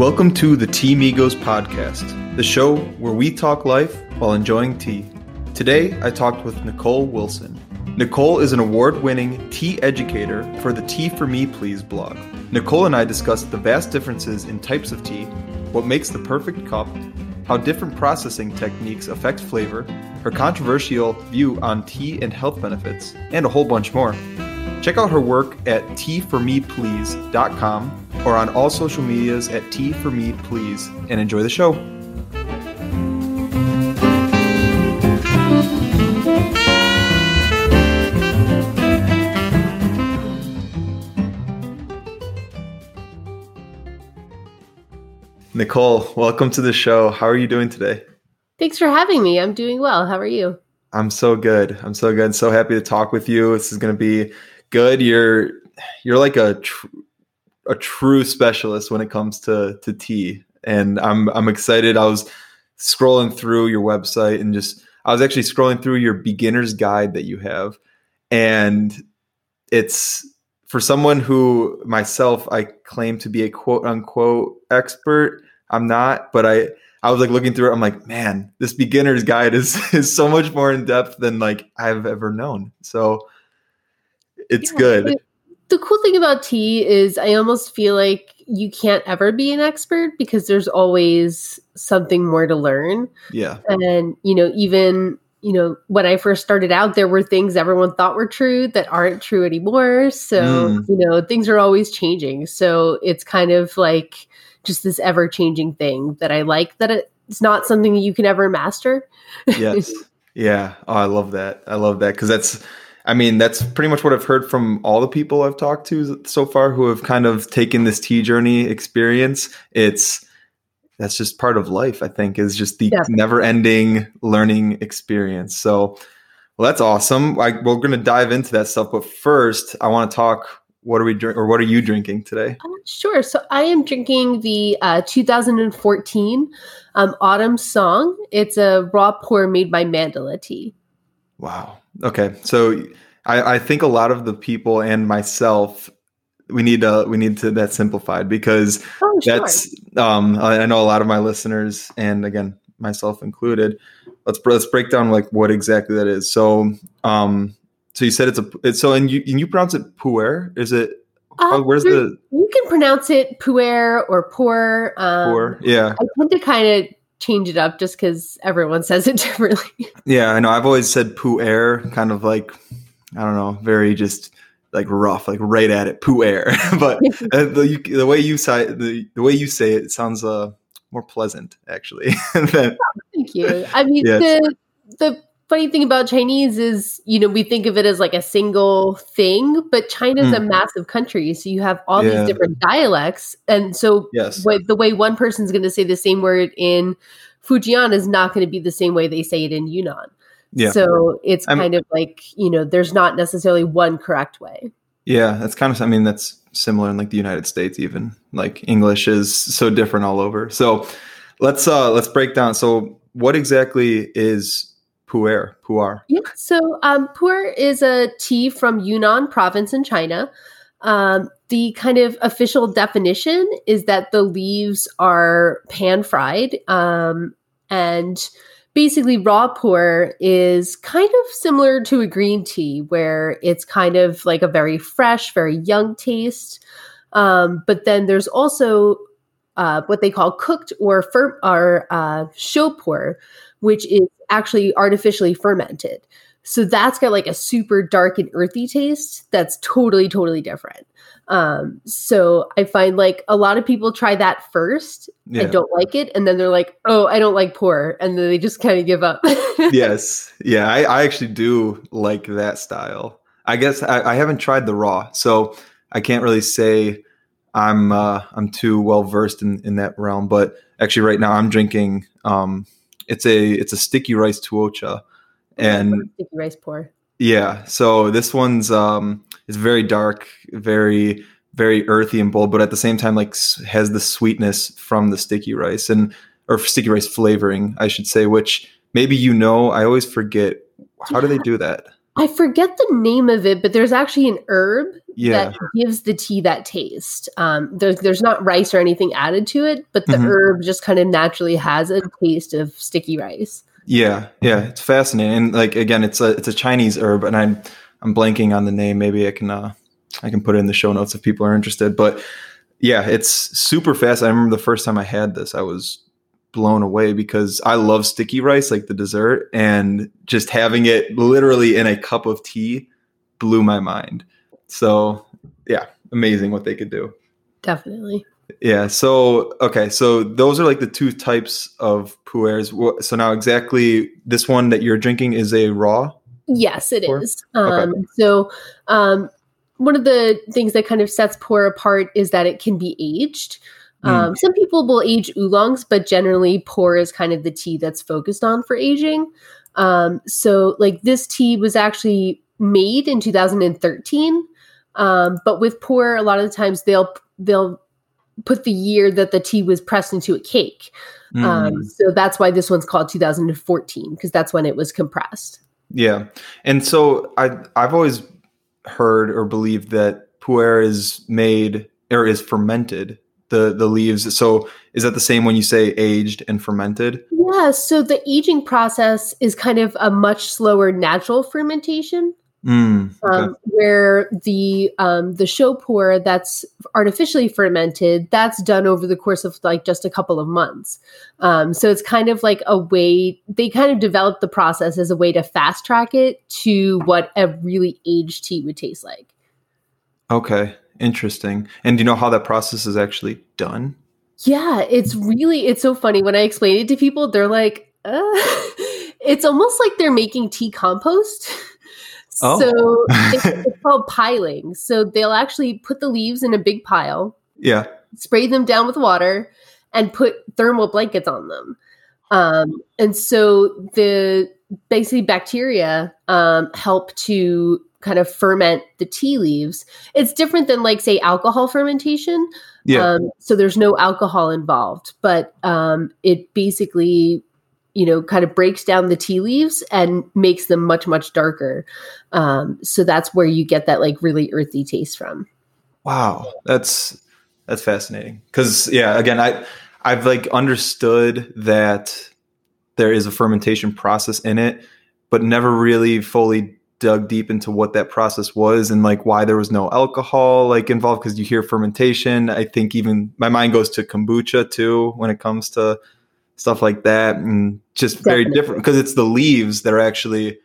Welcome to the Tea Migos podcast, the show where we talk life while enjoying tea. Today, I talked with Nicole Wilson. Nicole is an award winning tea educator for the Tea for Me Please blog. Nicole and I discussed the vast differences in types of tea, what makes the perfect cup, how different processing techniques affect flavor, her controversial view on tea and health benefits, and a whole bunch more. Check out her work at teaformeplease.com or on all social medias at teaformeplease and enjoy the show. Nicole, welcome to the show. How are you doing today? Thanks for having me. I'm doing well. How are you? I'm so good. I'm so good. So happy to talk with you. This is going to be good. You're you're like a tr- a true specialist when it comes to to tea, and I'm I'm excited. I was scrolling through your website and just I was actually scrolling through your beginner's guide that you have, and it's for someone who myself I claim to be a quote unquote expert. I'm not, but I I was like looking through it. I'm like, man, this beginner's guide is is so much more in depth than like I've ever known. So it's yeah, good. The cool thing about tea is I almost feel like you can't ever be an expert because there's always something more to learn. Yeah. And, you know, even, you know, when I first started out, there were things everyone thought were true that aren't true anymore. So, mm. you know, things are always changing. So it's kind of like just this ever changing thing that I like that it's not something you can ever master. yes. Yeah. Oh, I love that. I love that because that's, I mean, that's pretty much what I've heard from all the people I've talked to so far who have kind of taken this tea journey experience. It's that's just part of life, I think, is just the yeah. never ending learning experience. So, well, that's awesome. I, we're going to dive into that stuff. But first, I want to talk what are we drink or what are you drinking today? Uh, sure. So I am drinking the uh, 2014 um, Autumn Song. It's a raw pour made by Mandala Tea. Wow. Okay, so I, I think a lot of the people and myself we need to we need to that simplified because oh, sure. that's um I, I know a lot of my listeners and again myself included. Let's let's break down like what exactly that is. So um so you said it's a it's so and you and you pronounce it puer? Is it uh, where's the you can pronounce it puer or pour um, pour yeah. I tend to kind of change it up just because everyone says it differently. Yeah, I know. I've always said poo air, kind of like I don't know, very just like rough, like right at it, poo air. but uh, the the way you say the the way you say it, it sounds uh more pleasant actually. than, oh, thank you. I mean yes. the the funny thing about Chinese is, you know, we think of it as like a single thing, but China's mm. a massive country. So you have all yeah. these different dialects. And so yes. the way one person's going to say the same word in Fujian is not going to be the same way they say it in Yunnan. Yeah. So it's I'm, kind of like, you know, there's not necessarily one correct way. Yeah, that's kind of I mean that's similar in like the United States even. Like English is so different all over. So let's uh let's break down so what exactly is pu'er? Pu'er. Yeah. So um, pu'er is a tea from Yunnan province in China. Um, the kind of official definition is that the leaves are pan fried um, and basically raw pu'er is kind of similar to a green tea where it's kind of like a very fresh very young taste um, but then there's also uh, what they call cooked or fir- or uh, shou pu'er which is actually artificially fermented. So that's got like a super dark and earthy taste that's totally, totally different. Um, so I find like a lot of people try that first yeah. and don't like it. And then they're like, oh, I don't like pour. And then they just kind of give up. yes. Yeah. I, I, actually do like that style. I guess I, I, haven't tried the raw. So I can't really say I'm, uh, I'm too well versed in, in that realm. But actually, right now I'm drinking, um, it's a it's a sticky rice tuocha, and sticky rice pour. Yeah, so this one's um it's very dark, very very earthy and bold, but at the same time like has the sweetness from the sticky rice and or sticky rice flavoring, I should say, which maybe you know. I always forget. How yeah. do they do that? I forget the name of it, but there's actually an herb Yeah. that gives the tea that taste. Um, there's there's not rice or anything added to it, but the Mhm. herb just kind of naturally has a taste of sticky rice. Yeah, yeah, it's fascinating. And like again, it's a it's a Chinese herb, and I'm I'm blanking on the name. Maybe I can uh, I can put it in the show notes if people are interested. But yeah, it's super fast. I remember the first time I had this, I was blown away because I love sticky rice, like the dessert, and just having it literally in a cup of tea blew my mind. So yeah, amazing what they could do. Definitely. Yeah. So okay. So those are like the two types of pu'ers. So now exactly this one that you're drinking is a raw. Yes, it Pour? is. Um, So, um, one of the things that kind of sets pour apart is that it can be aged. Um, Some people will age oolongs, but generally, pour is kind of the tea that's focused on for aging. Um, so, like this tea was actually made in 2013, um, but with pour, a lot of the times they'll they'll put the year that the tea was pressed into a cake. Mm, Um, so that's why this one's called 2014 because that's when it was compressed. yeah. And so I I've always heard or believed that pu'er is made or is fermented. The the leaves. So is that the same when you say aged and fermented? Yeah, so the aging process is kind of a much slower natural fermentation, Mm, okay. um, where the um, the shou pour that's artificially fermented that's done over the course of like just a couple of months. Um, so it's kind of like a way they kind of developed the process as a way to fast track it to what a really aged tea would taste like. Okay. Interesting. And do you know how that process is actually done? Yeah, it's really it's so funny when I explain it to people. They're like, uh, it's almost like they're making tea compost. Oh. So it's, it's called piling. So they'll actually put the leaves in a big pile, Yeah. spray them down with water, and put thermal blankets on them. Um, and so the basically bacteria um, help to kind of ferment the tea leaves. It's different than like say alcohol fermentation. Yeah. Um, so there's no alcohol involved, but um, it basically, you know, kind of breaks down the tea leaves and makes them much much darker. Um, so that's where you get that like really earthy taste from. Wow, that's that's fascinating. Because yeah, again, I I've like understood that there is a fermentation process in it, but never really fully dug deep into what that process was and like why there was no alcohol like involved. Because you hear fermentation, I think even my mind goes to kombucha too when it comes to stuff like that, and just very different because it's the leaves that are actually.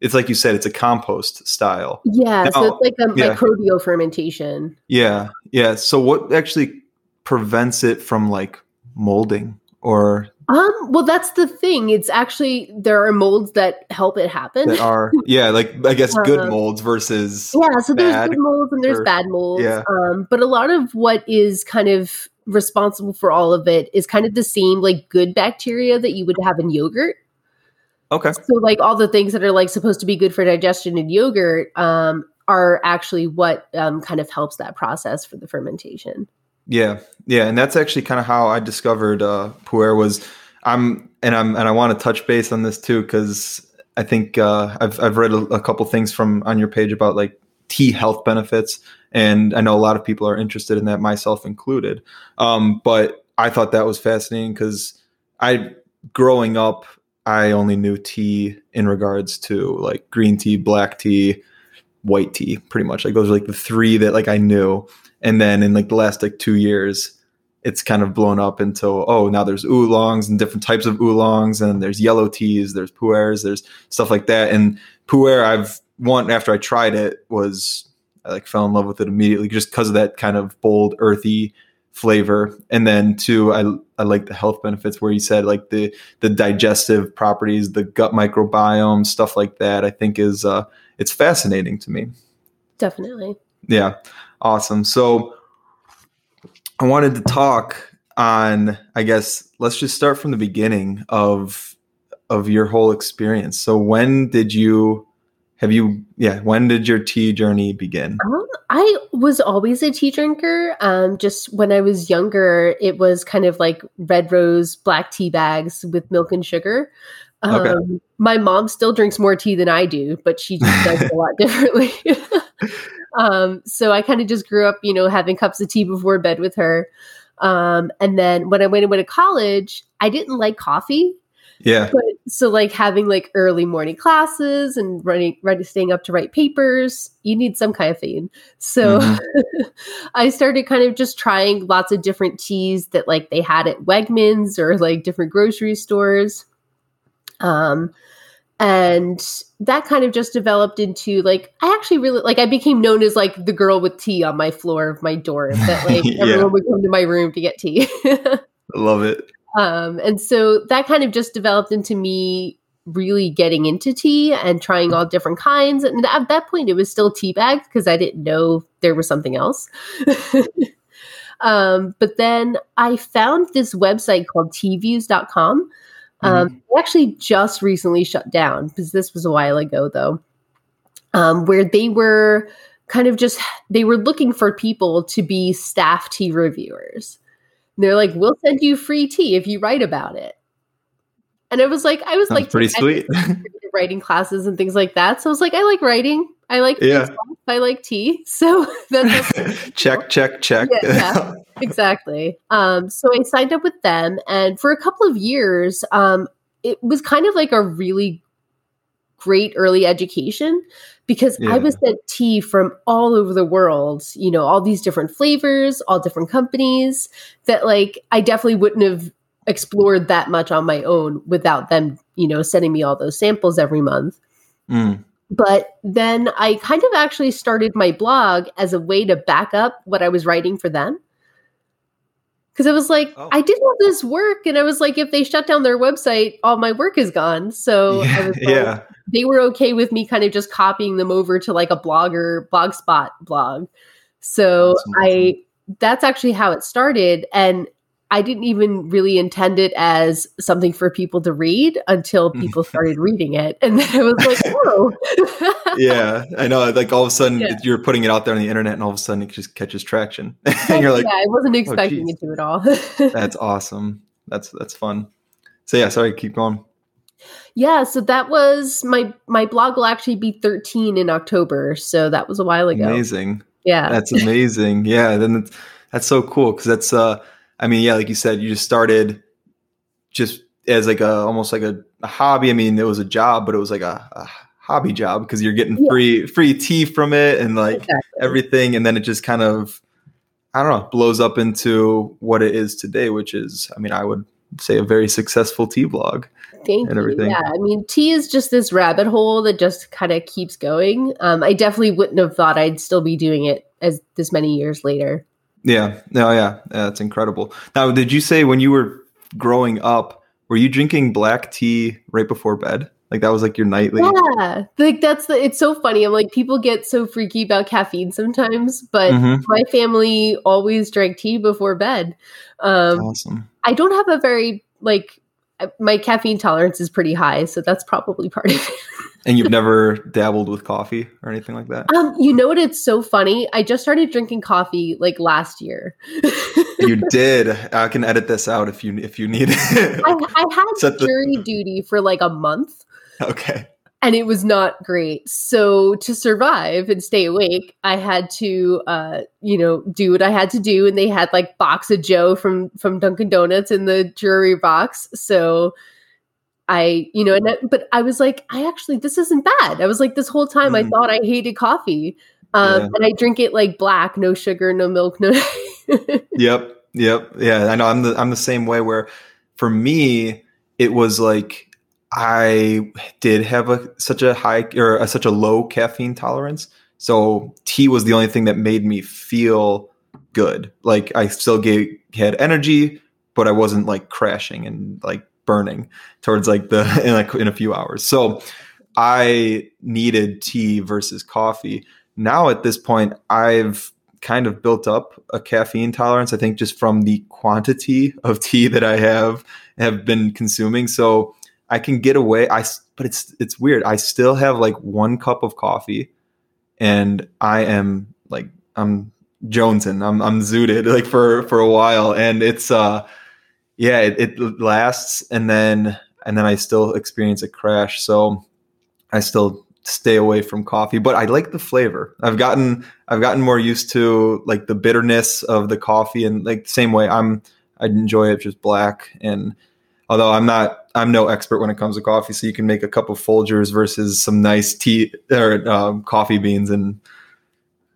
It's like you said, it's a compost style. Yeah, so it's like a yeah. microbial fermentation. Yeah, yeah. So what actually prevents it from like molding or Um, well, that's the thing. It's actually there are molds that help it happen. that are yeah, like I guess good Uh, molds versus Yeah, so there's good molds and there's or- bad molds. yeah. Um, but a lot of what is kind of responsible for all of it is kind of the same like good bacteria that you would have in yogurt. okay. So like all the things that are like supposed to be good for digestion in yogurt um, are actually what um, kind of helps that process for the fermentation. Yeah, yeah, and that's actually kind of how I discovered uh, pu'er was. I'm and I'm and I want to touch base on this too because I think uh, I've I've read a, a couple things from on your page about like tea health benefits, and I know a lot of people are interested in that, myself included. Um, but I thought that was fascinating because I growing up I only knew tea in regards to like green tea, black tea, white tea, pretty much. Like those are like the three that like I knew and then in like the last like two years it's kind of blown up into oh now there's oolongs and different types of oolongs and there's yellow teas there's pu'ers there's stuff like that and pu'er i've one after i tried it was i like fell in love with it immediately just because of that kind of bold earthy flavor and then two i i like the health benefits where you said like the the digestive properties the gut microbiome stuff like that i think is uh it's fascinating to me Definitely. yeah, awesome. So I wanted to talk on I guess let's just start from the beginning of of your whole experience. So when did you have you yeah, when did your tea journey begin? Um, I was always a tea drinker. Um, just when I was younger, it was kind of like red rose, black tea bags with milk and sugar. Okay. Um, my mom still drinks more tea than I do, but she just does it a lot differently. um, so I kind of just grew up, you know, having cups of tea before bed with her. Um, and then when I went away to college, I didn't like coffee. Yeah. But so like having like early morning classes and running ready staying up to write papers, you need some caffeine. So Mhm. I started kind of just trying lots of different teas that like they had at Wegmans or like different grocery stores. Um and that kind of just developed into like I actually really like I became known as like the girl with tea on my floor of my dorm that like Yeah. everyone would come to my room to get tea. Love it. Um, and so that kind of just developed into me really getting into tea and trying all different kinds. And at that point, it was still tea bags because I didn't know there was something else. um, but then I found this website called tviews.com. Um, they actually just recently shut down because this was a while ago, though, um, where they were kind of just they were looking for people to be staff tea reviewers. And they're like, "We'll send you free tea if you write about it." And I was like, I was Sounds like pretty sweet. writing classes and things like that. So I was like, I like writing. I like Yeah. I like tea. So that's check, check, check. Yeah, yeah. Exactly. Um, so I signed up with them, and for a couple of years, um, it was kind of like a really great early education because Yeah. I was sent tea from all over the world, you know, all these different flavors, all different companies that like I definitely wouldn't have explored that much on my own without them, you know, sending me all those samples every month. Mm, But then I kind of actually started my blog as a way to back up what I was writing for them. Because I was like, Oh. I did all this work, and I was like, if they shut down their website, all my work is gone. So I yeah, was like, yeah. they were okay with me kind of just copying them over to like a blogger blogspot blog. So Awesome, I that's actually how it started. And I didn't even really intend it as something for people to read until people started reading it. And then I was like, oh. yeah, I know. Like all of a sudden, Yeah. you're putting it out there on the internet, and all of a sudden, it just catches traction, and you're like, yeah, I wasn't expecting geez. it to at all. "That's awesome. That's that's fun." So yeah, sorry, keep going. yeah, so that was my my blog will actually be 13 in October. So that was a while ago. Amazing. Yeah. That's amazing. yeah, then that's, that's so cool because that's uh, I mean, yeah, like you said, you just started just as like a almost like a, a hobby. I mean, it was a job, but it was like a, a hobby job because you're getting Yeah. free free tea from it and like Exactly. everything, and then it just kind of I don't know blows up into what it is today, which is I mean, I would say a very successful tea blog. Thank and you. everything. Yeah, I mean, tea is just this rabbit hole that just kind of keeps going. Um, I definitely wouldn't have thought I'd still be doing it as this many years later. Yeah, no, yeah, yeah, that's incredible. Now, did you say when you were growing up, were you drinking black tea right before bed? Like that was like your nightly. Yeah, like that's the. It's so funny. I'm like, people get so freaky about caffeine sometimes, but Mhm. my family always drank tea before bed. Um, awesome. I don't have a very like. My caffeine tolerance is pretty high, so that's probably part of it. And you've never dabbled with coffee or anything like that? Um, you know what? It's so funny. I just started drinking coffee like last year. you did. I can edit this out if you if you need it. I, I had Set the- jury duty for like a month okay. and it was not great. So to survive and stay awake, I had to uh, you know, do what I had to do. And they had like box of Joe from from Dunkin' Donuts in the jury box. So I, you know, and I- but I was like, I actually this isn't bad. I was like, this whole time I Mm. thought I hated coffee. Um, Yeah. and I drink it like black, no sugar, no milk, no Yep. Yep. Yeah, I know. I'm the I'm the same way. Where for me, it was like I did have a such a high or a, such a low caffeine tolerance. So tea was the only thing that made me feel good. Like I still gave, had energy, but I wasn't like crashing and like burning towards like the in like in a few hours. So I needed tea versus coffee. Now at this point, I've kind of built up a caffeine tolerance. I think just from the quantity of tea that I have have been consuming. So I can get away. I but it's it's weird. I still have like one cup of coffee, and I am like I'm jonesing. I'm I'm zooted like for for a while, and it's uh yeah it, it lasts, and then and then I still experience a crash. So I still stay away from coffee, but I like the flavor. I've gotten I've gotten more used to like the bitterness of the coffee and like the same way I'm I enjoy it just black and although I'm not I'm no expert when it comes to coffee, so you can make a cup of Folgers versus some nice tea or um, coffee beans and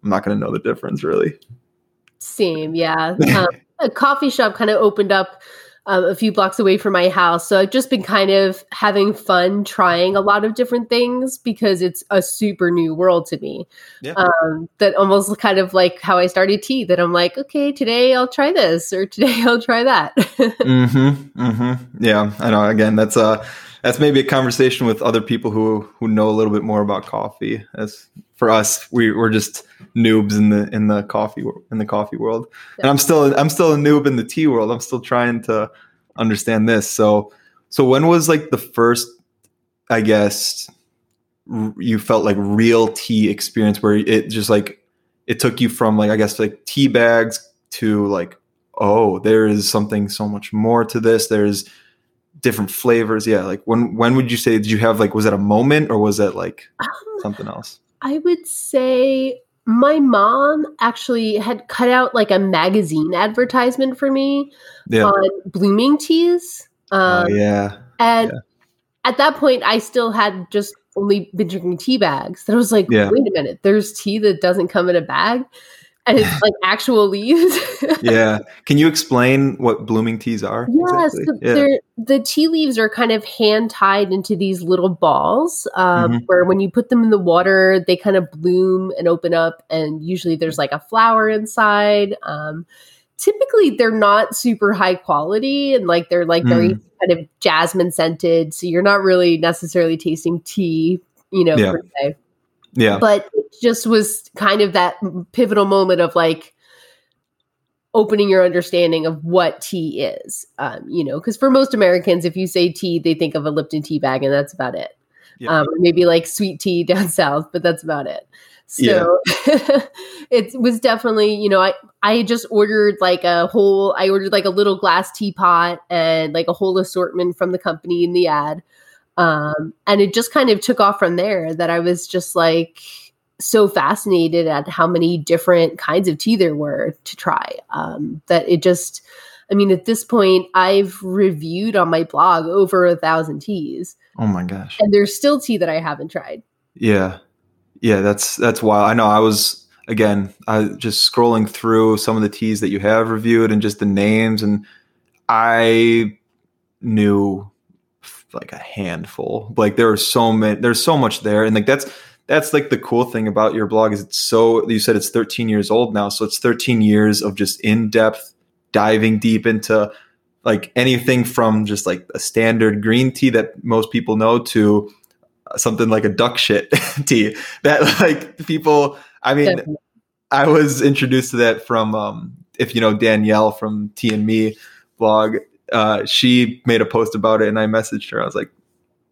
I'm not going to know the difference really. Same, yeah. Um, a coffee shop kind of opened up um, a few blocks away from my house. So I've just been kind of having fun trying a lot of different things because it's a super new world to me. Yeah. Um, that almost kind of like how I started tea. That I'm like, okay, today I'll try this, or today I'll try that. mm-hmm. Mm-hmm. Yeah, I know. Again, that's a that's maybe a conversation with other people who who know a little bit more about coffee. As for us, we we're just noobs in the in the coffee in the coffee world, and I'm still I'm still a noob in the tea world. I'm still trying to understand this. So so when was like the first, I guess, r- you felt like real tea experience where it just like it took you from like I guess like tea bags to like oh there is something so much more to this. There's different flavors. Yeah, like when when would you say did you have like was that a moment or was that like um, something else? I would say my mom actually had cut out like a magazine advertisement for me yeah. on blooming teas. Oh, um, oh, yeah. And yeah. at that point, I still had just only been drinking tea bags. That was like, yeah. wait a minute, there's tea that doesn't come in a bag and it's like actual leaves. yeah. Can you explain what blooming teas are? Yeah, exactly? so yeah. the tea leaves are kind of hand tied into these little balls um, mm-hmm. where when you put them in the water, they kind of bloom and open up. And usually there's like a flower inside. Um, typically, they're not super high quality and like they're like mm. very kind of jasmine scented. So you're not really necessarily tasting tea, you know, yeah. per se. Yeah. But it just was kind of that pivotal moment of like opening your understanding of what tea is. Um, you know, because for most Americans, if you say tea, they think of a Lipton tea bag and that's about it. Yeah. Um, maybe like sweet tea down south, but that's about it. So yeah. it was definitely, you know, I I just ordered like a whole I ordered like a little glass teapot and like a whole assortment from the company in the ad. Um, and it just kind of took off from there that I was just like so fascinated at how many different kinds of tea there were to try. Um, that it just, I mean, at this point, I've reviewed on my blog over a thousand teas. Oh my gosh. And there's still tea that I haven't tried. Yeah. Yeah, that's that's wild. I know I was again, I just scrolling through some of the teas that you have reviewed and just the names and I knew like a handful. Like there are so many, there's so much there. And like that's, that's like the cool thing about your blog is it's so, you said it's 13 years old now. So it's 13 years of just in depth diving deep into like anything from just like a standard green tea that most people know to something like a duck shit tea that like people, I mean, Definitely. I was introduced to that from, um, if you know Danielle from Tea and Me blog, uh, she made a post about it, and I messaged her. I was like,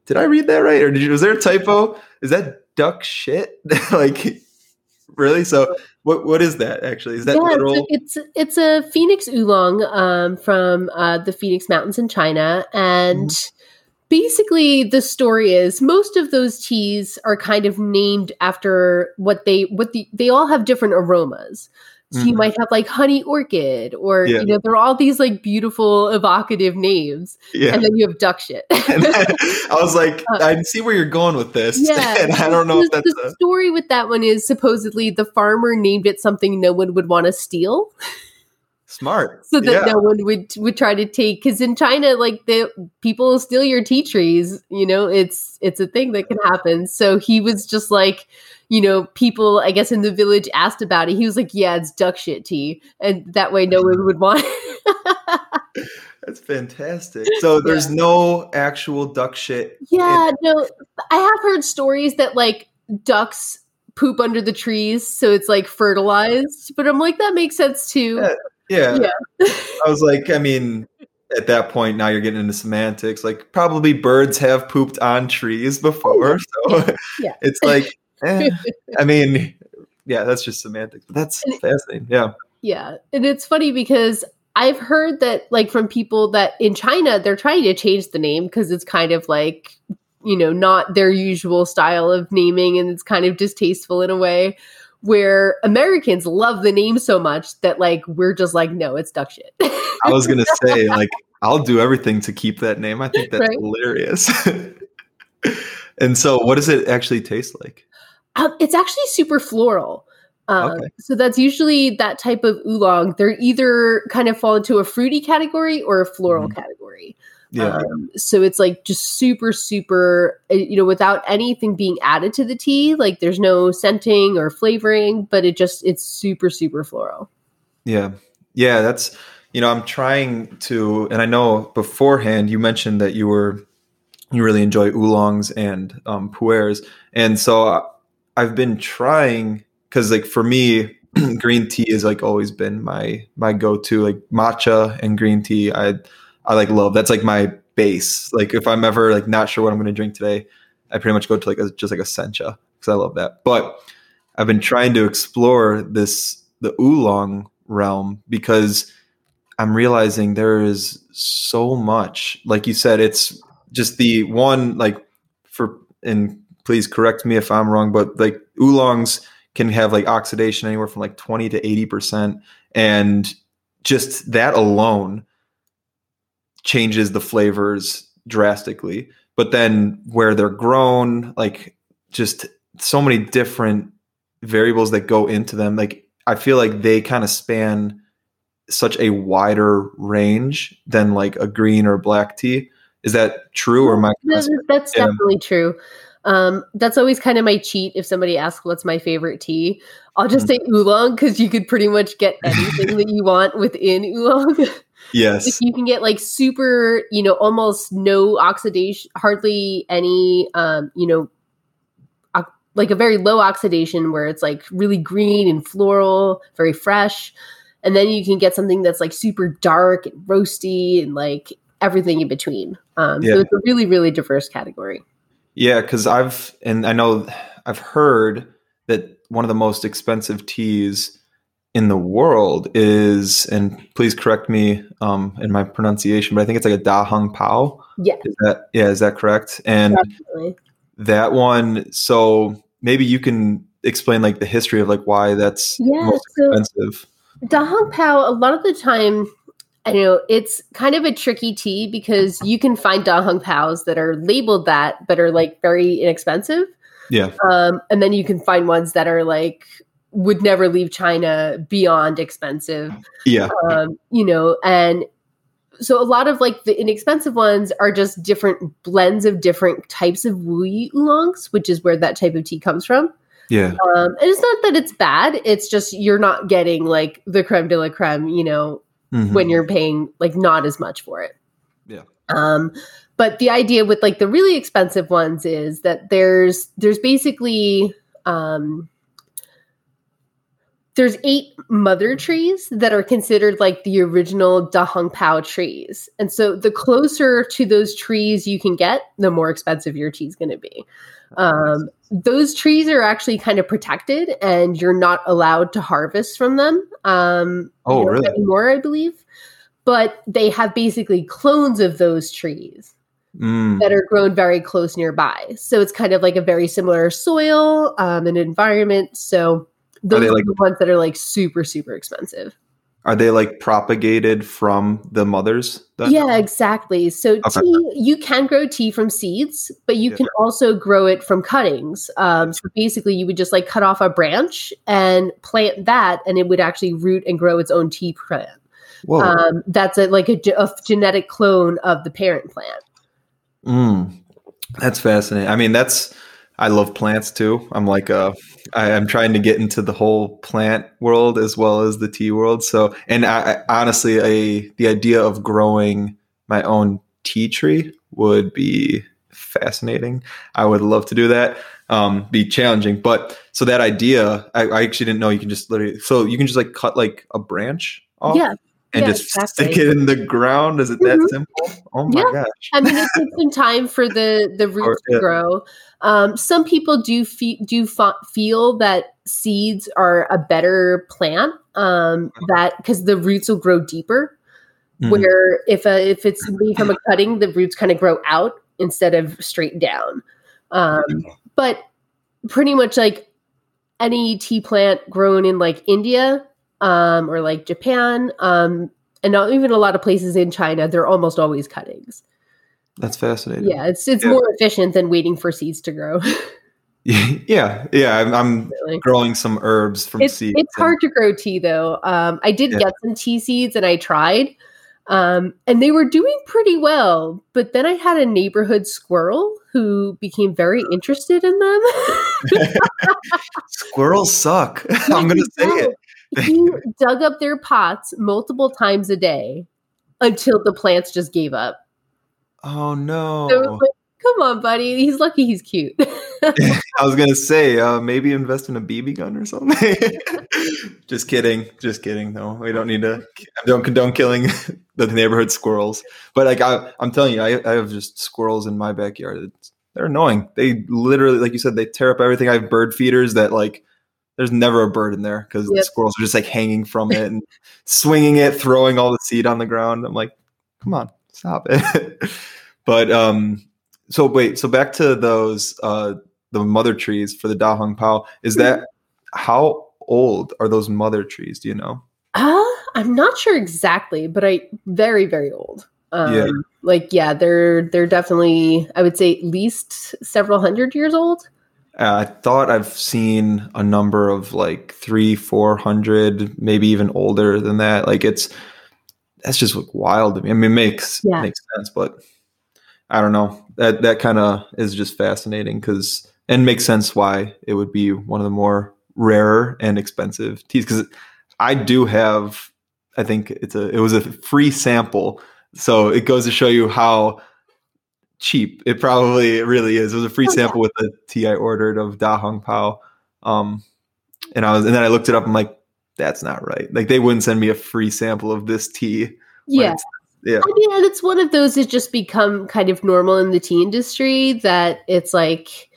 "Did I read that right, or did you, was there a typo? Is that duck shit? like, really? So, what what is that actually? Is that yeah, literal? It's a, it's, it's a phoenix oolong um, from uh, the Phoenix Mountains in China, and. Mm-hmm. Basically, the story is most of those teas are kind of named after what they what the they all have different aromas. So mm-hmm. you might have like honey orchid, or yeah. you know, there are all these like beautiful, evocative names, yeah. and then you have duck shit. I was like, uh, I see where you're going with this, yeah. and I don't know the, if that's the a- story with that one is supposedly the farmer named it something no one would want to steal. Smart, so that yeah. no one would would try to take. Because in China, like the people steal your tea trees. You know, it's it's a thing that can happen. So he was just like you know, people, I guess, in the village asked about it. He was like, yeah, it's duck shit tea. And that way no one would want it. That's fantastic. So there's yeah. no actual duck shit. Yeah, in- no. I have heard stories that like ducks poop under the trees, so it's like fertilized. But I'm like, that makes sense too. Yeah. Yeah. yeah. I was like, I mean, at that point now you're getting into semantics. Like probably birds have pooped on trees before. Oh, so yeah. yeah. it's like eh, I mean, yeah, that's just semantics. But that's fascinating. Yeah. Yeah. And it's funny because I've heard that like from people that in China they're trying to change the name because it's kind of like you know not their usual style of naming and it's kind of distasteful in a way where Americans love the name so much that like we're just like no it's duck shit. I was gonna say like I'll do everything to keep that name. I think that's right? hilarious. and so, what does it actually taste like? Um, it's actually super floral. Um, okay. So that's usually that type of oolong. They're either kind of fall into a fruity category or a floral mm-hmm. category. Yeah. Um, so it's like just super, super, uh, you know, without anything being added to the tea. Like there's no scenting or flavoring, but it just, it's super, super floral. Yeah. Yeah. That's, you know, I'm trying to, and I know beforehand you mentioned that you were, you really enjoy oolongs and um, pu'ers. And so I've been trying because like for me green tea has like always been my my go-to like matcha and green tea i i like love that's like my base like if i'm ever like not sure what i'm going to drink today i pretty much go to like a, just like a sencha because i love that but i've been trying to explore this the oolong realm because i'm realizing there is so much like you said it's just the one like for and please correct me if i'm wrong but like oolongs can have like oxidation anywhere from like 20 to 80%. And just that alone changes the flavors drastically. But then where they're grown, like just so many different variables that go into them. Like I feel like they kind of span such a wider range than like a green or black tea. Is that true or my? That's, that's definitely true. Um, that's always kind of my cheat. If somebody asks what's my favorite tea, I'll just mm. say oolong because you could pretty much get anything that you want within oolong. Yes. you can get like super, you know, almost no oxidation, hardly any, um, you know, like a very low oxidation where it's like really green and floral, very fresh. And then you can get something that's like super dark and roasty and like everything in between. Um, yeah. So it's a really, really diverse category. Yeah, because I've and I know I've heard that one of the most expensive teas in the world is, and please correct me um, in my pronunciation, but I think it's like a Da Hong Pao. Yeah. Is that yeah? Is that correct? And Definitely. that one. So maybe you can explain like the history of like why that's yeah, most so expensive. Da Hong Pao. A lot of the time, I know it's kind of a tricky tea because you can find Da Hong Paos that are labeled that, but are like very inexpensive. Yeah. Um, and then you can find ones that are like would never leave China beyond expensive. Yeah. Um, you know, and so a lot of like the inexpensive ones are just different blends of different types of Wuyi oolongs, which is where that type of tea comes from. Yeah. Um, and it's not that it's bad. It's just you're not getting like the creme de la creme, you know, mm-hmm. when you're paying like not as much for it. Yeah. Um, but the idea with like the really expensive ones is that there's there's basically um there's eight mother trees that are considered like the original Da Hong Pao trees. And so the closer to those trees you can get, the more expensive your tea is going to be. Um, those trees are actually kind of protected and you're not allowed to harvest from them um, oh, really? anymore, I believe. But they have basically clones of those trees mm. that are grown very close nearby. So it's kind of like a very similar soil um, and environment. So those are, are like, the ones that are like super, super expensive. Are they like propagated from the mothers? Then? Yeah, exactly. So okay. tea, you can grow tea from seeds, but you yeah. can also grow it from cuttings. Um, so basically, you would just like cut off a branch and plant that, and it would actually root and grow its own tea plant. Um, that's a, like a, a, genetic clone of the parent plant. Mm, that's fascinating. I mean, that's I love plants too. I'm like I, am trying to get into the whole plant world as well as the tea world. So, and I, I, honestly, a the idea of growing my own tea tree would be fascinating. I would love to do that. Um, be challenging, but so that idea, I, I actually didn't know you can just literally. So you can just like cut like a branch off. Yeah, and yeah, just exactly. stick it in the ground? Is it that mm-hmm. simple? Oh my yeah. gosh! I mean, it takes some time for the the roots or, to yeah. grow. Um, some people do fe- do f- feel that seeds are a better plant um, that because the roots will grow deeper. Mhm. where if a, if it's made from a cutting, the roots kind of grow out instead of straight down. Um, but pretty much like any tea plant grown in like India um, or like Japan, um, and not even a lot of places in China, they're almost always cuttings. That's fascinating. Yeah, it's it's Yeah. more efficient than waiting for seeds to grow. yeah, yeah. I'm, I'm really. growing some herbs from It's seeds. it's and- hard to grow tea though. Um, I did Yeah. get some tea seeds and I tried, um, and they were doing pretty well. But then I had a neighborhood squirrel who became very interested in them. Squirrels suck. I'm gonna say it. He dug up their pots multiple times a day until the plants just gave up. Oh no! So like, come on, buddy. He's lucky he's cute. I was gonna say uh, maybe invest in a BB gun or something. just kidding, just kidding. No, we don't need to. Don't condone killing the neighborhood squirrels. But like I, I'm telling you, I, I have just squirrels in my backyard. It's, they're annoying. They literally, like you said, they tear up everything. I have bird feeders that like. There's never a bird in there because the squirrels are just like hanging from it and swinging it, throwing all the seed on the ground. I'm like, come on, stop it. but um, so wait, so back to those uh the mother trees for the Da Hong Pao. Is that how old are those mother trees? Do you know? Uh, I'm not sure exactly, but I very very old. Um, Yeah. Like yeah, they're they're definitely I would say at least several hundred years old. Uh, I thought I've seen a number of like three, four hundred, maybe even older than that. Like it's that's just like wild to me. I mean, it makes Yeah. makes sense, but I don't know. That that kind of is just fascinating because and makes sense why it would be one of the more rarer and expensive teas. Because I do have, I think it's a it was a free sample, so it goes to show you how cheap it probably really is. It was a free Oh, yeah. sample with the tea I ordered of Da Hong Pao, um, and I was and then I looked it up. I'm like, that's not right. Like they wouldn't send me a free sample of this tea. Yeah. yeah. I mean, and it's one of those that just become kind of normal in the tea industry that it's like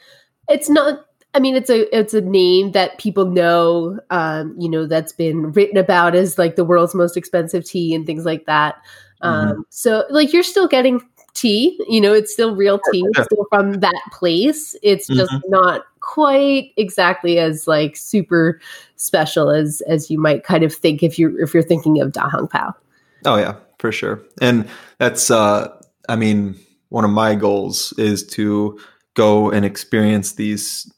it's not I mean, it's a it's a name that people know, um, you know, that's been written about as like the world's most expensive tea and things like that. Um, Mm-hmm. So, like, you're still getting tea, you know, it's still real tea, it's still from that place. It's just Mhm. not quite exactly as like super special as as you might kind of think if you if you're thinking of Da Hong Pao. Oh yeah, for sure. And that's uh I mean, one of my goals is to go and experience these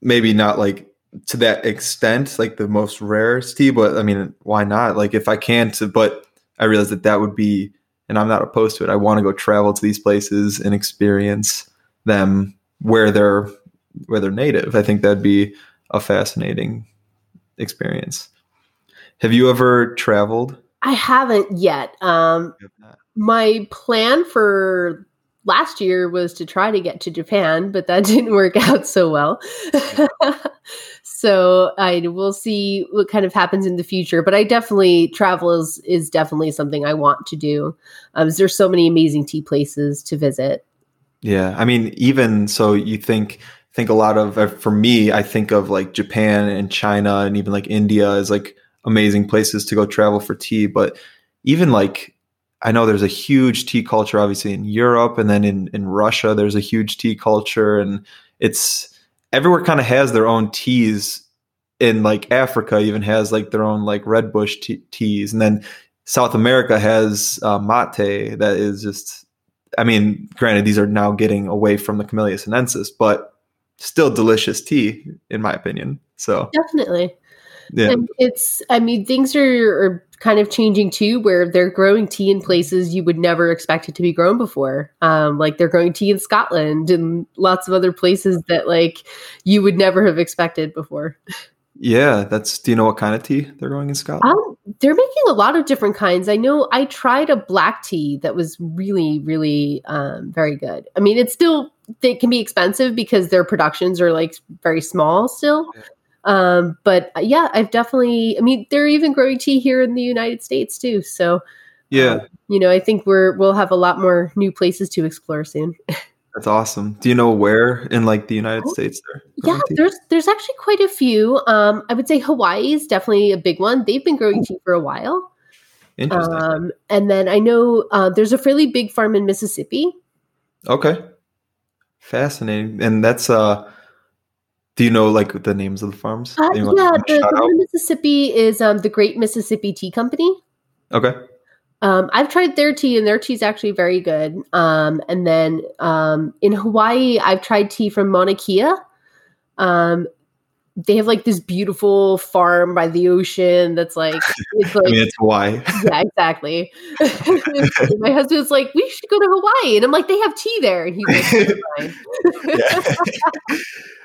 maybe not like to that extent, like the most rarest tea, but I mean, why not? Like if I can to but I realize that that would be and I'm not opposed to it. I want to go travel to these places and experience them where they're where they're native. I think that'd be a fascinating experience. Have you ever traveled? I haven't yet. Um, my plan for last year was to try to get to Japan, but that didn't work out so well. so I will see what kind of happens in the future. But I definitely travel is is definitely something I want to do. Um, there's so many amazing tea places to visit. Yeah, I mean, even so, you think think a lot of uh, for me, I think of like Japan and China and even like India as like amazing places to go travel for tea. But even like I know there's a huge tea culture, obviously in Europe, and then in in Russia, there's a huge tea culture, and it's everywhere kind of has their own teas. In like Africa, even has like their own like red bush te- teas, and then South America has uh, mate that is just I mean, granted, these are now getting away from the Camellia sinensis, but still delicious tea, in my opinion. So, Definitely. Yeah, And it's, I mean, things are, are kind of changing too, where they're growing tea in places you would never expect it to be grown before. Um, like they're growing tea in Scotland and lots of other places that like you would never have expected before. yeah. That's. Do you know what kind of tea they're growing in Scotland? Um, they're making a lot of different kinds. I know I tried a black tea that was really, really um, very good. I mean, it's still it can be expensive because their productions are like very small still. Um, but uh, yeah, I've definitely. I mean, they're even growing tea here in the United States too. So yeah, you know, I think we're we'll have a lot more new places to explore soon. that's awesome. Do you know where in like the United Oh, States Yeah, there's there's actually quite a few. Um, I would say Hawaii is definitely a big one. They've been growing tea for a while. Interesting. Um, and then I know uh, there's a fairly big farm in Mississippi. okay. Fascinating. And that's uh do you know like the names of the farms? Uh, yeah, the, the out? one in Mississippi is um, the Great Mississippi Tea Company. Okay. Um, I've tried their tea, and their tea is actually very good. Um, and then um, in Hawaii, I've tried tea from Mauna Kea. Um, they have like this beautiful farm by the ocean that's like it's like I mean it's Hawaii. yeah exactly my husband's like we should go to hawaii and i'm like they have tea there and he's like fine." Yeah.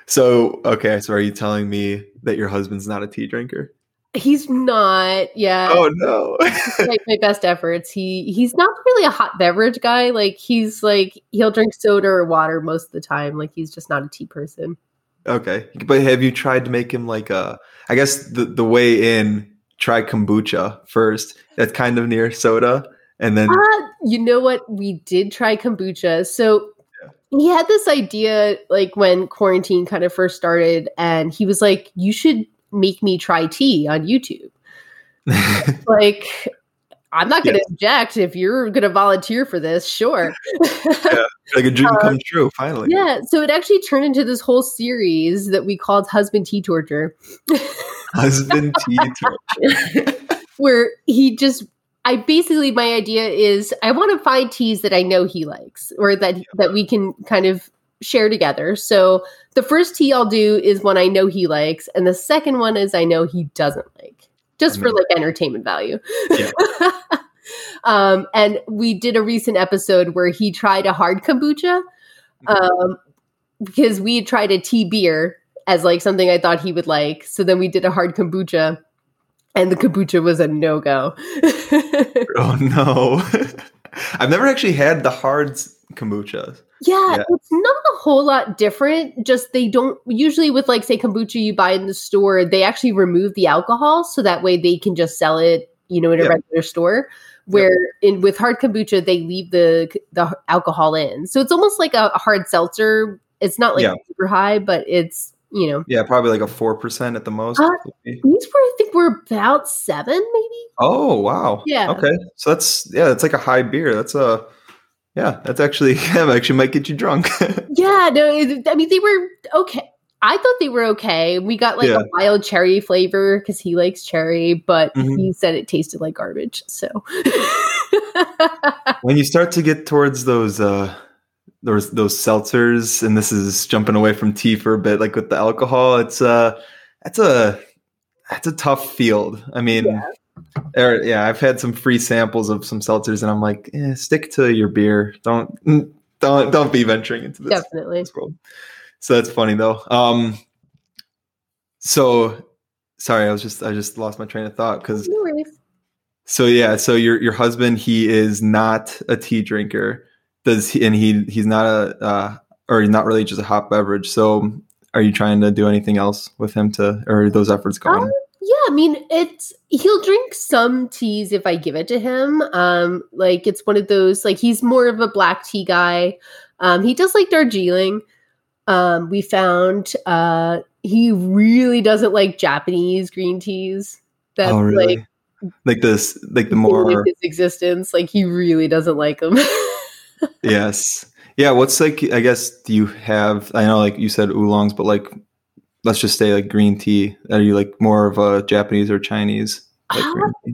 So okay, so are you telling me that your husband's not a tea drinker? he's not yeah Oh no. like my best efforts he he's not really a hot beverage guy like he's like he'll drink soda or water most of the time like he's just not a tea person okay. But have you tried to make him like a I guess the the way in try kombucha first. That's kind of near soda. And then Uh, you know what? We did try kombucha. So he had this idea like when quarantine kind of first started, and he was like, You should make me try tea on YouTube. Like, I'm not going to object if you're going to volunteer for this. Sure. like a dream Uh, come true, finally. yeah. So it actually turned into this whole series that we called Husband Tea Torture. Husband tea torture. where he just I basically my idea is I want to find teas that I know he likes or that that we can kind of share together. So the first tea I'll do is one I know he likes and the second one is I know he doesn't like. Just for like entertainment value. Yeah. um and we did a recent episode where he tried a hard kombucha um because we tried a tea beer as like something I thought he would like. So then we did a hard kombucha and the kombucha was a no go. Oh no. I've never actually had the hard kombucha. yeah, Yeah. it's not a whole lot different. Just they don't usually with like say kombucha you buy in the store, they actually remove the alcohol so that way they can just sell it, you know, in a Yeah. regular store. Where in with hard kombucha they leave the the alcohol in, so it's almost like a hard seltzer. It's not like Yeah. super high, but it's you know Yeah, probably like a four percent at the most. Uh, these were I think we're about seven maybe. oh wow. Yeah. Okay. So that's yeah, that's like a high beer. That's a yeah, that's actually yeah, actually might get you drunk. Yeah, no, I mean they were okay. I thought they were okay. We got like Yeah. a wild cherry flavor because he likes cherry, but Mhm. he said it tasted like garbage. So when you start to get towards those uh those those seltzers, and this is jumping away from tea for a bit, like with the alcohol, it's uh that's a that's a tough field. I mean, Yeah. er, yeah, I've had some free samples of some seltzers, and I'm like, eh, stick to your beer. Don't don't don't be venturing into this, definitely. this world. So that's funny though. Um, so sorry, I was just I just lost my train of thought because No so yeah, so your your husband he is not a tea drinker. Does he and he he's not a uh or he's not really just a hot beverage. So are you trying to do anything else with him to or are those efforts going? Um, Yeah, I mean, it's he'll drink some teas if I give it to him. Um, like it's one of those like he's more of a black tea guy. Um, he does like Darjeeling. Um, we found uh he really doesn't like Japanese green teas. That's oh really? like Like, this like the more his existence. Like he really doesn't like them. yes. Yeah, what's like I guess do you have I know like you said oolongs, but like let's just say like green tea. Are you like more of a Japanese or Chinese? Like Uh.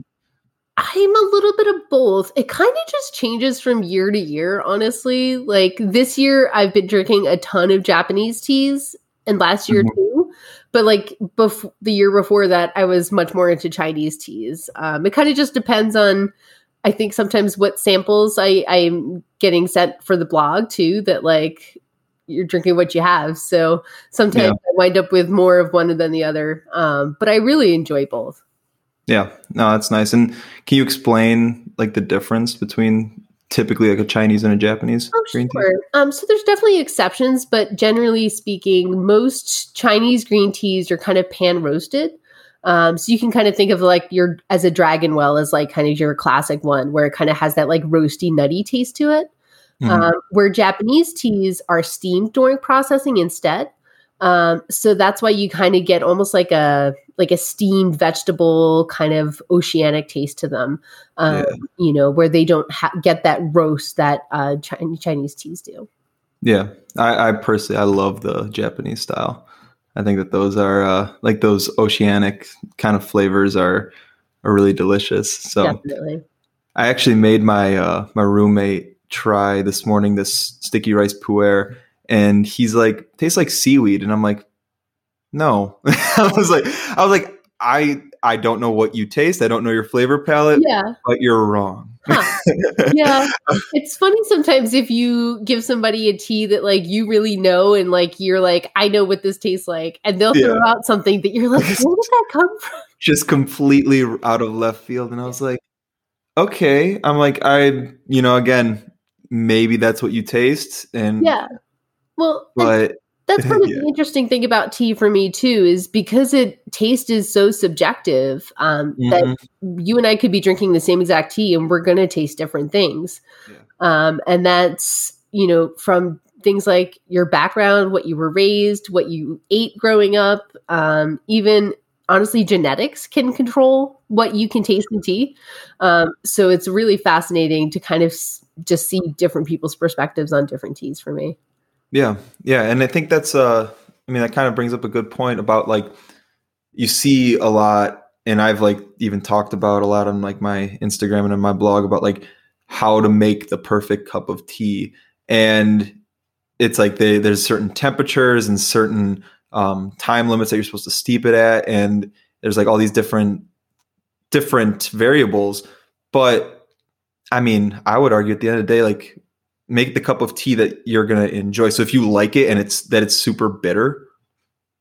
I'm a little bit of both. It kind of just changes from year to year, honestly. Like this year, I've been drinking a ton of Japanese teas, and last year Mhm. too. But like bef- the year before that, I was much more into Chinese teas. Um, it kind of just depends on, I think sometimes what samples I I'm getting sent for the blog too. That like you're drinking what you have. So sometimes Yeah. I wind up with more of one than the other. Um, but I really enjoy both. Yeah, no, that's nice. And can you explain like the difference between typically like a Chinese and a Japanese Oh, green tea? Um, so there's definitely exceptions, but generally speaking, most Chinese green teas are kind of pan roasted. Um, so you can kind of think of like your as a dragon well as like kind of your classic one where it kind of has that like roasty, nutty taste to it. Mhm. Um, where Japanese teas are steamed during processing instead. Um, so that's why you kind of get almost like a like a steamed vegetable kind of oceanic taste to them. Um, Yeah. You know, where they don't ha- get that roast that uh, Chi- Chinese teas do. Yeah, I, I personally I love the Japanese style. I think that those are uh, like those oceanic kind of flavors are are really delicious. So Definitely. I actually made my uh, my roommate try this morning this sticky rice puer, and he's like tastes like seaweed, and I'm like, no. I was like, I was like, I I don't know what you taste. I don't know your flavor palette, Yeah. but you're wrong. Huh. yeah it's funny sometimes if you give somebody a tea that like you really know and like you're like i know what this tastes like and they'll throw out something that you're like where did that come from just completely out of left field and i was like okay i'm like i you know again maybe that's what you taste and yeah well but that's part of the interesting thing about tea for me too is because it taste is so subjective um, that mhm, you and I could be drinking the same exact tea and we're going to taste different things. Yeah. Um, and that's, you know, from things like your background, what you were raised, what you ate growing up, um, even honestly, genetics can control what you can taste in tea. Um, so it's really fascinating to kind of s- just see different people's perspectives on different teas for me. Yeah yeah and i think that's uh i mean that kind of brings up a good point about like you see a lot and i've like even talked about a lot on like my instagram and on my blog about like how to make the perfect cup of tea. And it's like they, there's certain temperatures and certain um, time limits that you're supposed to steep it at and there's like all these different different variables. But i mean i would argue at the end of the day like make the cup of tea that you're going to enjoy. So if you like it and it's that it's super bitter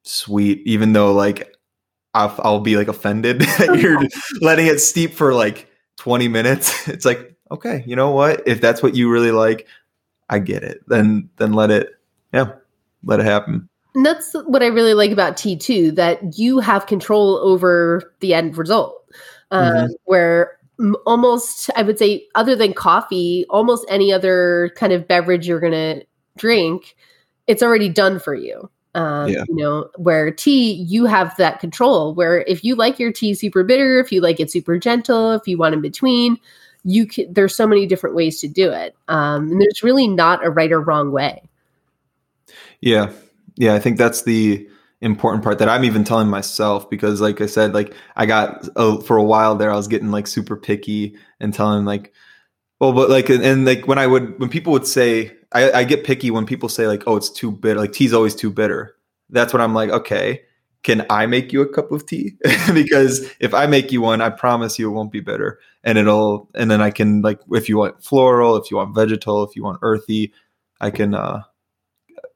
sweet even though like i'll, I'll be like offended that you're letting it steep for like 20 minutes. It's like okay you know what? If that's what you really like i get it. Then then let it yeah let it happen. And that's what I really like about tea too, that you have control over the end result. Um, Mhm. Where almost, I would say, other than coffee, almost any other kind of beverage you're going to drink, it's already done for you. Um, Yeah. You know, where tea, you have that control. Where if you like your tea super bitter, if you like it super gentle, if you want in between, you can, there's so many different ways to do it. Um, and there's really not a right or wrong way. Yeah. Yeah. I think that's the important part that I'm even telling myself because, like I said, like I got uh, for a while there, I was getting like super picky and telling like, well, but like, and, and like when I would, when people would say, I, I get picky when people say like, oh, it's too bitter, like tea's always too bitter. That's when I'm like, okay, can I make you a cup of tea? because if I make you one, I promise you it won't be bitter. And it'll, and then I can like, if you want floral, if you want vegetal, if you want earthy, I can, uh,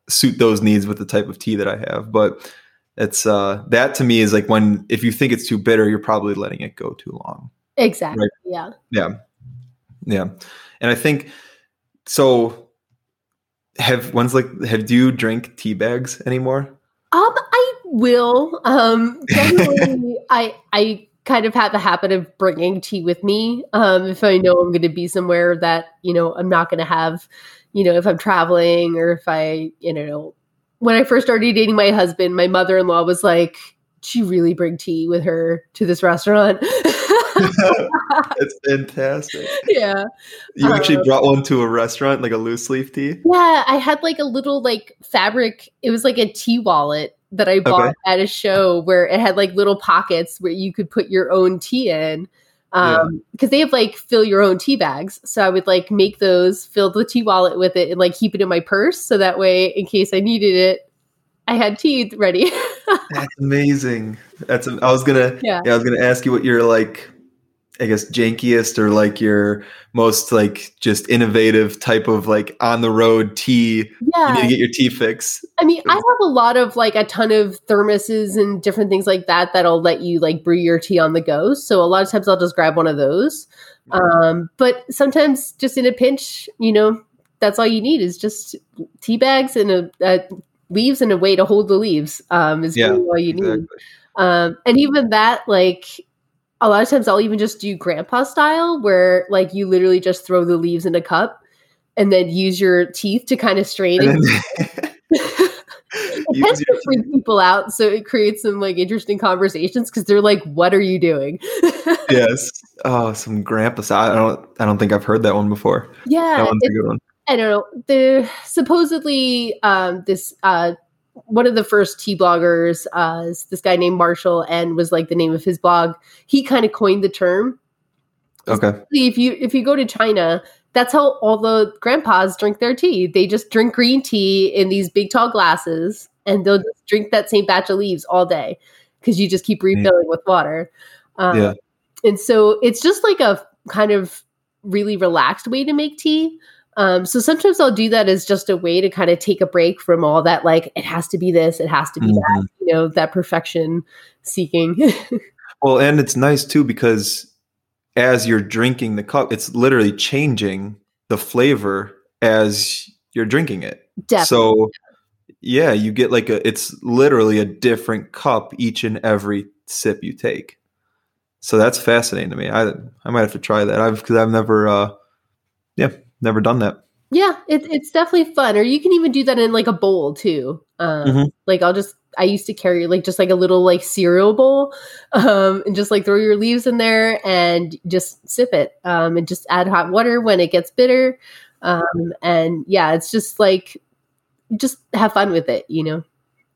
suit those needs with the type of tea that I have. But it's uh that to me is like when if you think it's too bitter, you're probably letting it go too long. Exactly. Right. Yeah. Yeah. Yeah. And I think so have one's like have do you drink tea bags anymore? Um, I will. Um, generally, I I kind of have a habit of bringing tea with me. Um, if I know I'm going to be somewhere that you know I'm not going to have, you know, if I'm traveling or if I, you know, when I first started dating my husband, my mother-in-law was like, "She really bring tea with her to this restaurant." it's fantastic. yeah. You actually Um, brought one to a restaurant, like a loose leaf tea? Yeah, I had like a little like fabric. It was like a tea wallet that I bought Okay. at a show where it had like little pockets where you could put your own tea in. Yeah. Um, because they have like fill your own tea bags. So I would like make those, fill the tea wallet with it, and like keep it in my purse. So that way, in case I needed it, I had tea ready. That's amazing. That's I was gonna Yeah. I was gonna ask you what your like I guess jankiest or like your most like just innovative type of like on the road tea. You yeah. need to get your tea fix. I mean, I have a lot of like a ton of thermoses and different things like that that'll let you like brew your tea on the go. So a lot of times I'll just grab one of those. Um, but sometimes just in a pinch, you know, that's all you need is just tea bags and a, a leaves and a way to hold the leaves. Um, is Yeah, really all you Exactly. need. Um, and even that, like a lot of times I'll even just do grandpa style where like you literally just throw the leaves in a cup and then use your teeth to kind of strain then- it tends to freak people out, so it creates some like interesting conversations because they're like, "What are you doing?" yes. Oh, some grandpa. I don't. I don't think I've heard that one before. Yeah, that one's a good one. I don't know. The supposedly um, this uh, one of the first tea bloggers, uh, is this guy named Marshall, and was like the name of his blog. He kind of coined the term. Okay. If you if you go to China, that's how all the grandpas drink their tea. They just drink green tea in these big tall glasses, and they'll just drink that same batch of leaves all day because you just keep refilling with water. Um, Yeah. And so it's just like a kind of really relaxed way to make tea. Um, so sometimes I'll do that as just a way to kind of take a break from all that, like, it has to be this, it has to be that, Mhm. you know, that perfection seeking. Well, and it's nice too because as you're drinking the cup, it's literally changing the flavor as you're drinking it. Definitely. So yeah, you get like a it's literally a different cup each and every sip you take. So that's fascinating to me. I I might have to try that. I've because I've never uh yeah, never done that. Yeah, it's it's definitely fun. Or you can even do that in like a bowl too. Um, Mhm. Like I'll just I used to carry like just like a little like cereal bowl, um, and just like throw your leaves in there and just sip it, um, and just add hot water when it gets bitter, um, and yeah, it's just like just have fun with it, you know.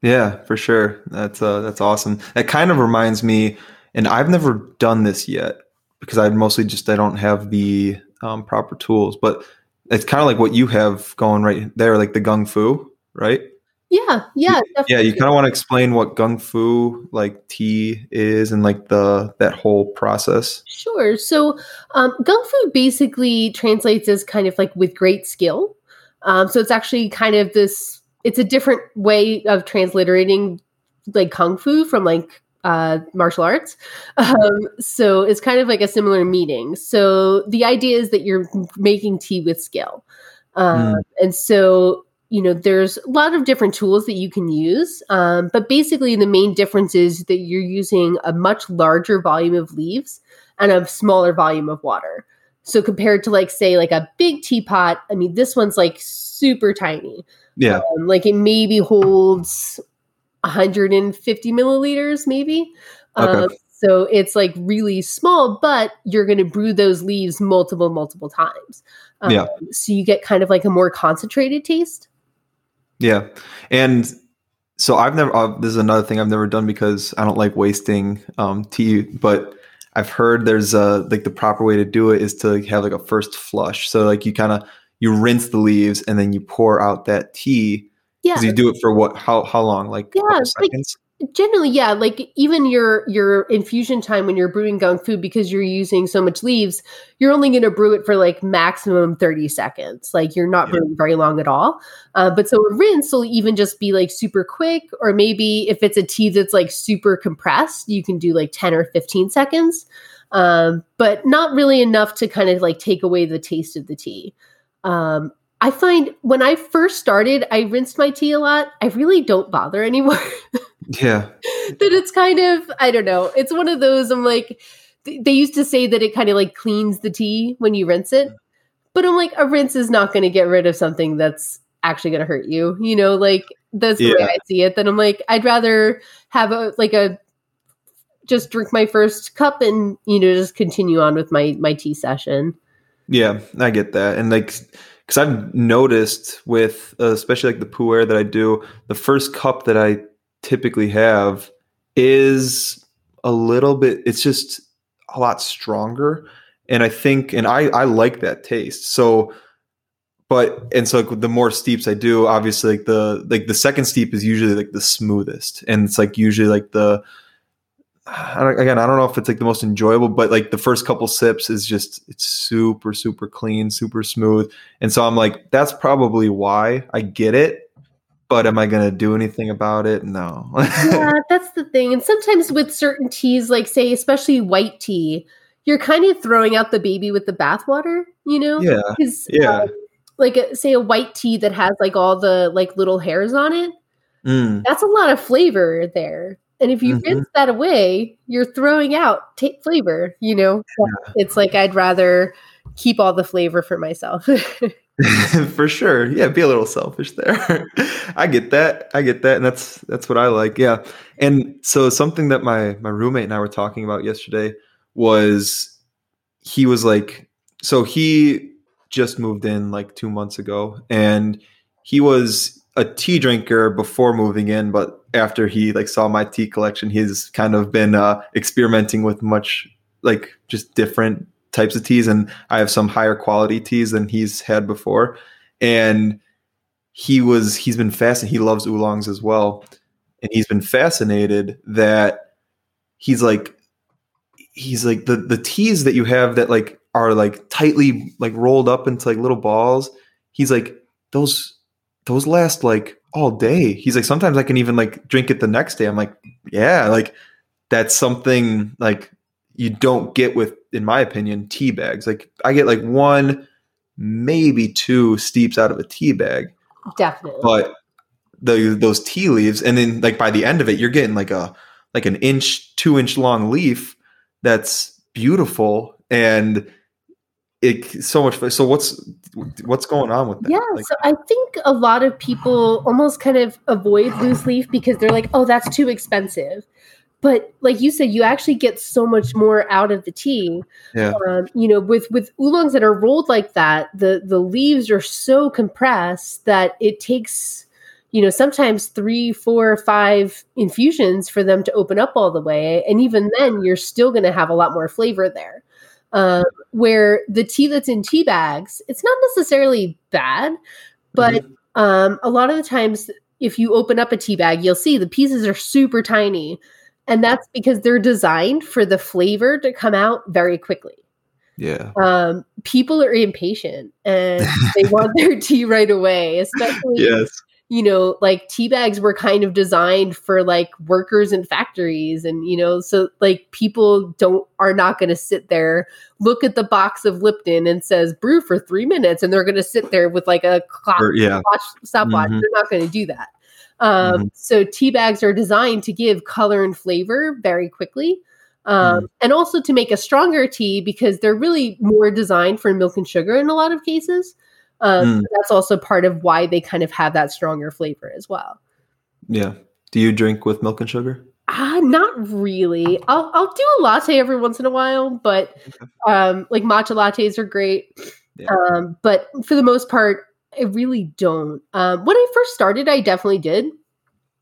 Yeah, for sure. That's uh that's awesome. That kind of reminds me, and I've never done this yet because I mostly just I don't have the um, proper tools. But it's kind of like what you have going right there, like the gung fu, right? Yeah, yeah, Yeah, you kind of want to explain what gung fu like tea is and like the that whole process. Sure. So, um, gung fu basically translates as kind of like with great skill. Um, so it's actually kind of this. It's a different way of transliterating like kung fu from like uh, martial arts. Um, so it's kind of like a similar meaning. So the idea is that you're making tea with skill, um, and so you know there's a lot of different tools that you can use. Um, but basically the main difference is that you're using a much larger volume of leaves and a smaller volume of water. So compared to like say like a big teapot i mean this one's like super tiny. Yeah, um, like it maybe holds 150 milliliters maybe Okay. um, so it's like really small but you're going to brew those leaves multiple multiple times um, Yeah. so you get kind of like a more concentrated taste yeah, and so I've never. Uh, this is another thing I've never done because I don't like wasting um, tea, but. I've heard there's a like the proper way to do it is to have like a first flush. So like you kind of you rinse the leaves and then you pour out that tea yeah. Because you do it for what how how long? Like Yeah, it's like- generally yeah like even your your infusion time when you're brewing gung fu because you're using so much leaves you're only going to brew it for like maximum 30 seconds. Like you're not Yeah. brewing very long at all. Uh, but so a rinse will even just be like super quick or maybe if it's a tea that's like super compressed you can do like 10 or 15 seconds. Um, but not really enough to kind of like take away the taste of the tea. Um, I find when I first started, I rinsed my tea a lot. I really don't bother anymore. yeah that it's kind of I don't know. It's one of those I'm like th- they used to say that it kind of like cleans the tea when you rinse it. But I'm like a rinse is not going to get rid of something that's actually going to hurt you. You know, like that's the way I see it. Then I'm like I'd rather have a like a just drink my first cup and you know just continue on with my my tea session. yeah i get that and like because i've noticed with uh, especially like the puer that i do the first cup that i typically have is a little bit it's just a lot stronger. And i think and i i like that taste. So but and so like, the more steeps i do obviously like the like the second steep is usually like the smoothest. And it's like usually like the I don't, again, I don't know if it's like the most enjoyable, but like the first couple sips is just it's super super clean, super smooth, and so I'm like, that's probably why I get it. But am I gonna do anything about it? No. yeah, that's the thing. And sometimes with certain teas, like say, especially white tea, you're kind of throwing out the baby with the bathwater, you know? yeah, yeah. um, like a, say a white tea that has like all the like little hairs on it, Mm, that's a lot of flavor there. And if you Mhm. rinse that away, you're throwing out ta flavor, you know? So It's like I'd rather keep all the flavor for myself. For sure. Yeah, be a little selfish there. I get that. I get that. And that's that's what I like. Yeah. And so something that my my roommate and I were talking about yesterday was he was like so he just moved in like 2 months ago and he was a tea drinker before moving in, but after he like saw my tea collection, he's kind of been uh experimenting with much like just different types of teas and I have some higher quality teas than he's had before. And he was he's been fascinated. He loves oolongs as well. And he's been fascinated that he's like he's like the the teas that you have that like are like tightly like rolled up into like little balls. He's like those those last like all day. He's like sometimes I can even like drink it the next day. I'm like, yeah, like that's something like you don't get with, in my opinion, tea bags. Like I get like one, maybe two steeps out of a tea bag. Definitely. But the those tea leaves, and then like by the end of it, you're getting like a like an inch, two inch long leaf that's beautiful and it so much so what's what's going on with that? Yeah like, so i think a lot of people almost kind of avoid loose leaf because they're like oh that's too expensive. But like you said you actually get so much more out of the tea. Yeah. Um, you know with with oolongs that are rolled like that the the leaves are so compressed that it takes you know sometimes three four five infusions for them to open up all the way. And even then you're still going to have a lot more flavor there um, where the tea that's in tea bags it's not necessarily bad but mm-hmm. um, a lot of the times if you open up a tea bag you'll see the pieces are super tiny and that's because they're designed for the flavor to come out very quickly. Yeah. Um, people are impatient and they want their tea right away, especially yes. You know, like tea bags were kind of designed for like workers in factories and you know, so like people don't are not going to sit there look at the box of Lipton and says brew for 3 minutes and they're going to sit there with like a clock or, yeah. watch stopwatch. Mm-hmm. They're not going to do that. Um, mm-hmm. So tea bags are designed to give color and flavor very quickly. Um, mm. And also to make a stronger tea because they're really more designed for milk and sugar in a lot of cases. Um, mm. That's also part of why they kind of have that stronger flavor as well. Yeah. Do you drink with milk and sugar? Uh, not really. I'll I'll do a latte every once in a while, but um, like matcha lattes are great. Yeah. Um, but for the most part, I really don't. Um, when I first started, I definitely did.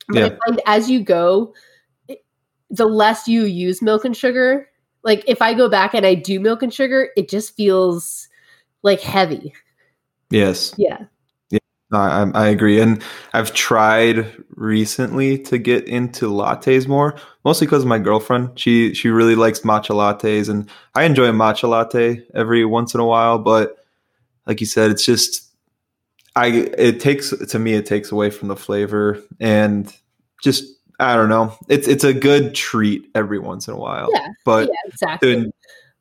But yeah. I find as you go, it, the less you use milk and sugar. Like if I go back and I do milk and sugar, it just feels like heavy. Yes. Yeah. Yeah. I, I agree. And I've tried recently to get into lattes more, mostly because my girlfriend. She she really likes matcha lattes, and I enjoy a matcha latte every once in a while. But like you said, it's just I it takes to me it takes away from the flavor and just I don't know. It's it's a good treat every once in a while. Yeah, but yeah, exactly.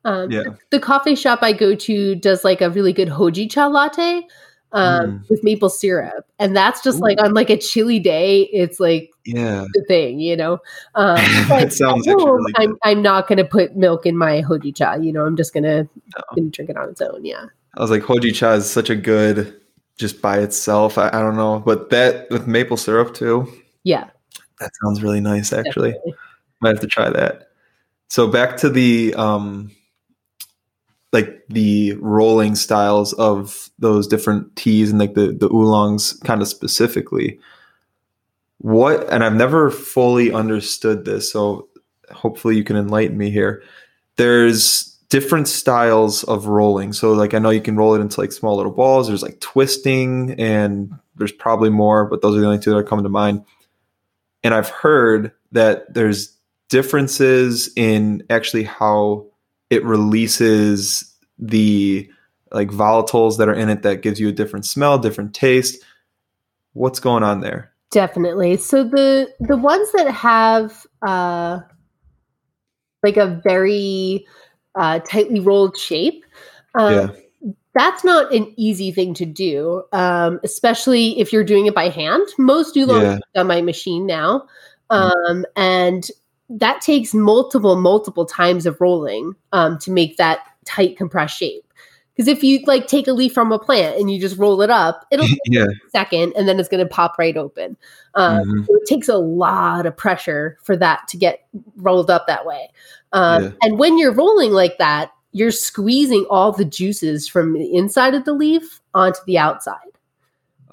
Um, yeah. The coffee shop I go to does like a really good hojicha latte um, mm. with maple syrup, and that's just Ooh. like on like a chilly day. It's like yeah, the thing, you know. Um, it sounds really I'm I'm not gonna put milk in my hojicha. You know, I'm just gonna, no. gonna drink it on its own. Yeah. I was like, hojicha is such a good just by itself. I, I, don't know, but that with maple syrup too. Yeah, that sounds really nice. Actually, Definitely. might have to try that. So back to the um, like the rolling styles of those different teas and like the the oolongs, kind of specifically. What and I've never fully understood this, so hopefully you can enlighten me here. There's different styles of rolling. So like I know you can roll it into like small little balls. There's like twisting and there's probably more, but those are the only two that are coming to mind. And I've heard that there's differences in actually how it releases the like volatiles that are in it that gives you a different smell, different taste. What's going on there? Definitely. So the the ones that have uh like a very uh, tightly rolled shape. Um, yeah. That's not an easy thing to do, um, especially if you're doing it by hand. Most do yeah. on my machine now. Mm-hmm. Um, and that takes multiple, multiple times of rolling um, to make that tight compressed shape. Because if you like take a leaf from a plant and you just roll it up, it'll take yeah. a second and then it's going to pop right open. Um, Mhm. so it takes a lot of pressure for that to get rolled up that way. Um, Yeah. And when you're rolling like that, you're squeezing all the juices from the inside of the leaf onto the outside.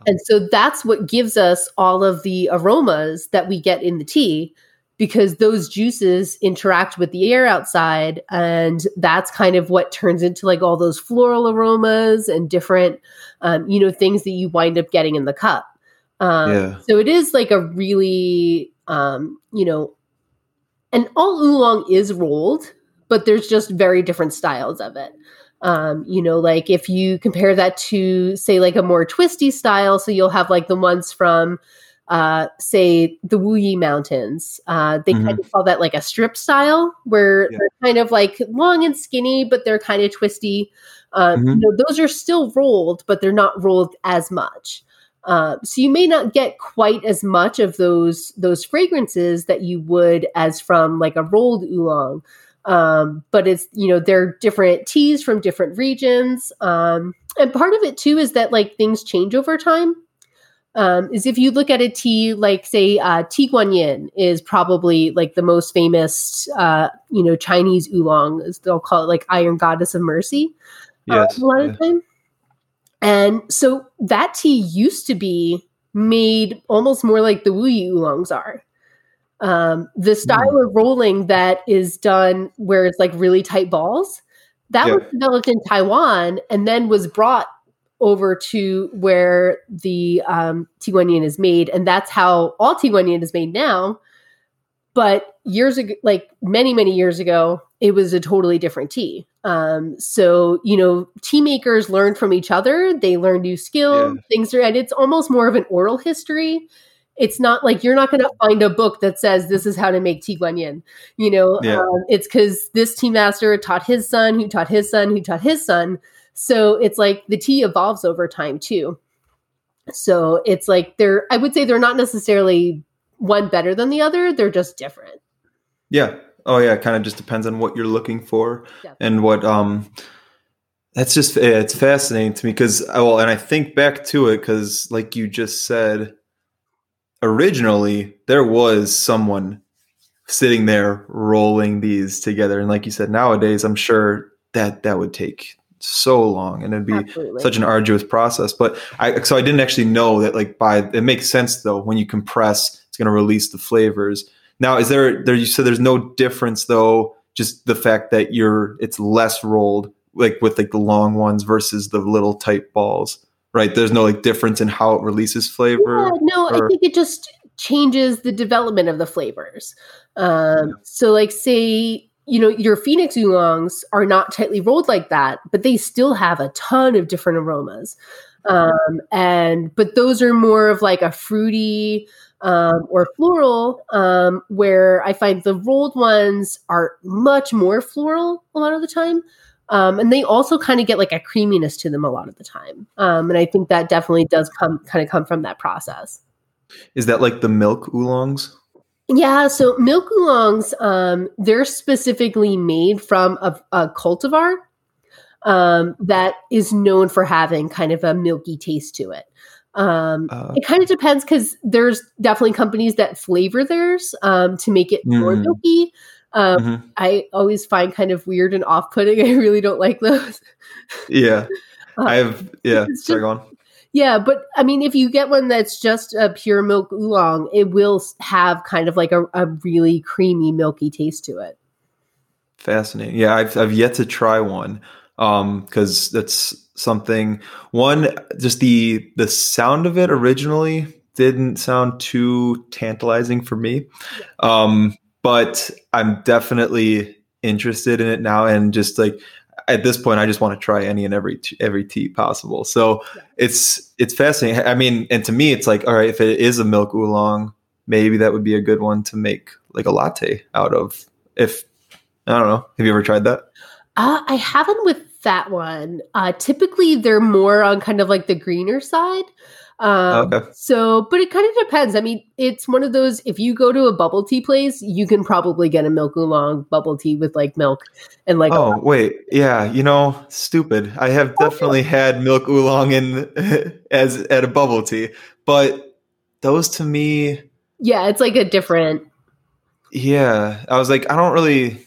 And so that's what gives us all of the aromas that we get in the tea because those juices interact with the air outside and that's kind of what turns into like all those floral aromas and different um, you know things that you wind up getting in the cup um, Yeah. so it is like a really um, you know and all oolong is rolled but there's just very different styles of it um, you know like if you compare that to say like a more twisty style so you'll have like the ones from uh, say the Wuyi Mountains. Uh, they kind of call that like a strip style, where Yeah. they're kind of like long and skinny, but they're kind of twisty. Um, Mhm. You know, those are still rolled, but they're not rolled as much. Uh, so you may not get quite as much of those those fragrances that you would as from like a rolled oolong. Um, but it's you know they're different teas from different regions, um, and part of it too is that like things change over time um, is if you look at a tea like say uh, tieguanyin is probably like the most famous uh, you know chinese oolong as they'll call it like iron goddess of mercy uh, a lot yeah. of time and so that tea used to be made almost more like the wuyi oolongs are um, the style Hmm. of rolling that is done where it's like really tight balls that Yeah. was developed in taiwan and then was brought over to where the um, Tieguanyin is made, and that's how all Tieguanyin is made now. But years ago, like many many years ago, it was a totally different tea. Um, so you know, tea makers learn from each other; they learn new skills, Yeah. things are, and it's almost more of an oral history. It's not like you're not going to find a book that says this is how to make Tieguanyin. You know, Yeah. um, it's because this tea master taught his son, who taught his son, who taught his son. So it's like the tea evolves over time too. So it's like they're, I would say they're not necessarily one better than the other. They're just different. Yeah. Oh yeah. It kind of just depends on what you're looking for Yeah. and what um that's just, it's fascinating to me because well and I think back to it because like you just said originally there was someone sitting there rolling these together and like you said nowadays I'm sure that that would take so long and it'd be Absolutely. such an arduous process. But I so I didn't actually know that like by it makes sense though when you compress, it's going to release the flavors. Now, is there there you said there's no difference though, just the fact that you're it's less rolled like with like the long ones versus the little tight balls, right? There's no like difference in how it releases flavor. Yeah, no, I think it just changes the development of the flavors. Um, So, like, say, you know, your Phoenix oolongs are not tightly rolled like that, but they still have a ton of different aromas. Um, and but those are more of like a fruity um, or floral, um, where I find the rolled ones are much more floral a lot of the time. Um, and they also kind of get like a creaminess to them a lot of the time. Um, and I think that definitely does come kind of come from that process. Is that like the milk oolongs? Yeah, so milk oolongs, um, they're specifically made from a, a cultivar um, that is known for having kind of a milky taste to it. Um, Uh, it kind of depends because there's definitely companies that flavor theirs um, to make it more Mm. milky. Um, mhm. I always find kind of weird and off-putting. I really don't like those. Yeah. Uh, I have yeah, sorry just- go on. Yeah, but I mean, if you get one that's just a pure milk oolong, it will have kind of like a, a really creamy, milky taste to it. Fascinating. Yeah, I've I've yet to try one um because that's something one just the the sound of it originally didn't sound too tantalizing for me um but i'm definitely interested in it now and just like at this point i just want to try any and every every tea possible so Yeah. it's it's fascinating i mean and to me it's like all right if it is a milk oolong maybe that would be a good one to make like a latte out of if i don't know have you ever tried that Uh, I haven't with that one. Uh, typically, they're more on kind of like the greener side. Um, Okay. So, but it kind of depends. I mean, it's one of those. If you go to a bubble tea place, you can probably get a milk oolong bubble tea with like milk and like. Oh wait, yeah. You know, stupid. I have definitely had milk oolong in as at a bubble tea, but those to me, Yeah, it's like a different. yeah. I was like, I don't really.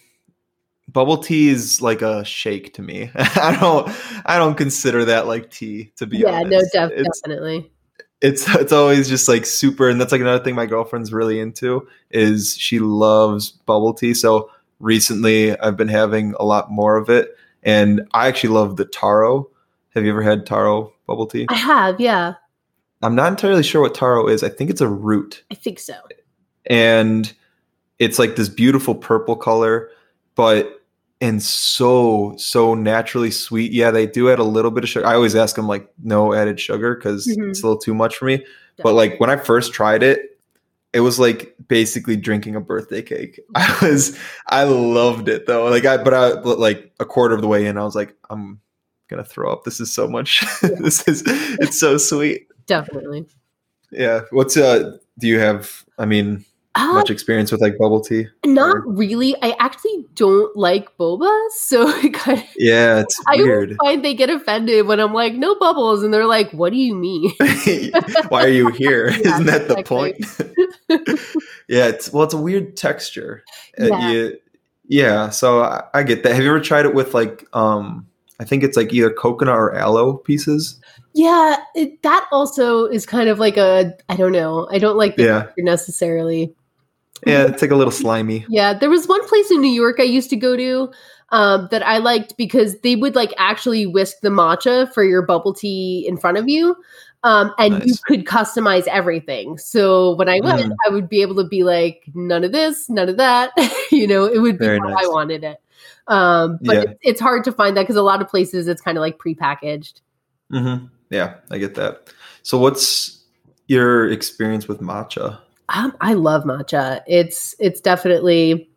Bubble tea is like a shake to me. I don't. I don't consider that like tea. To be Yeah, honest, no, def- definitely. It's it's always just like super and that's like another thing my girlfriend's really into is she loves bubble tea. So recently i've been having a lot more of it and i actually love the taro. Have you ever had taro bubble tea? I have, yeah, i'm not entirely sure what taro is. I think it's a root. I think so. and it's like this beautiful purple color but and so so naturally sweet. Yeah they do add a little bit of sugar. I always ask them like no added sugar because Mhm. it's a little too much for me. But like when i first tried it it was like basically drinking a birthday cake. I was i loved it though. Like i but i like a quarter of the way in i was like i'm gonna throw up. This is so much. This is it's so sweet. Definitely. yeah. What's uh do you have i mean Uh, much experience with like bubble tea not or- really. I actually don't like boba, so it kind of, yeah it's I weird find they get offended when I'm like, no bubbles, and they're like, what do you mean? why are you here Yeah, not that the point yeah it's well it's a weird texture Uh, Yeah. you- yeah so I, I get that have you ever tried it with like um i think it's like either coconut or aloe pieces Yeah, it, that also is kind of like a I don't know. I don't like the Yeah. texture necessarily. Yeah it's like a little slimy Yeah, there was one place in New York I used to go to um, that I liked because they would like actually whisk the matcha for your bubble tea in front of you. Um, and you could customize everything. So when I went, Mm. I would be able to be like, none of this, none of that. you know, it would be Very how nice. I wanted it. Um, but Yeah. it, it's hard to find that because a lot of places it's kind of like prepackaged. hmm yeah i get that so what's your experience with matcha Um, I love matcha. It's it's definitely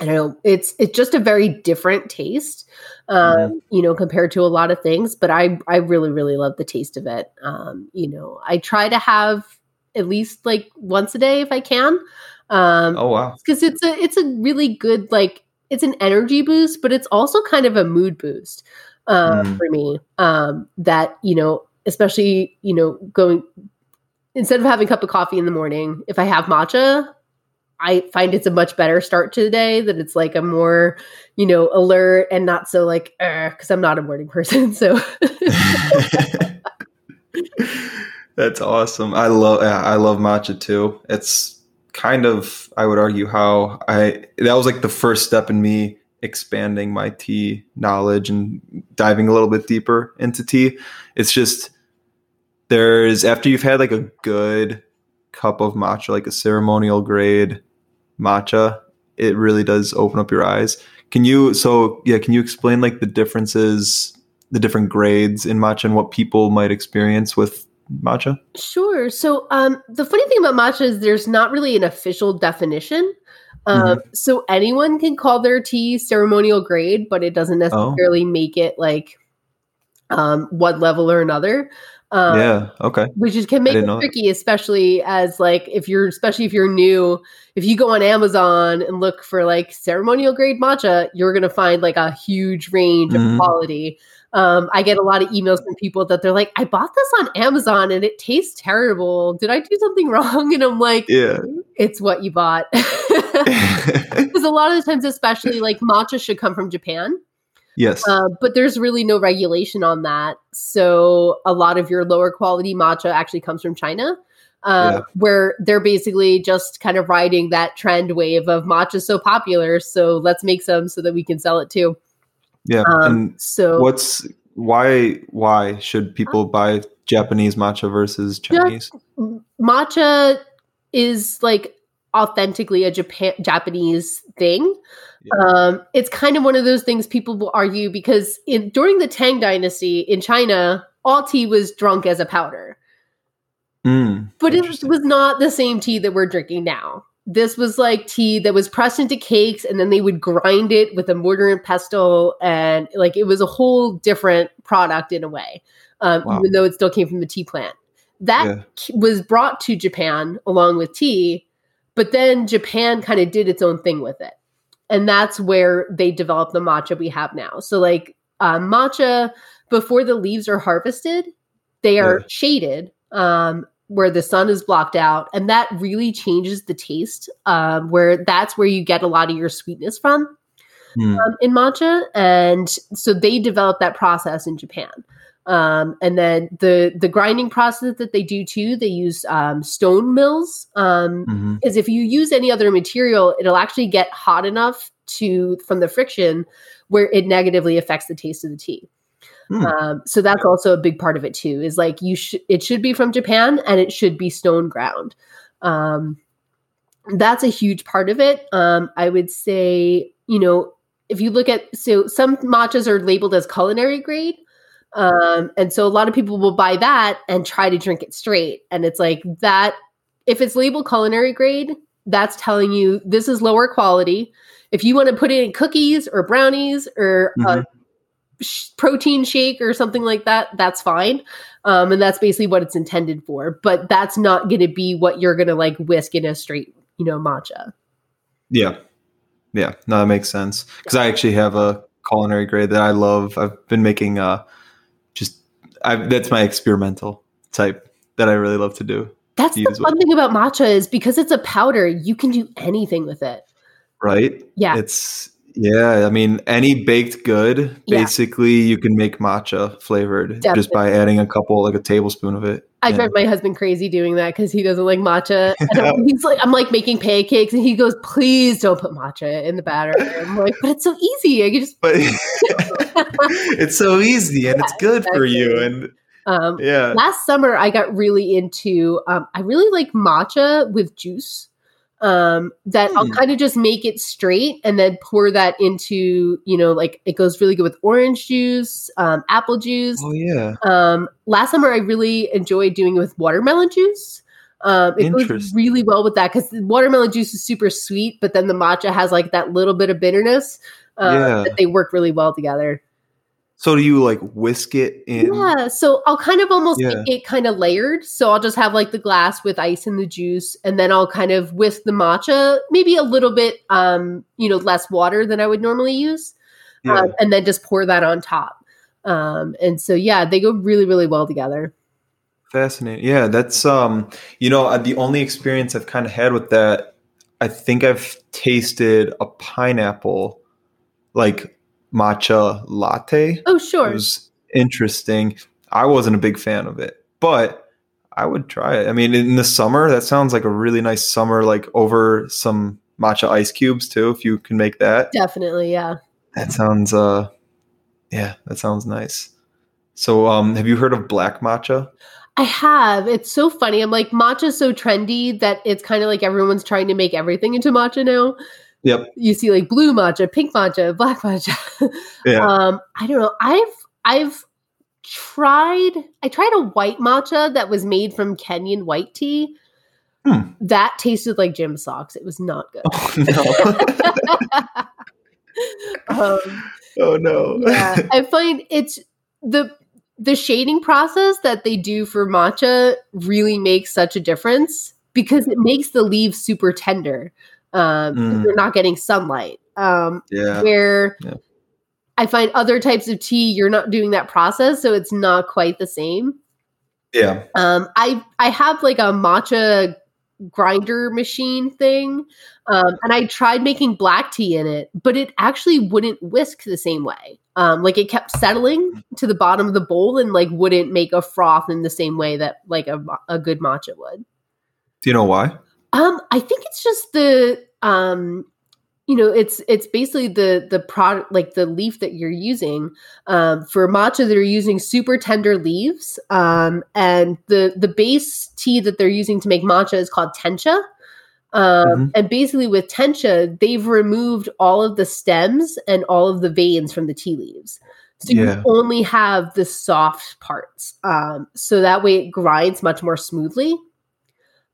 I don't know. It's it's just a very different taste, um, you know, compared to a lot of things. But I I really really love the taste of it. Um, you know, I try to have at least like once a day if I can, um, oh wow because it's a it's a really good like it's an energy boost, but it's also kind of a mood boost um, Mm. for me. Um, that you know, especially you know, going instead of having a cup of coffee in the morning, if I have matcha, I find it's a much better start to the day. That it's like a more you know alert and not so like because I'm not a morning person. So That's awesome. I love I love matcha too. It's kind of I would argue how I that was like the first step in me expanding my tea knowledge and diving a little bit deeper into tea. It's just there's after you've had like a good cup of matcha, like a ceremonial grade matcha, it really does open up your eyes. Can you so yeah, can you explain like the differences, the different grades in matcha and what people might experience with matcha? Sure. So um, the funny thing about matcha is there's not really an official definition. Um, So anyone can call their tea ceremonial grade, but it doesn't necessarily make it like um, one level or another. Um, yeah. Okay. which is can make it know that. tricky, especially as like if you're especially if you're new. If you go on Amazon and look for like ceremonial grade matcha, you're gonna find like a huge range Mhm. of quality. Um, I get a lot of emails from people that they're like, "I bought this on Amazon and it tastes terrible. Did I do something wrong?" And I'm like, Yeah. "It's what you bought." Because a lot of the times, especially like matcha, should come from Japan. Yes. Uh, but there's really no regulation on that. So a lot of your lower quality matcha actually comes from China, uh, Yeah. where they're basically just kind of riding that trend wave of matcha so popular. So let's make some so that we can sell it too. yeah. Um, and so what's why why should people buy Japanese matcha versus Chinese? matcha is like authentically a Japan Japanese thing. Yeah. Um, it's kind of one of those things people will argue because in during the Tang Dynasty in China, all tea was drunk as a powder. Mm, But it was not the same tea that we're drinking now. This was like tea that was pressed into cakes and then they would grind it with a mortar and pestle. And like it was a whole different product in a way, um, Wow. even though it still came from the tea plant. that Yeah. was brought to Japan along with tea, but then Japan kind of did its own thing with it. And that's where they develop the matcha we have now. So, like uh, matcha, before the leaves are harvested, they are Yeah. shaded um, where the sun is blocked out. And that really changes the taste, um, where that's where you get a lot of your sweetness from Hmm. um, in matcha, and so they developed that process in Japan. Um, and then the the grinding process that they do too, they use um, stone mills. Um, Mhm. Because if you use any other material, it'll actually get hot enough to from the friction where it negatively affects the taste of the tea. Hmm. Um, so that's also a big part of it too. Is like you should it should be from Japan and it should be stone ground. Um, that's a huge part of it. Um, I would say, you know, if you look at so some matchas are labeled as culinary grade. Um, and so a lot of people will buy that and try to drink it straight. And it's like that if it's labeled culinary grade, that's telling you this is lower quality. If you want to put it in cookies or brownies or a Mhm. sh- protein shake or something like that, that's fine. Um, and that's basically what it's intended for. But that's not going to be what you're going to like whisk in a straight, you know, matcha. Yeah. Yeah. No, that makes sense. Because I actually have a culinary grade that I love. I've been making uh I that's my experimental type that I really love to do. That's the Use fun it. thing about matcha is because it's a powder, you can do anything with it. Right? Yeah. It's yeah, I mean any baked good, Yeah. basically you can make matcha flavored just by adding a couple like a tablespoon of it. I Yeah. drive my husband crazy doing that because he doesn't like matcha. He's like, I'm like making pancakes, and he goes, "Please don't put matcha in the batter." And I'm like, "But it's so easy. I can just." But it's so easy and it's Yeah, good for you and Um, yeah. last summer, I got really into. Um, I really like matcha with juice. Um, that I'll Hmm. kind of just make it straight and then pour that into, you know, like it goes really good with orange juice, um, apple juice. Oh yeah. Um, last summer, I really enjoyed doing it with watermelon juice. Um, it goes really well with that because watermelon juice is super sweet, but then the matcha has like that little bit of bitterness. Uh, Yeah. that they work really well together. So do you like whisk it in? Yeah, so I'll kind of almost Yeah. make it kind of layered. So I'll just have like the glass with ice and the juice, and then I'll kind of whisk the matcha, maybe a little bit, um, you know, less water than I would normally use, Yeah. um, and then just pour that on top. Um, and so yeah, they go really, really well together. Fascinating. Yeah, that's um, you know, the only experience I've kind of had with that, I think I've tasted a pineapple like matcha latte. Oh, sure. It was interesting. I wasn't a big fan of it, but I would try it. I mean, in the summer, that sounds like a really nice summer, like over some matcha ice cubes too. If you can make that, Definitely, yeah. that sounds uh, yeah, that sounds nice. So, um, have you heard of black matcha? I have. It's so funny. I'm like, matcha's so trendy that it's kind of like everyone's trying to make everything into matcha now. Yep. You see like blue matcha, pink matcha, black matcha. Yeah. um, I don't know. I've I've tried I tried a white matcha that was made from Kenyan white tea. Hmm. That tasted like gym socks. It was not good. Oh no. um, oh no. yeah, I find it's the the shading process that they do for matcha really makes such a difference because it makes the leaves super tender. Um, Mm. You're not getting sunlight. Um, yeah. where Yeah. I find other types of tea, you're not doing that process, so it's not quite the same. Yeah. Um, I I have like a matcha grinder machine thing, um, and I tried making black tea in it, but it actually wouldn't whisk the same way. Um, like it kept settling to the bottom of the bowl and like wouldn't make a froth in the same way that like a, a good matcha would. Do you know why? Um, I think it's just the um, you know, it's it's basically the the product like the leaf that you're using. Um, for matcha, they're using super tender leaves, um, and the the base tea that they're using to make matcha is called tencha. Um, Mhm. And basically, with tencha, they've removed all of the stems and all of the veins from the tea leaves. So Yeah. you only have the soft parts. Um, so that way it grinds much more smoothly.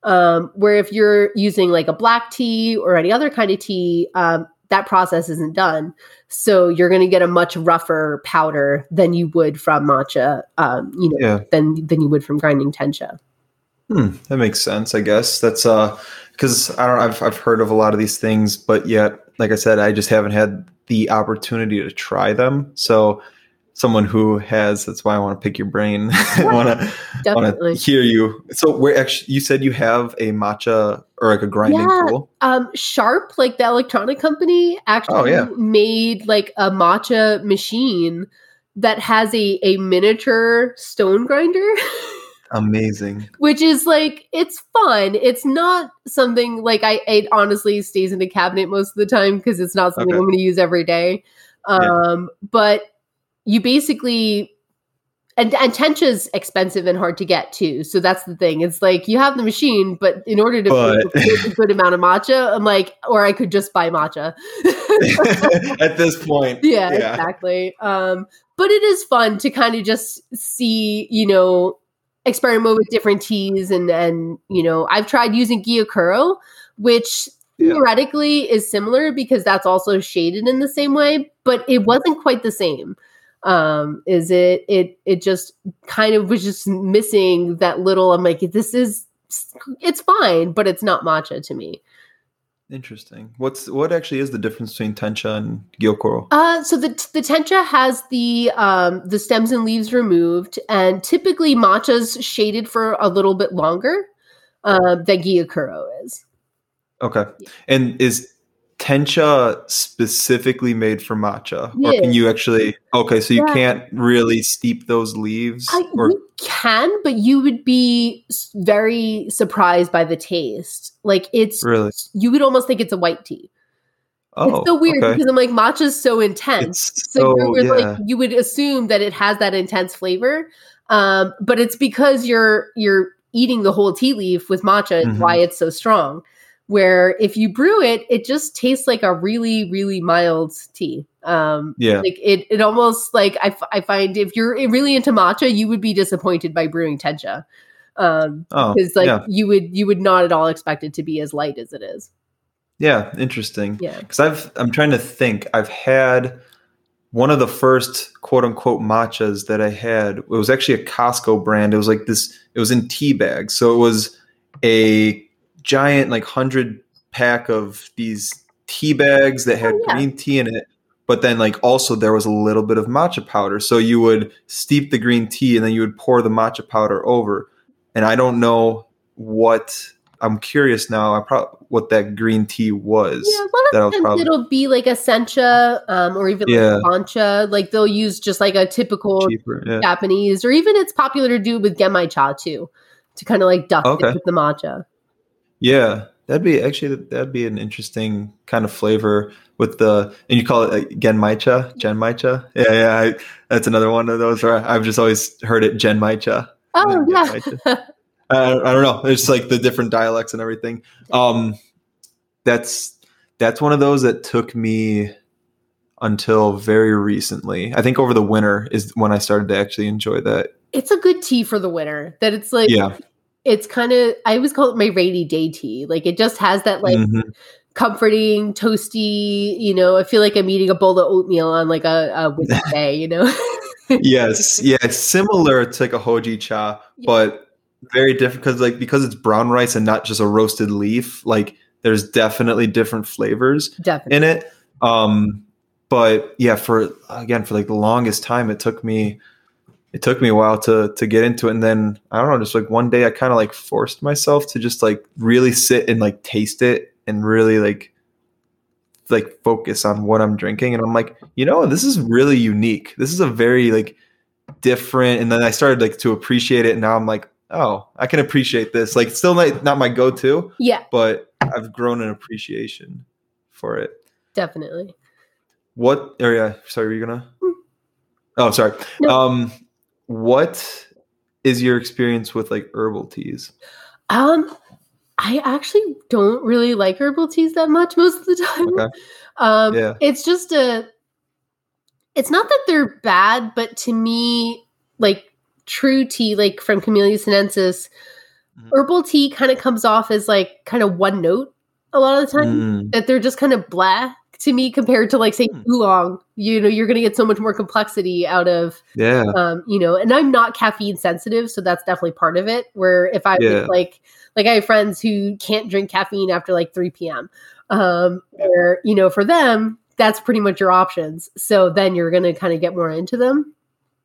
Um, where if you're using like a black tea or any other kind of tea, um, that process isn't done. So you're going to get a much rougher powder than you would from matcha, um, you know, Yeah. than than you would from grinding tencha. Hmm, that makes sense. I guess that's uh because I don't. I've I've heard of a lot of these things, but yet, like I said, I just haven't had the opportunity to try them. So, someone who has, that's why I want to pick your brain. I want to hear you. So, we're actually you said you have a matcha or like a grinding yeah. tool? Um, Sharp, like the electronic company, actually oh, yeah. made like a matcha machine that has a a miniature stone grinder. Amazing. Which is like it's fun. It's not something like I it honestly stays in the cabinet most of the time because it's not something okay. I'm going to use every day. Um, yeah. but you basically and, and tencha is expensive and hard to get too. So that's the thing. It's like you have the machine, but in order to but, make a good amount of matcha, I'm like, or I could just buy matcha. At this point. Yeah, yeah, exactly. Um, but it is fun to kind of just see, you know, experiment with different teas and and you know i've tried using gyokuro which yeah. theoretically is similar because that's also shaded in the same way but it wasn't quite the same um is it it it just kind of was just missing that little i'm like this is it's fine but it's not matcha to me Interesting. What's what actually is the difference between tencha and gyokuro? Uh, so the the tencha has the um, the stems and leaves removed, and typically matcha's shaded for a little bit longer uh, than gyokuro is. Okay, yeah. and is tencha specifically made for matcha or can you actually okay so you yeah. can't really steep those leaves I, or you can but you would be very surprised by the taste like it's really you would almost think it's a white tea Oh, it's so weird okay. because I'm like matcha's so intense. It's so, so yeah. like you would assume that it has that intense flavor, um, but it's because you're you're eating the whole tea leaf with matcha mm-hmm. why it's so strong where if you brew it, it just tastes like a really, really mild tea. Um, yeah. Like it, it almost like I, f- I find if you're really into matcha, you would be disappointed by brewing tencha. Um, oh, because like yeah. you would, you would not at all expect it to be as light as it is. Yeah. Interesting. Yeah. Cause I've, I'm trying to think, I've had one of the first quote unquote matchas that I had, it was actually a Costco brand. It was like this, it was in tea bags. So it was a giant like hundred pack of these tea bags that had oh, yeah. green tea in it but then like also there was a little bit of matcha powder so you would steep the green tea and then you would pour the matcha powder over and i don't know what i'm curious now i probably what that green tea was yeah a lot of times probably, it'll be like a sencha um, or even yeah. like matcha like they'll use just like a typical Cheaper, yeah. japanese or even it's popular to do with genmaicha too to kind of like duck okay. it with the matcha yeah, that'd be actually that'd be an interesting kind of flavor with the and you call it like genmaicha, genmaicha. Yeah, yeah, I, that's another one of those where I've just always heard it genmaicha. Oh yeah. I, I don't know. It's like the different dialects and everything. Um, that's that's one of those that took me until very recently. I think over the winter is when I started to actually enjoy that. It's a good tea for the winter. That it's like yeah it's kind of I always call it my rainy day tea. Like it just has that like mm-hmm. comforting, toasty. You know, I feel like I'm eating a bowl of oatmeal on like a, a winter day. You know. yes, yeah, it's similar to like a hojicha, yeah. but very different because like because it's brown rice and not just a roasted leaf. Like there's definitely different flavors definitely. in it. Um, but yeah, for again for like the longest time, it took me it took me a while to to get into it. And then i don't know just like one day i kind of like forced myself to just like really sit and like taste it and really like like focus on what i'm drinking. And i'm like you know this is really unique. This is a very like different and then i started like to appreciate it. And now i'm like oh i can appreciate this. Like still not, not my go-to yeah. but i've grown an appreciation for it. Definitely. What area sorry were you gonna? Mm. oh sorry. No. um what is your experience with like herbal teas? Um, I actually don't really like herbal teas that much most of the time. Okay. Um, yeah. It's just a. It's not that they're bad, but to me, like true tea, like from Camellia sinensis, mm-hmm. herbal tea kind of comes off as like kind of one note a lot of the time. Mm. That they're just kind of black. To me compared to like say Hmm. oolong. You know, you're going to get so much more complexity out of Yeah. um, you know, and I'm not caffeine sensitive, so that's definitely part of it. Where if I Yeah. was like, like I have friends who can't drink caffeine after like 3 p.m. Um, where you know, for them, that's pretty much your options. So then you're going to kind of get more into them.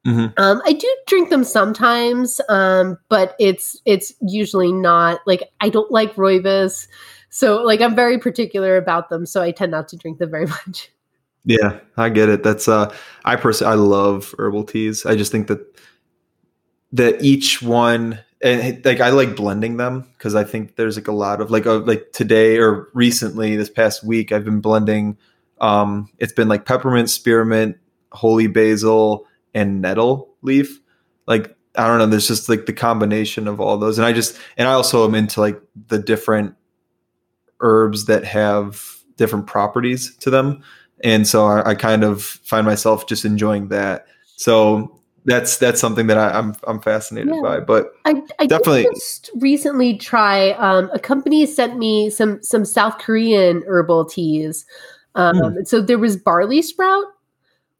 Mhm. Um, I do drink them sometimes, um, but it's it's usually not like I don't like rooibos, so like I'm very particular about them. So I tend not to drink them very much. Yeah, I get it. That's uh I personally I love herbal teas. I just think that that each one and like I like blending them because I think there's like a lot of like uh, like today or recently this past week I've been blending um it's been like peppermint, spearmint, holy basil and nettle leaf. Like I don't know, there's just like the combination of all those and I just and I also am into like the different herbs that have different properties to them and so I, I kind of find myself just enjoying that. So that's that's something that I, I'm I'm fascinated Yeah. by. But I, I Definitely. did just recently try. Um, a company sent me some some South Korean herbal teas. Um, and so there was barley sprout,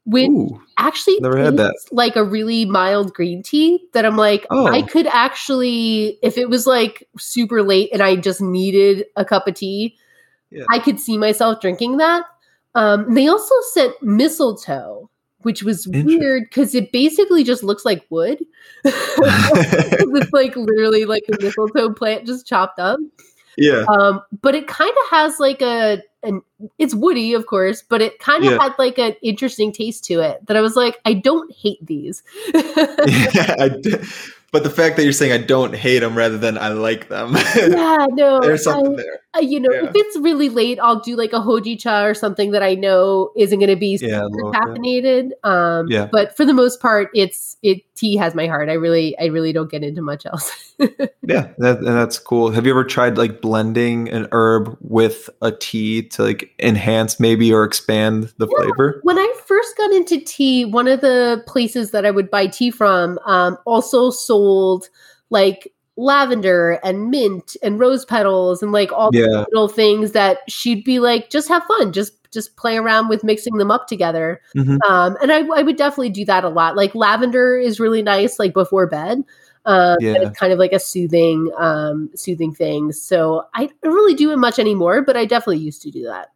which ooh, actually never had that. like a really mild green tea. That I'm like, Oh. I could actually, if it was like super late and I just needed a cup of tea, Yeah. I could see myself drinking that. Um, they also sent mistletoe, which was weird because it basically just looks like wood. it's like literally like a mistletoe plant just chopped up. yeah, Um, but it kind of has like a an it's woody, of course, but it kind of Yeah. had like an interesting taste to it that I was like, I don't hate these. yeah. I d- but the fact that you're saying I don't hate them rather than I like them, yeah, no, there's something I- there. Uh, you know, Yeah. if it's really late, I'll do like a hojicha or something that I know isn't going to be Yeah, caffeinated. Um, Yeah. but for the most part, it's it tea has my heart. I really, I really don't get into much else. Yeah, that, and that's cool. Have you ever tried like blending an herb with a tea to like enhance maybe or expand the Yeah. flavor? when I first got into tea, one of the places that I would buy tea from um, also sold like lavender and mint and rose petals and like all Yeah. the little things that she'd be like, just have fun, just just play around with mixing them up together. Mhm. Um, and I, I would definitely do that a lot. Like lavender is really nice, like before bed. Um, Yeah. it's kind of like a soothing, um, soothing thing. So I don't really do it much anymore, but I definitely used to do that.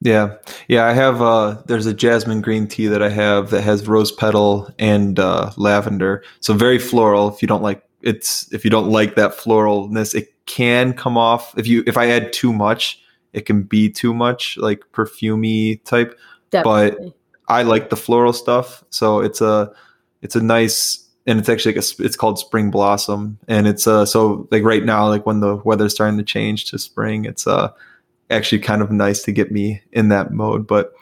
Yeah. Yeah, I have uh there's a jasmine green tea that I have that has rose petal and uh lavender. So very floral if you don't like it's if you don't like that floralness, it can come off if you if I add too much, it can be too much like perfumey type. Definitely. I like the floral stuff. So it's a it's a nice and it's actually like a, it's called spring blossom and it's uh so like right now like when the weather's starting to change to spring it's uh actually kind of nice to get me in that mode but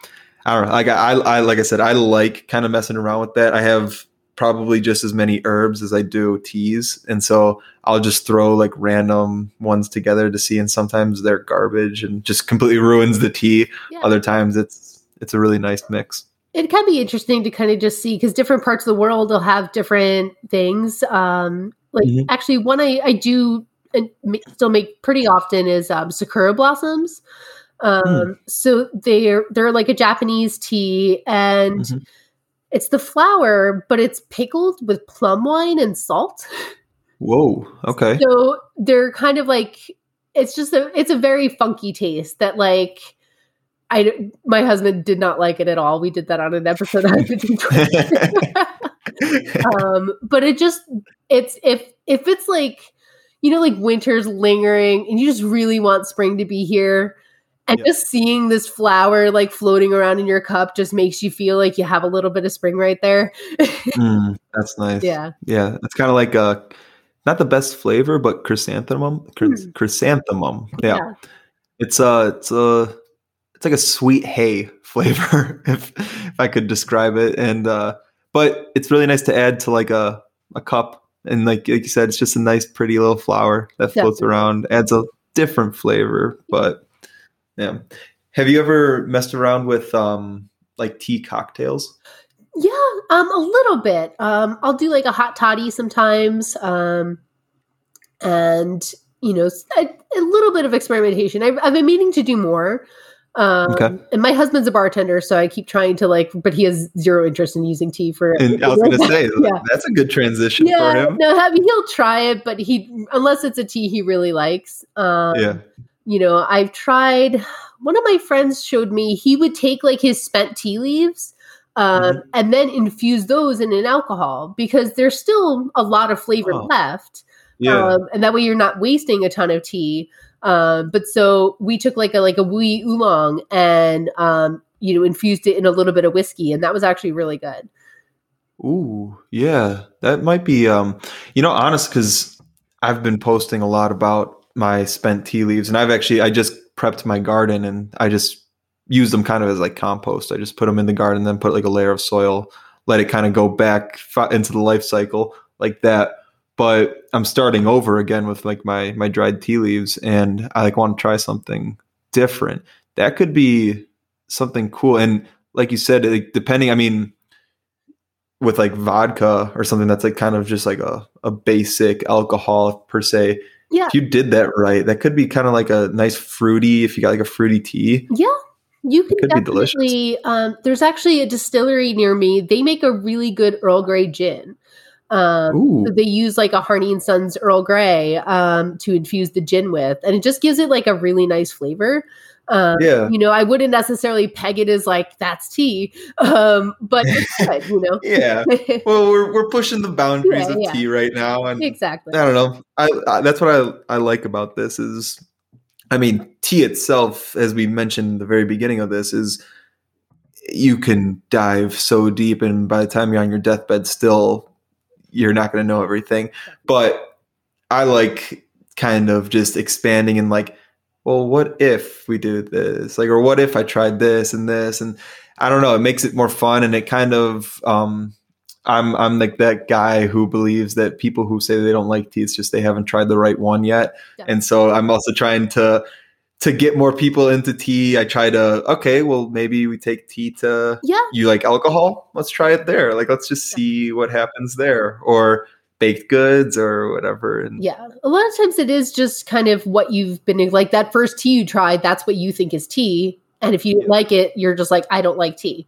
i don't know like i i like i said i like kind of messing around with that i have probably just as many herbs as i do teas and so i'll just throw like random ones together to see and sometimes they're garbage and just completely ruins the tea Yeah. other times it's it's a really nice mix it can be interesting to kind of just see because different parts of the world will have different things. Um, like Mhm. actually, one I I do and still make pretty often is um, sakura blossoms. Um, Hmm. So they're they're like a Japanese tea, and Mhm. It's the flower, but it's pickled with plum wine and salt. whoa okay So they're kind of like it's just a it's a very funky taste that like. I my husband did not like it at all. We did that on an episode. Um but it just it's if if it's like you know like winter's lingering and you just really want spring to be here and Yeah. just seeing this flower like floating around in your cup just makes you feel like you have a little bit of spring right there Mm, that's nice. yeah Yeah, it's kind of like uh not the best flavor, but chrysanthemum. Chry- Hmm. Chrysanthemum. Yeah. It's a, it's a it's like a sweet hay flavor, if if I could describe it. And uh but it's really nice to add to like a a cup. And like like you said, it's just a nice, pretty little flower that floats Definitely. around, adds a different flavor. But yeah. Have you ever messed around with um like tea cocktails? yeah um a little bit um i'll do like a hot toddy sometimes um and you know a little bit of experimentation I've, I've been meaning to do more Um, Okay. And my husband's a bartender, so I keep trying to like, but he has zero interest in using tea for. And I was going to say Yeah. that's a good transition for yeah, him. no, I mean, he'll try it, but he unless it's a tea he really likes. Um, yeah. You know, I've tried. One of my friends showed me he would take like his spent tea leaves. Um, Mhm. and then infuse those in an alcohol because there's still a lot of flavor Oh. left. Yeah. Um, and that way you're not wasting a ton of tea. Um, but so we took like a like a Wuyi oolong and um, you know infused it in a little bit of whiskey, and that was actually really good. Ooh, yeah, that might be. Um, you know, honest because I've been posting a lot about my spent tea leaves, and I've actually I just prepped my garden, and I just use them kind of as like compost. I just put them in the garden, then put like a layer of soil, let it kind of go back into the life cycle like that. But I'm starting over again with like my my dried tea leaves, and I like want to try something different. That could be something cool, and like you said, like, depending. I mean with like vodka or something that's like kind of just like a, a basic alcohol per se. Yeah. If you did that right, that could be kind of like a nice fruity, if you got like a fruity tea. Yeah, you can could be delicious. definitely. Um, there's actually a distillery near me. They make a really good Earl Grey gin. Um, so they use like a Harney and Sons Earl Grey um, to infuse the gin with, and it just gives it like a really nice flavor. Um, Yeah. you know, I wouldn't necessarily peg it as like that's tea, um, but good. You know, Yeah. Well, we're, we're pushing the boundaries Yeah, of yeah. tea right now. And exactly. I don't know. I, I that's what I I like about this is, I mean, tea itself, as we mentioned in the very beginning of this, is you can dive so deep, and by the time you're on your deathbed, still you're not going to know everything. But I like kind of just expanding and like, well, what if we do this? Like, or what if I tried this and this? And I don't know. It makes it more fun, and it kind of um, I'm I'm like that guy who believes that people who say they don't like tea, it's just they haven't tried the right one yet. Yeah. And so I'm also trying to to get more people into tea. I try to okay, well maybe we take tea to Yeah, you like alcohol? Let's try it there. Like let's just see what happens there, or baked goods or whatever. And yeah. A lot of times it is just kind of what you've been like that first tea you tried. That's what you think is tea, and if you Yeah. like it, you're just like I don't like tea.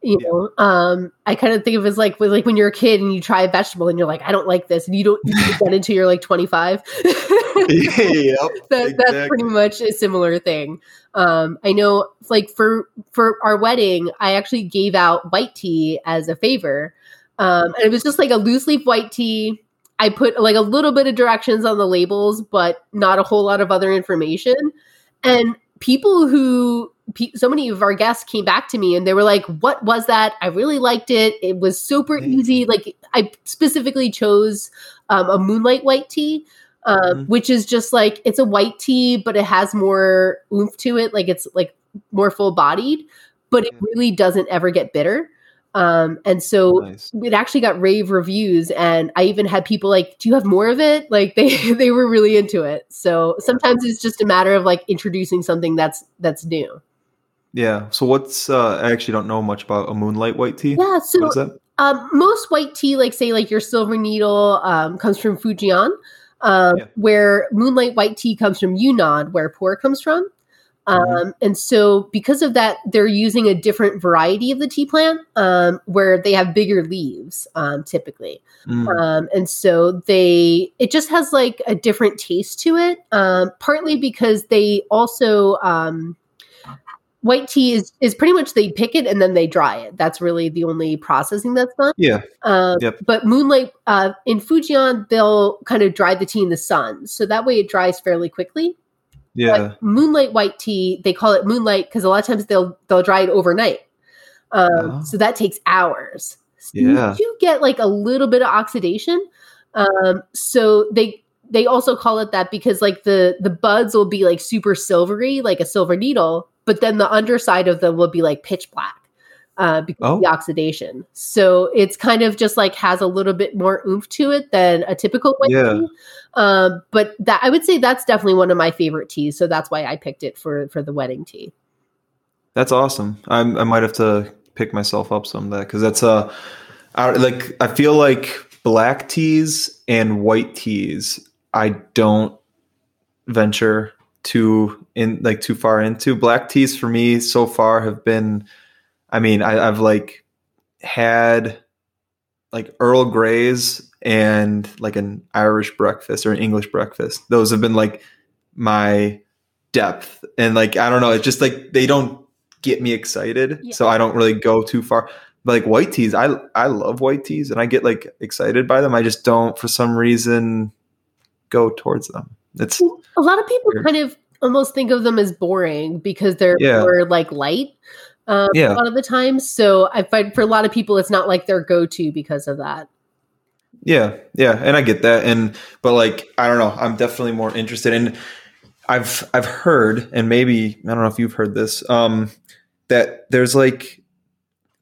You Yeah. know, um, I kind of think of it as like like when you're a kid and you try a vegetable and you're like I don't like this, and you don't eat that until you're like 25. yep, that, that's pretty much a similar thing. Um, I know, like for for our wedding, I actually gave out white tea as a favor, um, and it was just like a loose leaf white tea. I put like a little bit of directions on the labels, but not a whole lot of other information. And people who pe- so many of our guests came back to me and they were like, "What was that? I really liked it. It was super easy. Like I specifically chose um, a moonlight white tea." um, Mhm. which is just like it's a white tea, but it has more oomph to it. Like it's like more full bodied, but it really doesn't ever get bitter. Um, and so nice. it actually got rave reviews, and I even had people like, "Do you have more of it?" Like they they were really into it. So sometimes it's just a matter of like introducing something that's that's new. Yeah. So what's uh I actually don't know much about a moonlight white tea. Yeah. So What is that? Um, most white tea, like say, like your silver needle, um, comes from Fujian, um, Yeah. where moonlight white tea comes from Yunnan, where pu comes from. Um, Mhm. And so, because of that, they're using a different variety of the tea plant, um, where they have bigger leaves, um, typically. Mm, Um, and so they, it just has like a different taste to it. Um, partly because they also, um, white tea is is pretty much they pick it and then they dry it. That's really the only processing that's done. yeah. Um, Yep. But moonlight uh, in Fujian, they'll kind of dry the tea in the sun, so that way it dries fairly quickly. Yeah. But moonlight white tea, they call it moonlight because a lot of times they'll they'll dry it overnight. Um, Oh. So that takes hours. So you Yeah. do get like a little bit of oxidation. Um, so they they also call it that because like the the buds will be like super silvery, like a silver needle, but then the underside of them will be like pitch black uh, because of the Oh. oxidation. So it's kind of just like has a little bit more oomph to it than a typical white Yeah. tea. Um, but that I would say that's definitely one of my favorite teas. So that's why I picked it for for the wedding tea. That's awesome. I'm, I might have to pick myself up some of that because that's uh, like I feel like black teas and white teas. I don't venture too in like too far into. Black teas for me so far have been, I mean, I, I've like had like Earl Grey's and like an Irish breakfast or an English breakfast. Those have been like my depth. And like I don't know, it's just like they don't get me excited. Yeah. So I don't really go too far. But like white teas, I I love white teas and I get like excited by them. I just don't for some reason go towards them. It's a lot of people Weird. kind of almost think of them as boring because they're Yeah. more like light um, Yeah. a lot of the time. So I find for a lot of people, it's not like their go-to because of that. Yeah, yeah, and I get that, and but like I don't know, I'm definitely more interested in. I've I've heard, and maybe I don't know if you've heard this, um, that there's like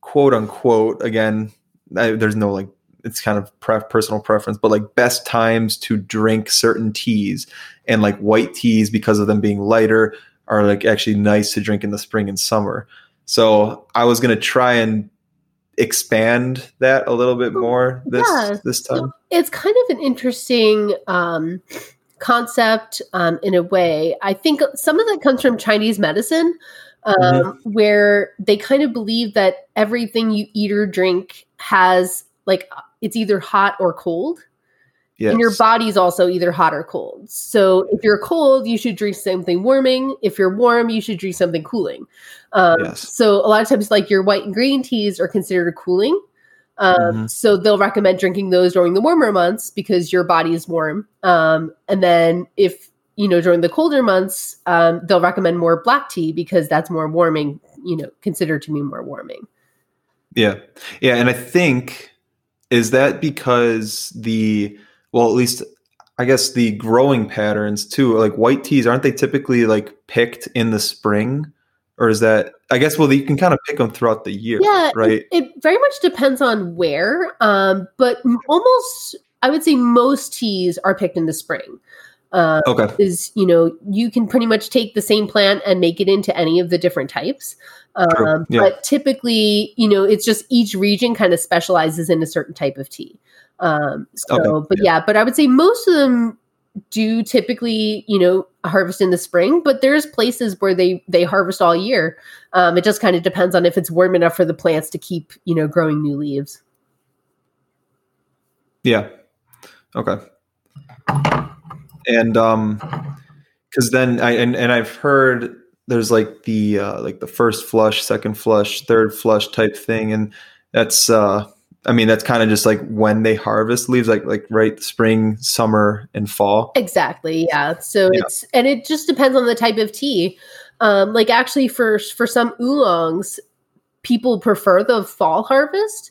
quote unquote again. I, there's no like it's kind of pre- personal preference, but like best times to drink certain teas, and like white teas because of them being lighter are like actually nice to drink in the spring and summer. So I was gonna try and expand that a little bit more this this time. It's kind of an interesting um, concept um, in a way. I think some of that comes from Chinese medicine, um, Mm-hmm. where they kind of believe that everything you eat or drink has like it's either hot or cold. Yes. And your body's also either hot or cold. So if you're cold, you should drink something warming. If you're warm, you should drink something cooling. Um, Yes. So a lot of times, like your white and green teas are considered cooling. Um, Mhm. So they'll recommend drinking those during the warmer months because your body is warm. Um, and then if you know during the colder months, um, they'll recommend more black tea because that's more warming. You know, considered to be more warming. Yeah. Yeah. And I think, is that because the, well, at least I guess the growing patterns too, like white teas, aren't they typically like picked in the spring? Or is that, I guess, well, you can kind of pick them throughout the year, Yeah, right? It, it very much depends on where, um, but almost I would say most teas are picked in the spring. Uh, Okay. is you know you can pretty much take the same plant and make it into any of the different types. Um, yeah. But typically, you know, it's just each region kind of specializes in a certain type of tea. Um, so, Okay, but yeah. but I would say most of them do typically, you know, harvest in the spring. But there's places where they they harvest all year. Um, it just kind of depends on if it's warm enough for the plants to keep, you know, growing new leaves. Yeah. Okay. And um cuz then I and, and I've heard there's like the uh like the first flush, second flush, third flush type thing and that's uh I mean that's kind of just like when they harvest leaves like like right spring, summer and fall. Exactly. Yeah. So Yeah. it's and it just depends on the type of tea. Um, like actually for for some oolongs, people prefer the fall harvest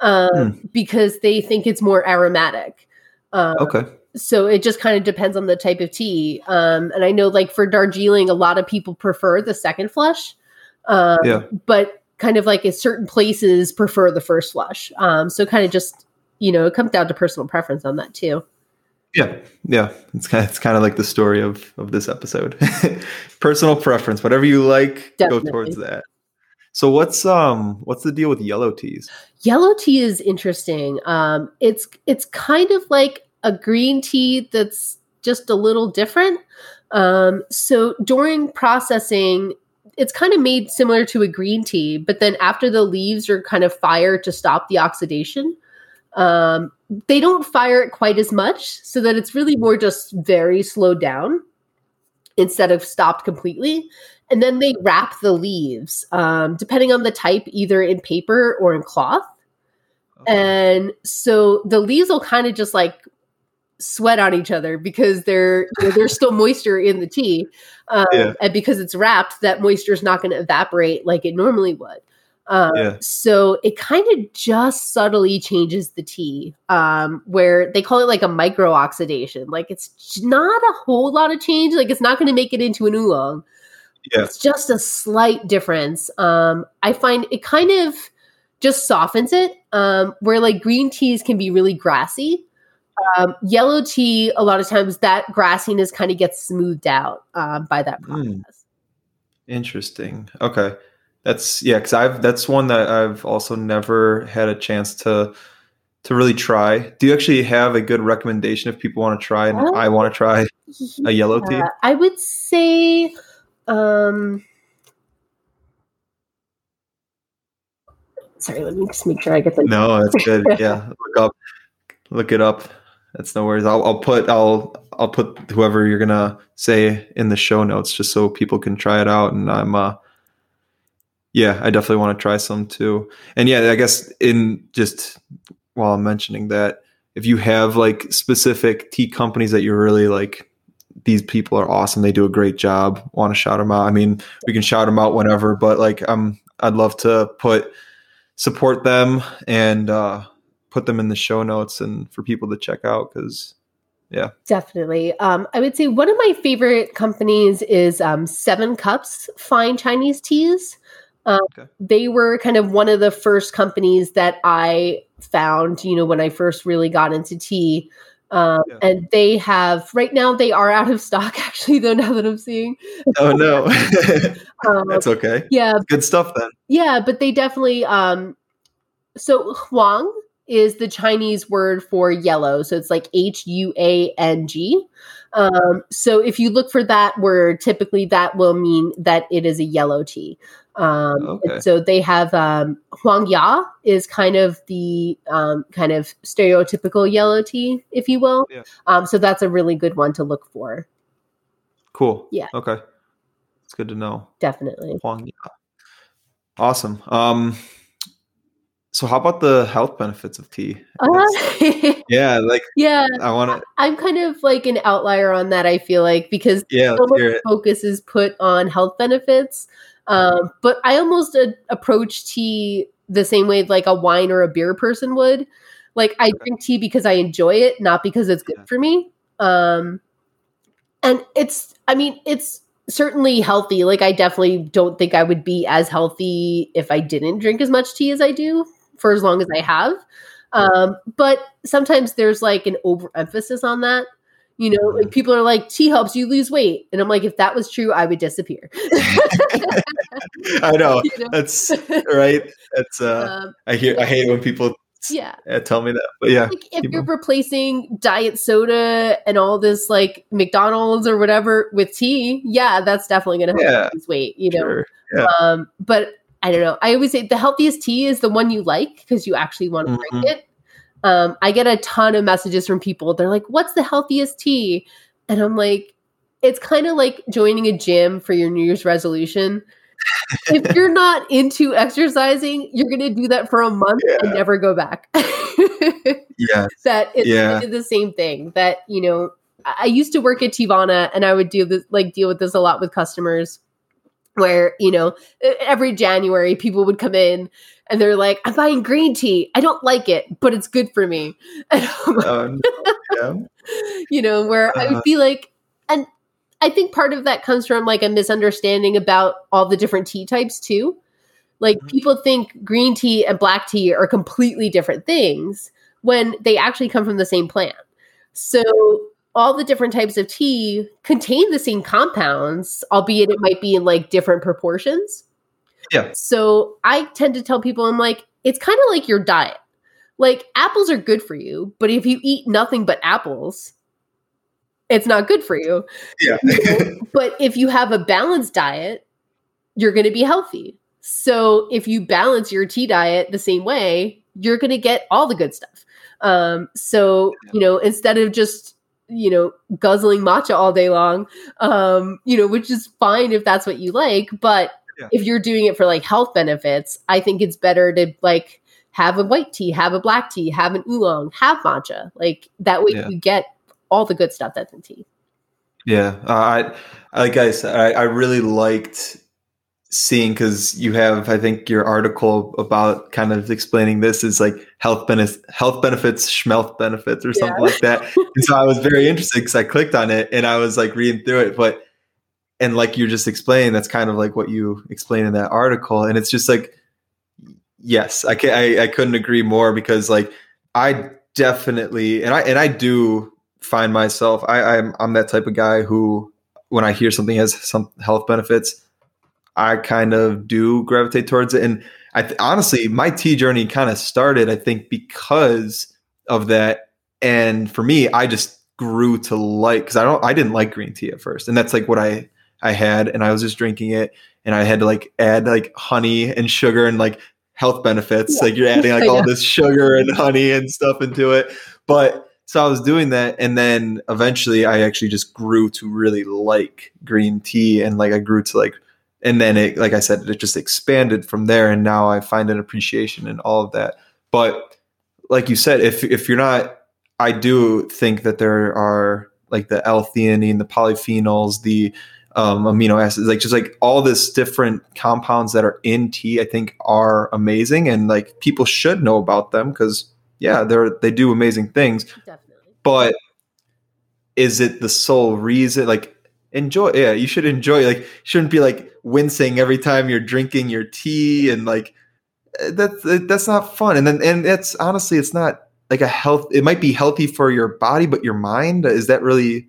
um, Hmm. because they think it's more aromatic. Um, Okay. So it just kind of depends on the type of tea. Um, and I know like for Darjeeling, a lot of people prefer the second flush. Um, Yeah. But kind of like in certain places prefer the first flush. Um, so kind of just you know it comes down to personal preference on that too. Yeah, yeah. It's kind of, it's kind of like the story of of this episode. Personal preference, whatever you like, Definitely. go towards that. So what's um what's the deal with yellow teas? Yellow tea is interesting. Um, it's it's kind of like a green tea that's just a little different. Um, so during processing, it's kind of made similar to a green tea, but then after the leaves are kind of fired to stop the oxidation, um, they don't fire it quite as much, so that it's really more just very slowed down instead of stopped completely. And then they wrap the leaves, um, depending on the type, either in paper or in cloth. And so the leaves will kind of just like sweat on each other because they're you know, there's still moisture in the tea, um, Yeah. and because it's wrapped, that moisture is not going to evaporate like it normally would. Um, Yeah. So it kind of just subtly changes the tea, um, where they call it like a micro oxidation. Like it's not a whole lot of change. Like it's not going to make it into an oolong. Yeah. It's just a slight difference. Um, I find it kind of just softens it. Um, where like green teas can be really grassy. Um, yellow tea, a lot of times that grassiness kind of gets smoothed out um, by that process. Mm. Interesting. Okay. That's yeah, because I've that's one that I've also never had a chance to to really try. Do you actually have a good recommendation if people want to try and Oh. I want to try? a yellow tea? I would say um sorry, let me just make sure I get the No, that's good. Yeah, look up, look it up. That's no worries. I'll, I'll put I'll I'll put whoever you're gonna say in the show notes just so people can try it out. And I'm uh yeah, I definitely want to try some too. And yeah, I guess in just while I'm mentioning that, if you have like specific tea companies that you're really like, these people are awesome. They do a great job. Want to shout them out? I mean, we can shout them out whenever, but like, I'm I'd love to put support them and uh, put them in the show notes and for people to check out because yeah. Definitely. Um, i would say one of my favorite companies is um, seven cups fine chinese teas. Um, okay. they were kind of one of the first companies that i found you know when i first really got into tea. Um, yeah. and they have right now they are out of stock actually though now that i'm seeing. Oh no. Um, that's okay. yeah. Good stuff then. Yeah but they definitely um so huang is the Chinese word for yellow. So it's like H U A N G. Um, so if you look for that word, typically that will mean that it is a yellow tea. Um, okay. So they have um, Huang Ya is kind of the um, kind of stereotypical yellow tea, if you will. Yeah. Um, so that's a really good one to look for. Cool. Yeah. Okay. It's good to know. Definitely. Huang Ya. Awesome. Um, so how about the health benefits of tea? Uh, yeah, like yeah, I want to. I'm kind of like an outlier on that. I feel like because yeah, so much focus is put on health benefits, um, but I almost uh, approach tea the same way like a wine or a beer person would. Like I drink tea because I enjoy it, not because it's good yeah. for me. Um, and it's, I mean, it's certainly healthy. Like I definitely don't think I would be as healthy if I didn't drink as much tea as I do for as long as I have. Um, but sometimes there's like an overemphasis on that. You know, like people are like, tea helps you lose weight. And I'm like, if that was true, I would disappear. I know. You know? That's right. That's uh um, I hear I hate when people yeah tell me that but yeah like if you're replacing diet soda and all this like mcdonald's or whatever with tea yeah that's definitely gonna help yeah, lose weight you know sure. yeah. um but I don't know. I always say the healthiest tea is the one you like because you actually want to mm-hmm. drink it. Um, I get a ton of messages from people. They're like, "What's the healthiest tea?" And I'm like, it's kind of like joining a gym for your New Year's resolution. if you're not into exercising, you're going to do that for a month yeah. and never go back. yeah, that it's yeah. the same thing. That you know, I used to work at Teavana, and I would do this, like deal with this a lot with customers where you know every january people would come in and they're like i'm buying green tea i don't like it but it's good for me um, yeah. you know where uh, i would uh-huh. be like and i think part of that comes from like a misunderstanding about all the different tea types too like mm-hmm. people think green tea and black tea are completely different things when they actually come from the same plant so all the different types of tea contain the same compounds, albeit it might be in like different proportions. Yeah. So I tend to tell people, I'm like, it's kind of like your diet. Like apples are good for you, but if you eat nothing but apples, it's not good for you. Yeah. but if you have a balanced diet, you're going to be healthy. So if you balance your tea diet the same way, you're going to get all the good stuff. Um, so, you know, instead of just you know, guzzling matcha all day long, um, you know, which is fine if that's what you like. But yeah. if you're doing it for like health benefits, I think it's better to like have a white tea, have a black tea, have an oolong, have matcha. Like that way yeah. you get all the good stuff that's in tea. Yeah. Uh, I, like I said, I, I really liked seeing because you have i think your article about kind of explaining this is like health benefits health benefits schmealth benefits or something yeah. like that and so i was very interested because i clicked on it and i was like reading through it but and like you're just explaining that's kind of like what you explain in that article and it's just like yes i can I, I couldn't agree more because like i definitely and i and i do find myself i i'm, I'm that type of guy who when i hear something has some health benefits I kind of do gravitate towards it. And I th- honestly, my tea journey kind of started, I think, because of that. And for me, I just grew to like because I don't I didn't like green tea at first, and that's like what I I had, and I was just drinking it, and I had to like add like honey and sugar and like health benefits. Yeah. Like you're adding like all this sugar and honey and stuff into it, but so I was doing that, and then eventually I actually just grew to really like green tea, and like I grew to like, and then it, like I said, it just expanded from there, and now I find an appreciation in all of that. But like you said, if if you're not, I do think that there are like the L-theanine, the polyphenols, the um, amino acids, like just like all this different compounds that are in tea, I think are amazing, and like people should know about them because yeah, they're they do amazing things. Definitely. But is it the sole reason? Like enjoy yeah, you should enjoy like shouldn't be like wincing every time you're drinking your tea and like eh, that's that's not fun. And then and it's honestly it's not like a health it might be healthy for your body, but your mind is that really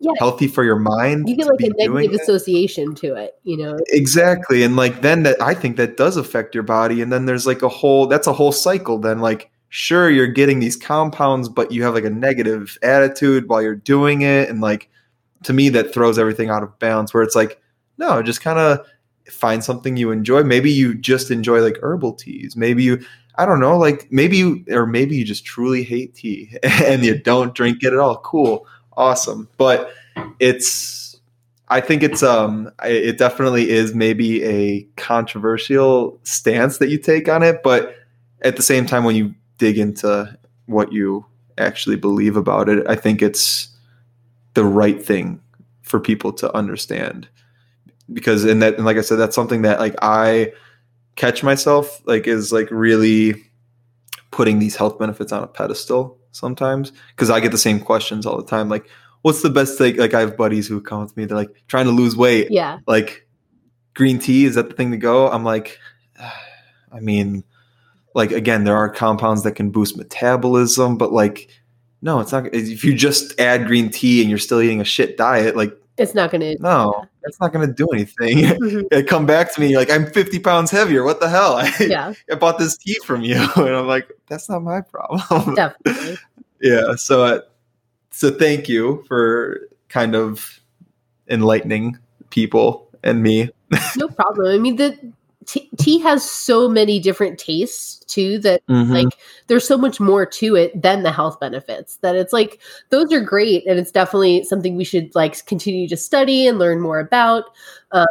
yeah. healthy for your mind. You get like a negative association to it, you know. Exactly. And like then that I think that does affect your body. And then there's like a whole that's a whole cycle then like sure you're getting these compounds but you have like a negative attitude while you're doing it and like to me that throws everything out of balance where it's like no just kind of find something you enjoy. Maybe you just enjoy like herbal teas. Maybe you i don't know like maybe you or maybe you just truly hate tea and you don't drink it at all. Cool. Awesome. But it's i think it's um it definitely is maybe a controversial stance that you take on it but at the same time when you dig into what you actually believe about it. I think it's the right thing for people to understand. Because and that and like I said that's something that like I catch myself like is like really putting these health benefits on a pedestal sometimes. Because I get the same questions all the time like what's the best thing? Like I have buddies who come with me they're like trying to lose weight. Yeah. Like green tea is that the thing to go? I'm like I mean like again there are compounds that can boost metabolism but like no it's not if you just add green tea and you're still eating a shit diet like it's not gonna no yeah. it's not gonna do anything mm-hmm. come back to me like i'm 50 pounds heavier what the hell I, yeah. I bought this tea from you and i'm like that's not my problem definitely yeah so uh, so thank you for kind of enlightening people and me no problem i mean the tea has so many different tastes too that mm-hmm. like there's so much more to it than the health benefits that it's like those are great and it's definitely something we should like continue to study and learn more about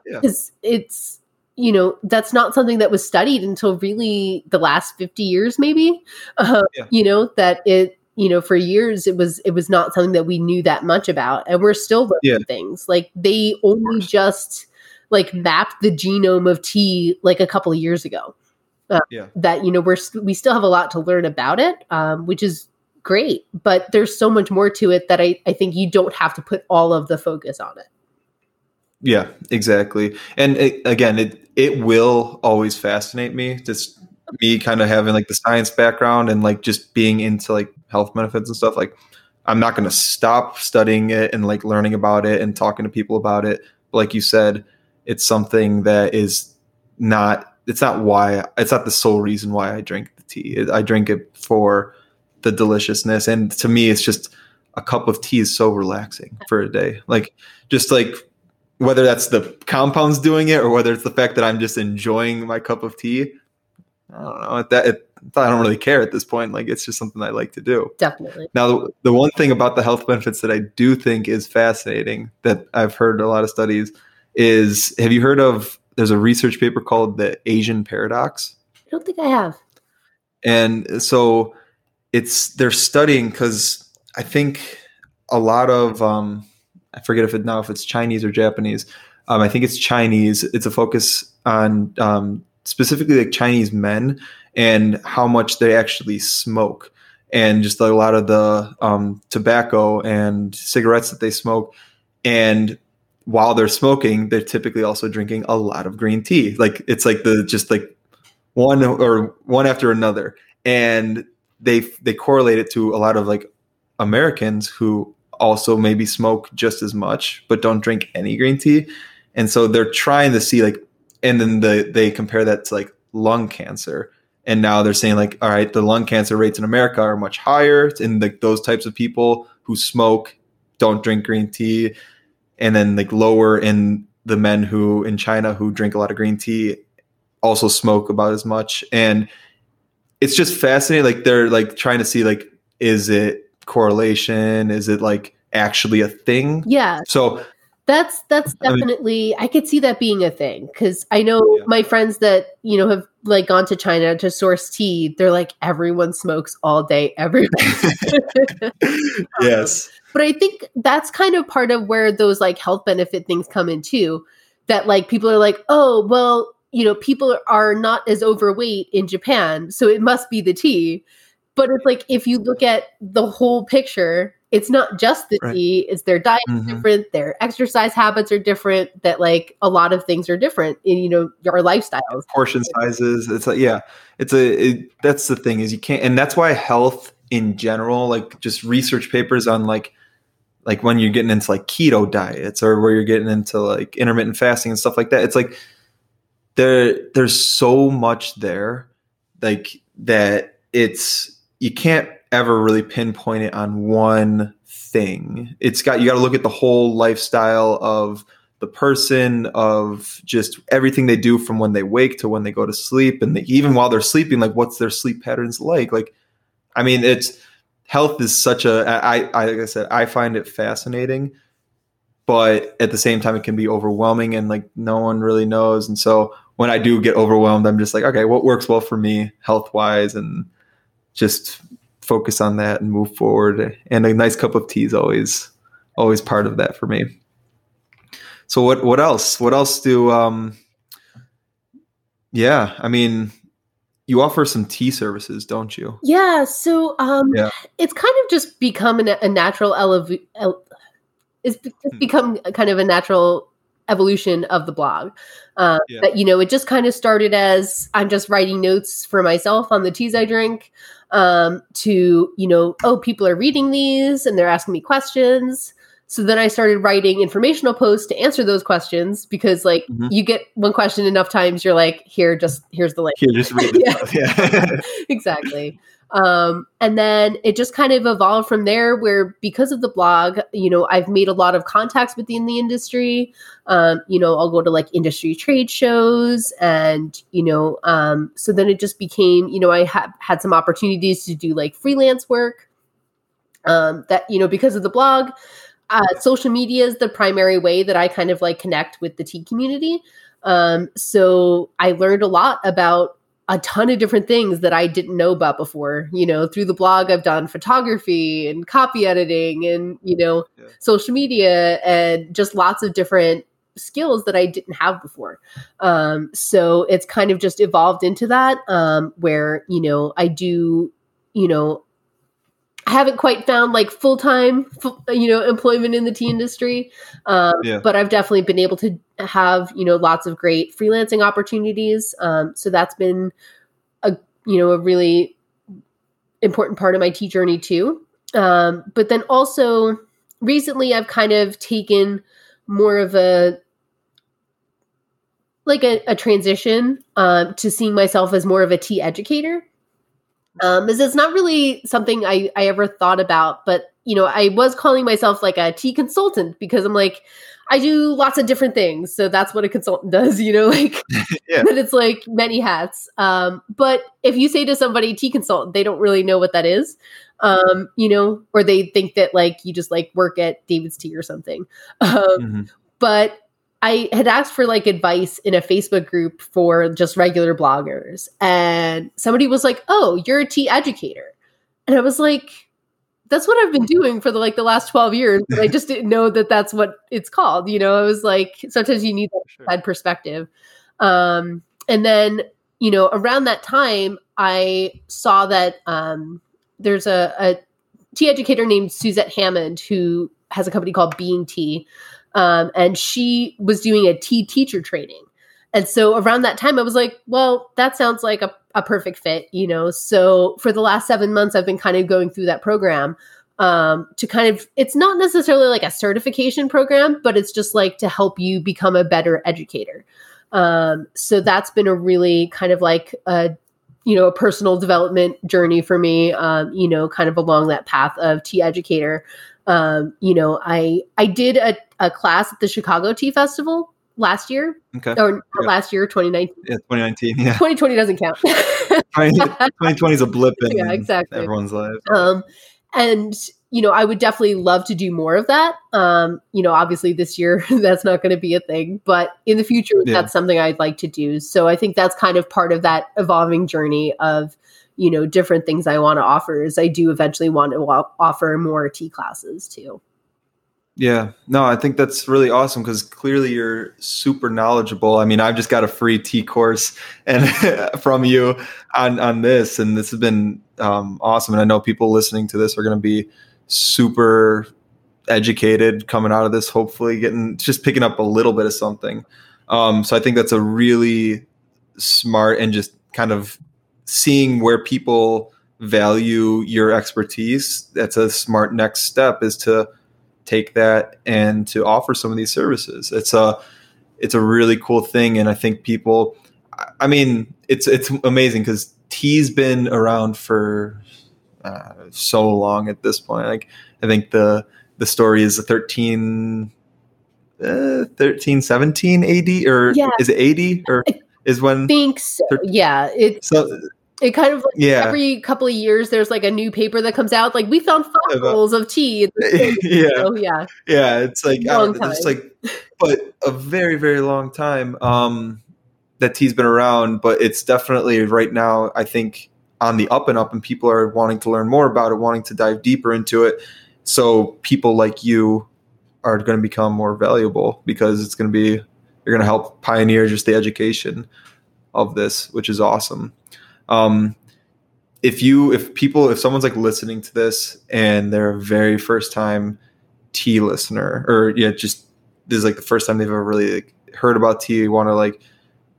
because uh, yeah. it's you know that's not something that was studied until really the last 50 years maybe uh, yeah. you know that it you know for years it was it was not something that we knew that much about and we're still learning yeah. things like they only just like mapped the genome of tea like a couple of years ago. Uh, yeah. That you know we're we still have a lot to learn about it, um, which is great. But there's so much more to it that I I think you don't have to put all of the focus on it. Yeah, exactly. And it, again, it it will always fascinate me. Just me kind of having like the science background and like just being into like health benefits and stuff. Like, I'm not going to stop studying it and like learning about it and talking to people about it. But like you said, it's something that is not it's not why it's not the sole reason why I drink the tea. I drink it for the deliciousness and to me it's just a cup of tea is so relaxing for a day. Like just like whether that's the compounds doing it or whether it's the fact that I'm just enjoying my cup of tea. I don't know. That it, I don't really care at this point. Like it's just something I like to do. Definitely. Now, the, the one thing about the health benefits that I do think is fascinating that I've heard a lot of studies is have you heard of there's a research paper called the Asian paradox? I don't think I have. And so it's they're studying because I think a lot of um, I forget if it now if it's Chinese or Japanese. Um, I think it's Chinese. It's a focus on um, specifically like Chinese men and how much they actually smoke and just a lot of the um, tobacco and cigarettes that they smoke. And while they're smoking, they're typically also drinking a lot of green tea. Like it's like the just like one or one after another, and they they correlate it to a lot of like Americans who also maybe smoke just as much but don't drink any green tea, and so they're trying to see like, and then the they compare that to like lung cancer. And now they're saying like, all right, the lung cancer rates in America are much higher in like those types of people who smoke don't drink green tea, and then like lower in the men who in China who drink a lot of green tea also smoke about as much. And it's just fascinating. Like they're like trying to see like, is it correlation? Is it like actually a thing? Yeah. So that's that's I mean- definitely I could see that being a thing because I know Yeah. my friends that you know have like gone to China to source tea. They're like everyone smokes all day, every. Um, yes. but I think that's kind of part of where those like health benefit things come in too. That like people are like, oh well, you know, people are not as overweight in Japan, so it must be the tea. But it's like if you look at the whole picture, it's not just the Right. tea; it's their diet Mhm. different, their exercise habits are different. That like a lot of things are different in you know our lifestyles. portion sizes it's like yeah it's a it, that's the thing is you can't and that's why health in general like just research papers on like like when you're getting into like keto diets or where you're getting into like intermittent fasting and stuff like that it's like there there's so much there like that it's you can't ever really pinpoint it on one thing. It's got you got to look at the whole lifestyle of the person of just everything they do from when they wake to when they go to sleep and even while they're sleeping like what's their sleep patterns like? Like i mean it's health is such a i i like i said i find it fascinating but at the same time it can be overwhelming and like no one really knows and so when i do get overwhelmed i'm just like okay what works well for me health wise and just focus on that and move forward and a nice cup of tea is always always part of that for me so what what else? What else do um Yeah, I mean you offer some tea services, don't you? Yeah, so um, Yeah. it's kind of just become a, a natural elev- el- it's it's Hmm. become kind of a natural evolution of the blog. Uh, Yeah. That you know, it just kind of started as I'm just writing notes for myself on the teas I drink. Um, to you know, oh, people are reading these and they're asking me questions. So then I started writing informational posts to answer those questions because, like, Mhm. you get one question enough times, you're like, here, just here's the link Here, just read Yeah. Yeah. exactly. Um, and then it just kind of evolved from there where because of the blog, you know, I've made a lot of contacts within the industry. Um, you know, I'll go to like industry trade shows and, you know, um, so then it just became, you know, I ha- had some opportunities to do like freelance work. Um, that, you know, because of the blog, uh, social media is the primary way that I kind of like connect with the tea community. Um, so I learned a lot about a ton of different things that I didn't know about before. You know, through the blog, I've done photography and copy editing and, you know, Yeah. social media and just lots of different skills that I didn't have before. Um, so it's kind of just evolved into that um, where, you know, I do, you know, I haven't quite found like full time, you know, employment in the tea industry, um, Yeah. but I've definitely been able to have you know lots of great freelancing opportunities. Um, so that's been a you know a really important part of my tea journey too. Um, but then also recently, I've kind of taken more of a like a, a transition um, to seeing myself as more of a tea educator um is it's not really something I, I ever thought about but you know i was calling myself like a tea consultant because i'm like i do lots of different things so that's what a consultant does you know like Yeah. that it's like many hats um but if you say to somebody tea consultant they don't really know what that is um you know or they think that like you just like work at DavidsTea or something um Mhm. but I had asked for like advice in a Facebook group for just regular bloggers, and somebody was like, "Oh, you're a tea educator," and I was like, "That's what I've been doing for the like the last twelve years," but I just didn't know that that's what it's called. You know, I was like, sometimes you need that Sure. perspective. Um, and then you know, around that time, I saw that um, there's a, a tea educator named Suzette Hammond who has a company called Being Tea. Um, and she was doing a tea teacher training. And so around that time, I was like, well, that sounds like a, a perfect fit, you know? So for the last seven months, I've been kind of going through that program um, to kind of, it's not necessarily like a certification program, but it's just like to help you become a better educator. Um, so that's been a really kind of like a, you know, a personal development journey for me, um, you know, kind of along that path of tea educator. Um, you know, I I did a, a class at the Chicago Tea Festival last year, Okay. or Yeah. last year, 2019. Yeah, 2019. Yeah. 2020 doesn't count. 2020 is a blip in Yeah, exactly. everyone's life. um, and you know, I would definitely love to do more of that. Um, you know, obviously this year that's not going to be a thing, but in the future Yeah. that's something I'd like to do. So I think that's kind of part of that evolving journey of you know different things I want to offer. Is I do eventually want to offer more tea classes too. Yeah, no, I think that's really awesome because clearly you're super knowledgeable. I mean, I've just got a free tea course and from you on on this, and this has been um, awesome. And I know people listening to this are going to be super educated coming out of this. Hopefully, getting just picking up a little bit of something. Um, so I think that's a really smart and just kind of seeing where people value your expertise. That's a smart next step is to take that and to offer some of these services. It's a it's a really cool thing, and I think people. I- I mean, it's it's amazing because tea's been around for uh, so long at this point. Like I think the the story is a 13, uh, 13 17 AD or Yeah. is it 80 or is when think so. Yeah, it's so it kind of like yeah. every couple of years there's like a new paper that comes out. Like we found fossils of tea. yeah. Oh yeah, yeah it's like Long don't, it's like but a very very long time um that tea's been around but it's definitely right now i think on the up and up and people are wanting to learn more about it wanting to dive deeper into it. So people like you are going to become more valuable because it's going to be you're going to help pioneer just the education of this which is awesome um if you if people if someone's like listening to this and they're a very first time tea listener or yeah just this is like the first time they've ever really like, heard about tea want to like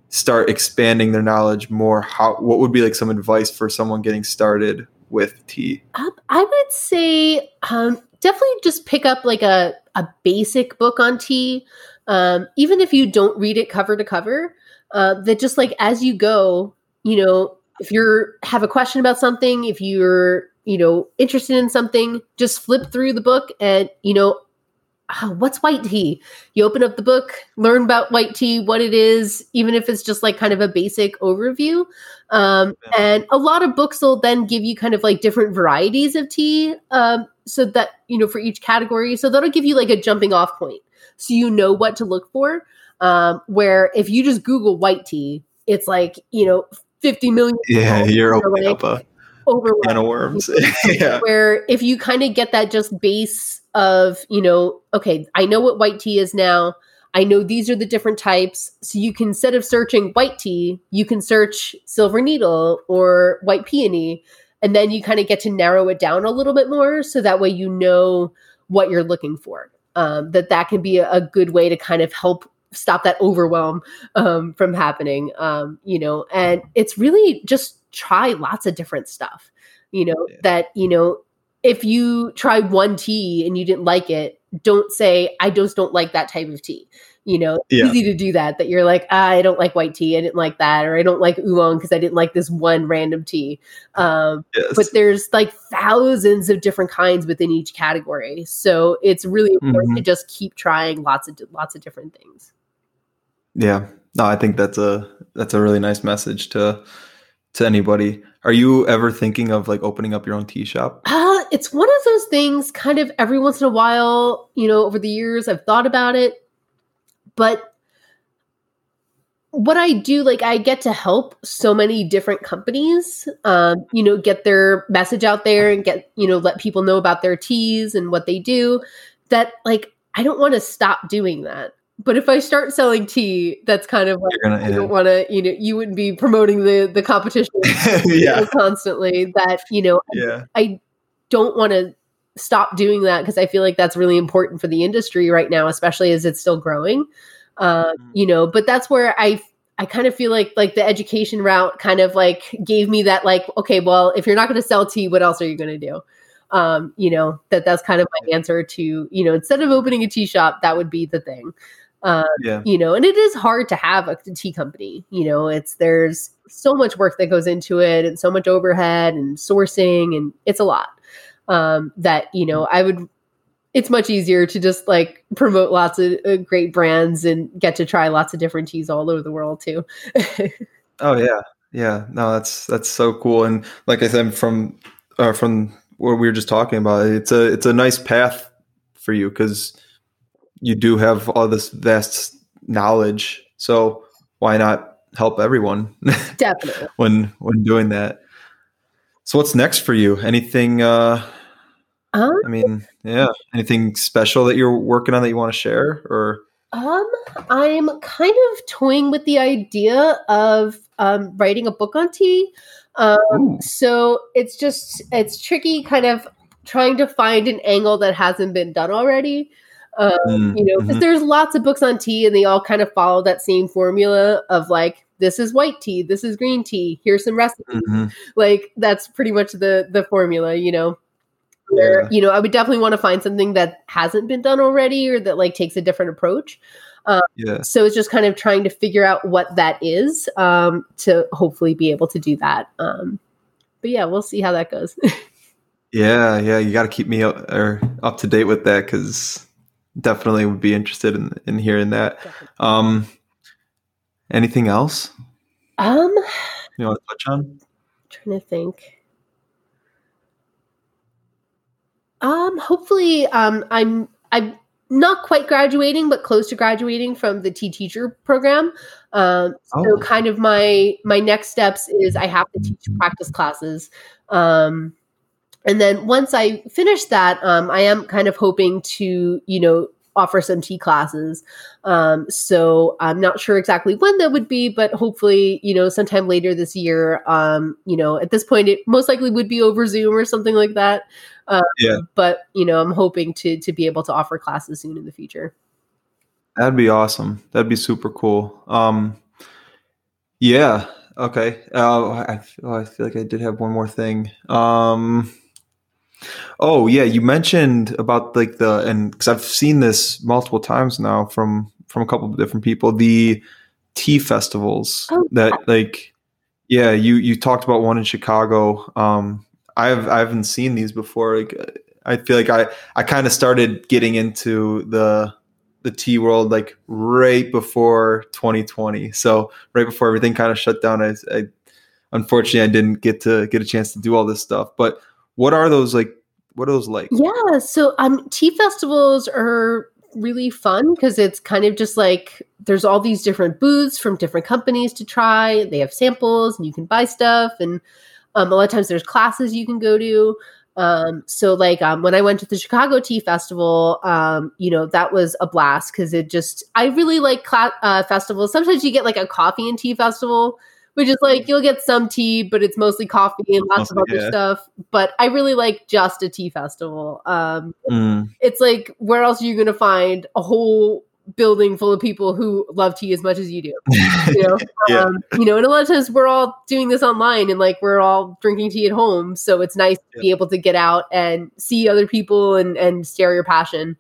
start expanding their knowledge more how what would be like some advice for someone getting started with tea um, I would say um, definitely just pick up like a a basic book on tea, um, even if you don't read it cover to cover. Uh, that just like as you go, you know, if you're have a question about something, if you're you know interested in something, just flip through the book and you know ah, what's white tea? You open up the book, learn about white tea, what it is, even if it's just like kind of a basic overview. Um, and a lot of books will then give you kind of like different varieties of tea, um, so that you know for each category. So that'll give you like a jumping off point, so you know what to look for. Um, where if you just Google white tea, it's like you know fifty million yeah you're opening like- up a can of worms. Yeah. where if you kind of get that just base of you know okay i know what white tea is now. I know these are the different types. So you can instead of searching white tea you can search silver needle or white peony and then you kind of get to narrow it down a little bit more so that way you know what you're looking for. Um, that that can be a, a good way to kind of help stop that overwhelm um, from happening um, you know and it's really just try lots of different stuff you know Yeah. that you know if you try one tea and you didn't like it don't say i just don't like that type of tea you know Yeah. easy to do that that you're like ah, i don't like white tea i didn't like that or i don't like oolong because i didn't like this one random tea um, yes. but there's like thousands of different kinds within each category so it's really important Mhm. to just keep trying lots of lots of different things yeah no i think that's a that's a really nice message to to anybody are you ever thinking of like opening up your own tea shop Uh, it's one of those things kind of every once in a while, you know, over the years I've thought about it. But what I do, like I get to help so many different companies, um, you know, get their message out there and get, you know, let people know about their teas and what they do. That like I don't want to stop doing that. But if I start selling tea, that's kind of like gonna I don't want to, you know, you wouldn't be promoting the the competition yeah constantly. That you know, yeah I don't want to stop doing that because I feel like that's really important for the industry right now, especially as it's still growing. Uh, Mhm. you know, but that's where I I kind of feel like like the education route kind of like gave me that like okay, well, if you're not going to sell tea, what else are you going to do? Um, you know that that's kind of my answer to you know instead of opening a tea shop, that would be the thing. Uh, yeah you know and it is hard to have a tea company you know it's there's so much work that goes into it and so much overhead and sourcing and it's a lot um that you know i would it's much easier to just like promote lots of uh, great brands and get to try lots of different teas all over the world too. oh yeah, yeah. No, that's that's so cool. And like I said, from uh, from what we were just talking about, it's a it's a nice path for you because you do have all this vast knowledge. So why not help everyone? Definitely. when when doing that. So what's next for you? Anything uh um, I mean, yeah, anything special that you're working on that you want to share or um I'm kind of toying with the idea of um writing a book on tea. Um Ooh. so it's just it's tricky kind of trying to find an angle that hasn't been done already. Um, Mm, you know, because mhm. there's lots of books on tea and they all kind of follow that same formula of like, this is white tea, this is green tea, here's some recipes. Mhm. Like that's pretty much the the formula, you know. Where, Yeah. you know, I would definitely want to find something that hasn't been done already or that like takes a different approach. Yeah. So it's just kind of trying to figure out what that is um, to hopefully be able to do that. Um, but yeah, we'll see how that goes. Yeah, yeah, you got to keep me up, or up to date with that because definitely would be interested in in hearing that. Um, anything else um, you want to touch on? trying to think. Um, hopefully, um, I'm I'm not quite graduating, but close to graduating from the tea teacher program. Um, so Oh. kind of my my next steps is I have to teach practice classes. Um, and then once I finish that, um, I am kind of hoping to, you know, offer some tea classes. Um, so I'm not sure exactly when that would be, but hopefully, you know, sometime later this year. Um, you know, at this point, it most likely would be over Zoom or something like that. Um, Yeah. But you know, I'm hoping to to be able to offer classes soon in the future. That'd be awesome. That'd be super cool. Um, yeah. Okay. Uh, I feel, I feel like I did have one more thing. Um, oh yeah, you mentioned about like the and because I've seen this multiple times now from from a couple of different people the tea festivals Oh, that like yeah you you talked about one in Chicago. Um, I've I haven't seen these before. Like I feel like I I kind of started getting into the the tea world like right before 2020 so right before everything kind of shut down I, I unfortunately i didn't get to get a chance to do all this stuff but what are those like what are those like Yeah, so um tea festivals are really fun because it's kind of just like there's all these different booths from different companies to try. They have samples and you can buy stuff and um, a lot of times there's classes you can go to. Um, so like um, when I went to the Chicago Tea Festival, um, you know that was a blast because it just I really like uh, festivals. Sometimes you get like a coffee and tea festival, which is like you'll get some tea, but it's mostly coffee and lots of other yeah. stuff. But I really like just a tea festival. Um, Mm, it's like where else are you going to find a whole building full of people who love tea as much as you do? You know, Yeah. um, you know, and a lot of times we're all doing this online and like we're all drinking tea at home, so it's nice to be able to get out and see other people and and share your passion.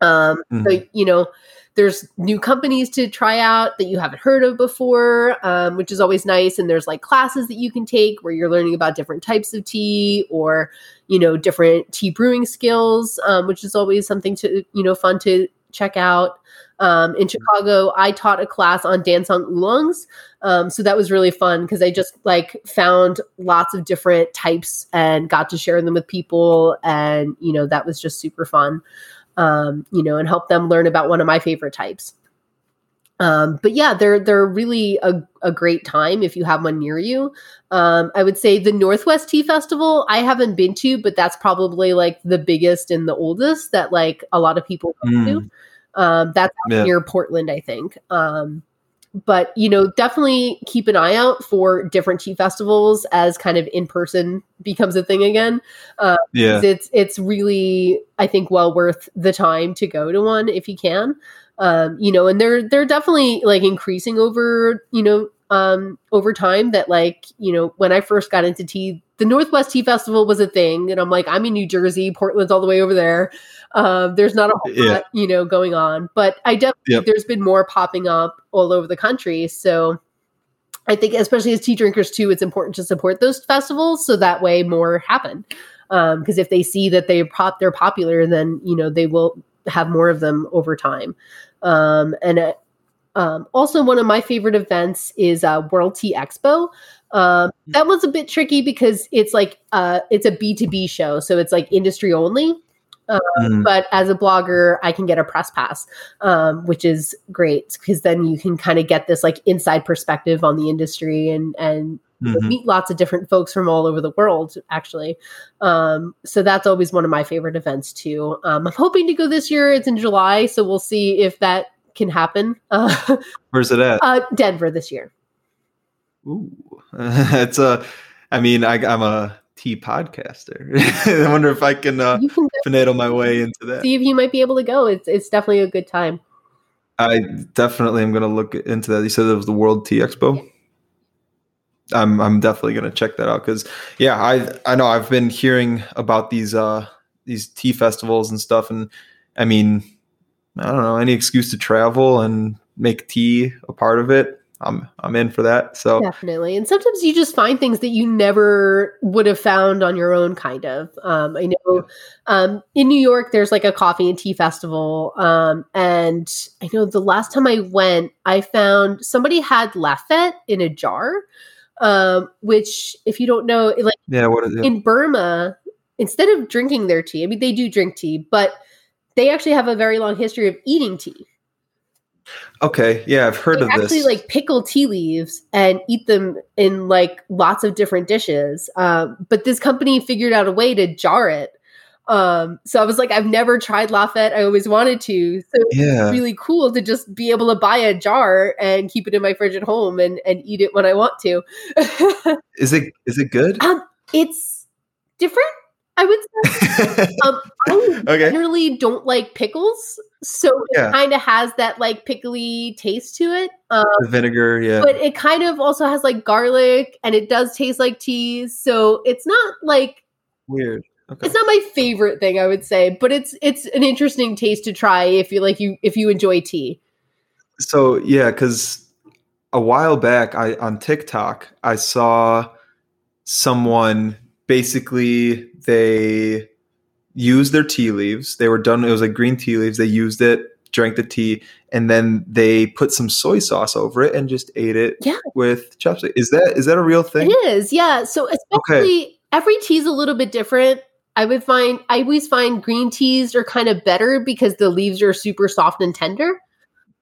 Um, so Mhm. you know, there's new companies to try out that you haven't heard of before, um, which is always nice. And there's like classes that you can take where you're learning about different types of tea or you know different tea brewing skills, um, which is always something to you know fun to check out. Um, in Chicago, I taught a class on Dancong oolongs, um, so that was really fun because I just like found lots of different types and got to share them with people, and you know that was just super fun um, you know, and help them learn about one of my favorite types. Um, but yeah, they're they're really a, a great time if you have one near you. Um, I would say the Northwest Tea Festival I haven't been to, but that's probably like the biggest and the oldest that like a lot of people go Mm. to. Um, that's Yeah. near Portland, I think. Um, but you know, definitely keep an eye out for different tea festivals as kind of in person becomes a thing again. yeah 'Cause it's it's really I think well worth the time to go to one if you can. Um, you know, and they're they're definitely like increasing over you know um, over time. That like you know when I first got into tea, the Northwest Tea Festival was a thing, and I'm like I'm in New Jersey, Portland's all the way over there. Um, there's not a whole Yeah. lot you know going on, but I definitely Yep. there's been more popping up all over the country. So I think, especially as tea drinkers too, it's important to support those festivals so that way more happen. because if they see that they pop they're popular, then you know they will have more of them over time. Um, and uh, um, also, one of my favorite events is uh, World Tea Expo. Um, that was a bit tricky because it's like uh, it's a B two B show, so it's like industry only. Um, Mm. But as a blogger, I can get a press pass, um, which is great because then you can kind of get this like inside perspective on the industry and and Mhm. meet lots of different folks from all over the world. Actually, um, so that's always one of my favorite events too. Um, I'm hoping to go this year. It's in July, so we'll see if that can happen. Uh, Where's it at? uh, Denver this year. Ooh, it's a. I mean, I, I'm a tea podcaster. I wonder if I can uh, can finagle my way into that. see if you might be able to go. It's it's definitely a good time. I definitely am going to look into that. You said it was the World Tea Expo. I'm I'm definitely going to check that out because yeah, I I know I've been hearing about these uh these tea festivals and stuff, and I mean, I don't know any excuse to travel and make tea a part of it. I'm I'm in for that. So Definitely. And sometimes you just find things that you never would have found on your own, kind of. Um, I know um, in New York, there's like a coffee and tea festival. Um, and I know the last time I went, I found somebody had lahpet in a jar, um, which, if you don't know, like yeah, what is it? in Burma, instead of drinking their tea, I mean, they do drink tea, but they actually have a very long history of eating tea. Okay, yeah, I've heard they of actually this. like pickle tea leaves and eat them in like lots of different dishes. Um, but this company figured out a way to jar it. Um, so I was like, I've never tried lahpet. I always wanted to. So it's really cool to just be able to buy a jar and keep it in my fridge at home and, and eat it when I want to. is it is it good? um, it's different, I would say. Um, I Okay. generally don't like pickles. So it Yeah. kind of has that like pickly taste to it. Um, The vinegar, yeah. but it kind of also has like garlic and it does taste like cheese so it's not like Weird. Okay. it's not my favorite thing i would say but it's it's an interesting taste to try if you like you if you enjoy tea So yeah, because a while back, I on TikTok, I saw someone basically they used their tea leaves. They were done. It was like green tea leaves. They used it, drank the tea, and then they put some soy sauce over it and just ate it Yeah. with chopstick. Is that is that a real thing? it is yeah so especially every tea is a little bit different i would find i always find green teas are kind of better because the leaves are super soft and tender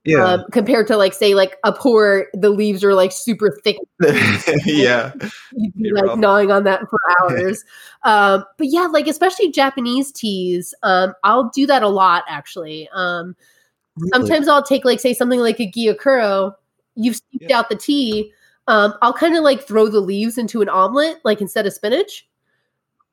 Yeah, um, compared to like say like a pu-erh the leaves are like super thick yeah, you'd be like gnawing on that for hours. um, but yeah, like especially Japanese teas, um, I'll do that a lot actually. Um, sometimes I'll take like say something like a gyokuro. You've steeped Yeah. out the tea. Um, I'll kind of like throw the leaves into an omelet, like instead of spinach,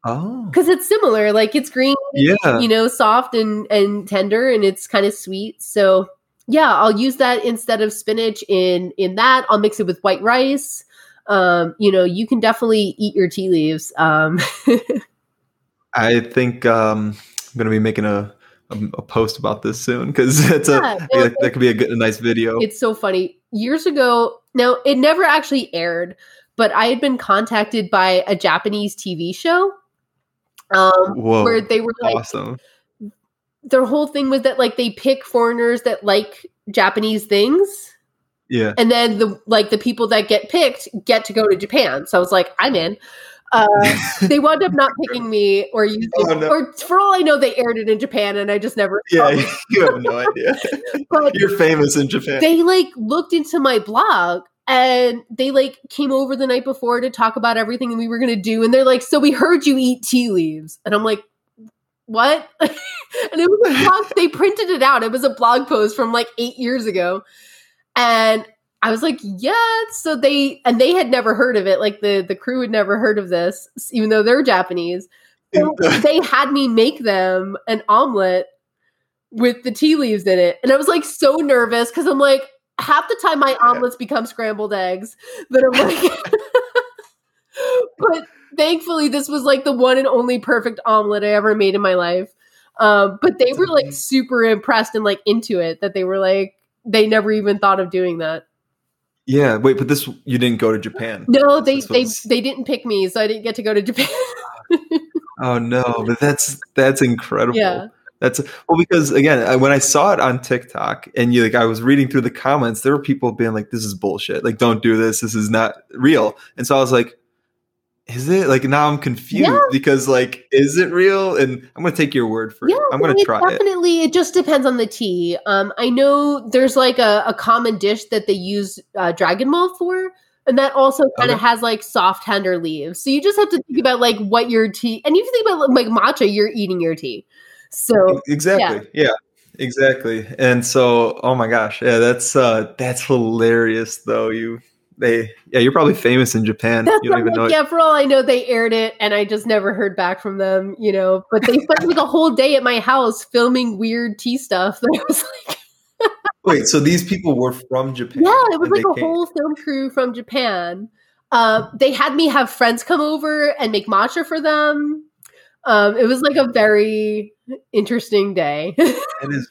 Oh, because it's similar. Like it's green, yeah. you know, soft and and tender, and it's kind of sweet. So yeah, I'll use that instead of spinach in in that. I'll mix it with white rice. Um, you know, you can definitely eat your tea leaves. Um, I think um, I'm gonna be making a a, a post about this soon because it's Yeah, a no, that, that could be a, good, a nice video. it's so funny. Years ago, now it never actually aired, but I had been contacted by a Japanese TV show. Um, Whoa, where they were like, awesome! Their whole thing was that like they pick foreigners that like Japanese things. Yeah, and then the like the people that get picked get to go to Japan. So I was like, I'm in. Uh, they wound up not picking me or using, Oh, no. or for all I know, they aired it in Japan, and I just never. yeah. it. You have no idea. But You're famous in Japan. they like looked into my blog and they like came over the night before to talk about everything we were gonna do, and they're like, "So we heard you eat tea leaves," and I'm like, "What?" and it was a blog. they printed it out. It was a blog post from like eight years ago, and I was like, yeah. So they and they had never heard of it. Like the the crew had never heard of this, even though they're Japanese. So they had me make them an omelet with the tea leaves in it, and I was like so nervous because I'm like half the time my omelets become scrambled eggs. That I'm like, but thankfully this was like the one and only perfect omelet I ever made in my life. Um, but they were like super impressed and like into it that they were like they never even thought of doing that. yeah, wait, but this you didn't go to Japan. No, they they, they didn't pick me, so I didn't get to go to Japan. Oh no, but that's that's incredible. Yeah. That's well because again, when I saw it on TikTok and you like I was reading through the comments, there were people being like, "This is bullshit. Like, don't do this. This is not real." And so I was like, "Is it?" Like now I'm confused Yeah. because like, is it real? And I'm gonna take your word for Yeah, it. I'm gonna it try it. definitely it just depends on the tea. Um, I know there's like a, a common dish that they use uh, Dragonwell for, and that also kind of Okay. has like soft tender leaves. So you just have to think about like what your tea, and if you think about like matcha, you're eating your tea. So Exactly. Yeah. Exactly. And so, oh my gosh, yeah, that's uh that's hilarious though. You they yeah, you're probably famous in Japan. that's you don't what, even know like, it. yeah. For all I know, they aired it, and I just never heard back from them. You know, but they spent like a whole day at my house filming weird tea stuff. That was like. Wait, so these people were from Japan? Yeah, it was like a came- whole film crew from Japan. Uh, they had me have friends come over and make matcha for them. Um, it was like a very interesting day. It is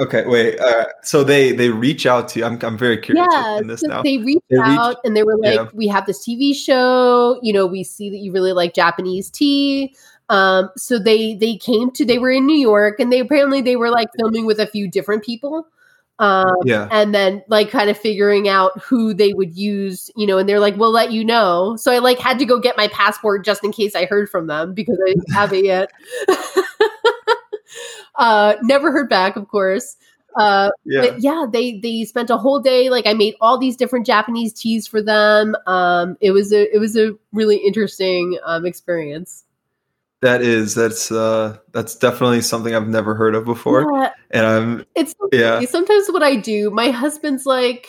okay. Wait. Uh, so they they reach out to you. I'm I'm very curious yeah, in this so now. they reached They out and they were like, Yeah. "We have this TV show. You know, we see that you really like Japanese tea." Um, so they they came to. They were in New York, and they apparently they were like filming with a few different people. Um, yeah. and then like kind of figuring out who they would use, you know, and they're like, "We'll let you know." So I like had to go get my passport just in case I heard from them because I didn't have it yet. uh, never heard back, of course. Uh, Yeah. but yeah, they they spent a whole day. Like I made all these different Japanese teas for them. Um, it was a it was a really interesting um, experience. That is that's uh that's definitely something I've never heard of before. Yeah, And I'm It's Yeah. Sometimes what I do, my husband's like,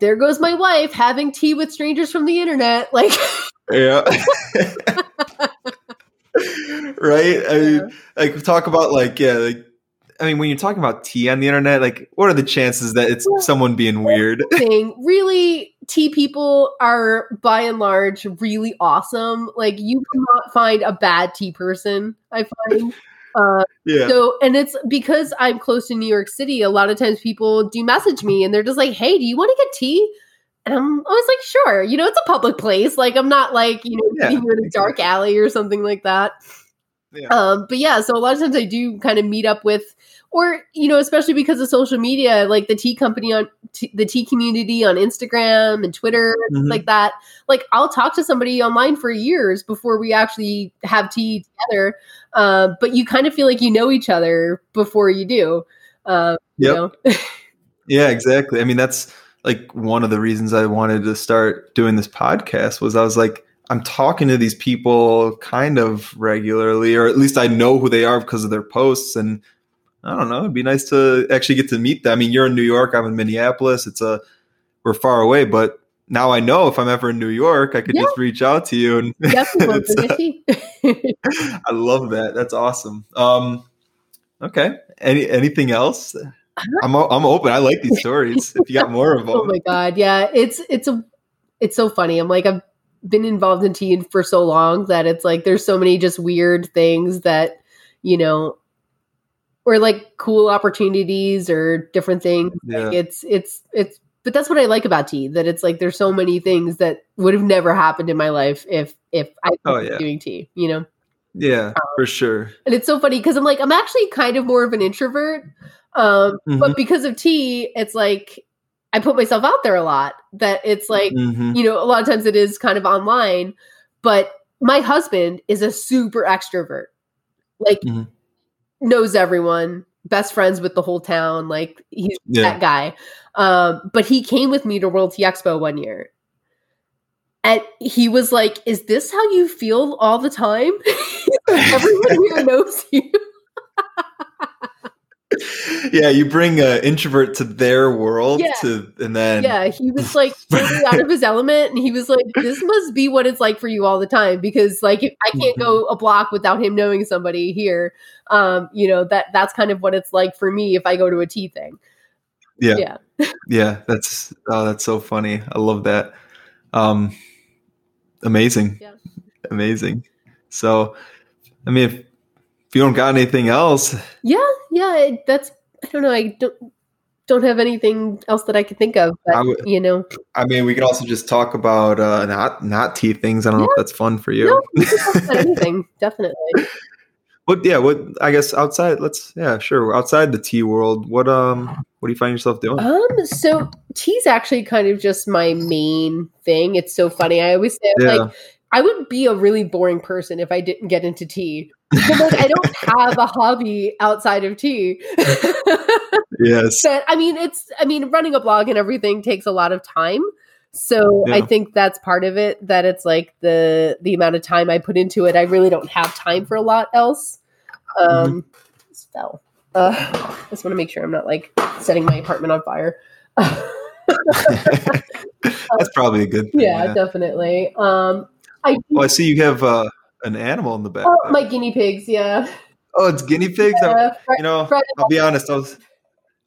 there goes my wife having tea with strangers from the internet. Like, yeah. right? I mean like talk about like yeah, like I mean when you're talking about tea on the internet, like what are the chances that it's someone being weird? thing, really, tea people are by and large really awesome. Like, you cannot find a bad tea person, I find. Uh, Yeah. so, and it's because I'm close to New York City, a lot of times people do message me and they're just like, hey, do you want to get tea? And I'm always like, sure. You know, it's a public place. Like, I'm not like, you know, Yeah, in a dark alley or something like that. Yeah. Um, but yeah, so a lot of times I do kind of meet up with, or you know, especially because of social media, like the tea company on t- the tea community on Instagram and Twitter, and Mhm. like that. Like I'll talk to somebody online for years before we actually have tea together. Uh, but you kind of feel like you know each other before you do. Uh, Yep. You know? Yeah, exactly. I mean, that's like one of the reasons I wanted to start doing this podcast was I was like, I'm talking to these people kind of regularly, or at least I know who they are because of their posts. And I don't know, it'd be nice to actually get to meet them. I mean, you're in New York, I'm in Minneapolis. It's a we're far away, but now I know if I'm ever in New York, I could Yeah. just reach out to you and Definitely love it's, to uh. I love that. That's awesome. Um, okay. Any anything else? I'm I'm open. I like these stories. If you got more of oh them, oh my god yeah it's it's a it's so funny i'm like i've been involved in tea for so long that it's like there's so many just weird things that you know or like cool opportunities or different things Yeah. like it's it's it's but that's what i like about tea that it's like there's so many things that would have never happened in my life if if i Oh, was yeah. doing tea you know yeah, um, for sure. and it's so funny because i'm like i'm actually kind of more of an introvert um Mhm. but because of tea it's like i put myself out there a lot that it's like Mhm. you know a lot of times it is kind of online but my husband is a super extrovert like Mhm. knows everyone best friends with the whole town like he's Yeah. that guy um but he came with me to world tea expo one year and he was like is this how you feel all the time everyone here knows you yeah, you bring an introvert to their world, Yeah. to and then yeah, he was like totally out of his element, and he was like, "This must be what it's like for you all the time." Because like, if I can't go a block without him knowing somebody here. Um, you know that that's kind of what it's like for me if I go to a tea thing. yeah, Yeah. yeah. That's oh, that's so funny. I love that. Um, amazing, Yeah. amazing. So, I mean, if, if you don't got anything else, Yeah, yeah, that's I don't know. I don't. don't have anything else that I can think of. But would- you know, I mean, we could also just talk about uh, not not tea things. I don't know if that's fun for you. no, we can talk about anything definitely. What? Yeah. What? I guess outside. Let's. Yeah. Sure. Outside the tea world, what um, what do you find yourself doing? Um, so tea's actually kind of just my main thing. It's so funny. I always say Yeah. like I would be a really boring person if I didn't get into tea. Like, I don't have a hobby outside of tea. yes. but I mean, it's I mean, running a blog and everything takes a lot of time. So I think that's part of it. That it's like the the amount of time I put into it. I really don't have time for a lot else. Um, this fell. Uh, I just want to make sure I'm not like setting my apartment on fire. That's probably a good thing. yeah, definitely. Um, I Well, I see you have uh, an animal in the back. oh, my guinea pigs. Yeah, oh, it's guinea pigs. Fred- you know, I'll be honest. I was,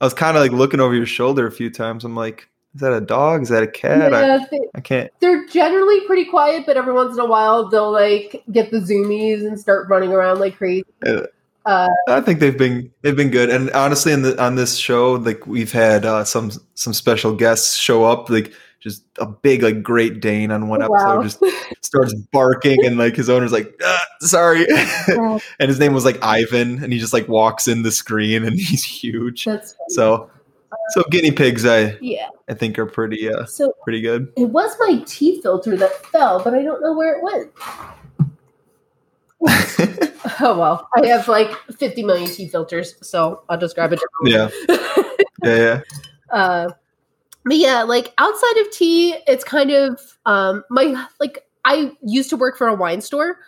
I was kind of like looking over your shoulder a few times. I'm like, is that a dog? Is that a cat? I, they, I can't. they're generally pretty quiet, but every once in a while they'll like get the zoomies and start running around like crazy. Uh, Uh, I think they've been they've been good, and honestly, in the on this show, like we've had uh, some some special guests show up, like just a big like Great Dane on one episode wow. just starts barking, and like his owner's like, ah, sorry, and his name was like Ivan, and he just like walks in the screen, and he's huge. That's. So, so guinea pigs, I yeah. I think are pretty uh So pretty good. it was my tea filter that fell, but I don't know where it went. Oh well, I have like 50 million tea filters, so I'll just grab it yeah, yeah, yeah. uh, but yeah, like outside of tea, it's kind of um my like I used to work for a wine store.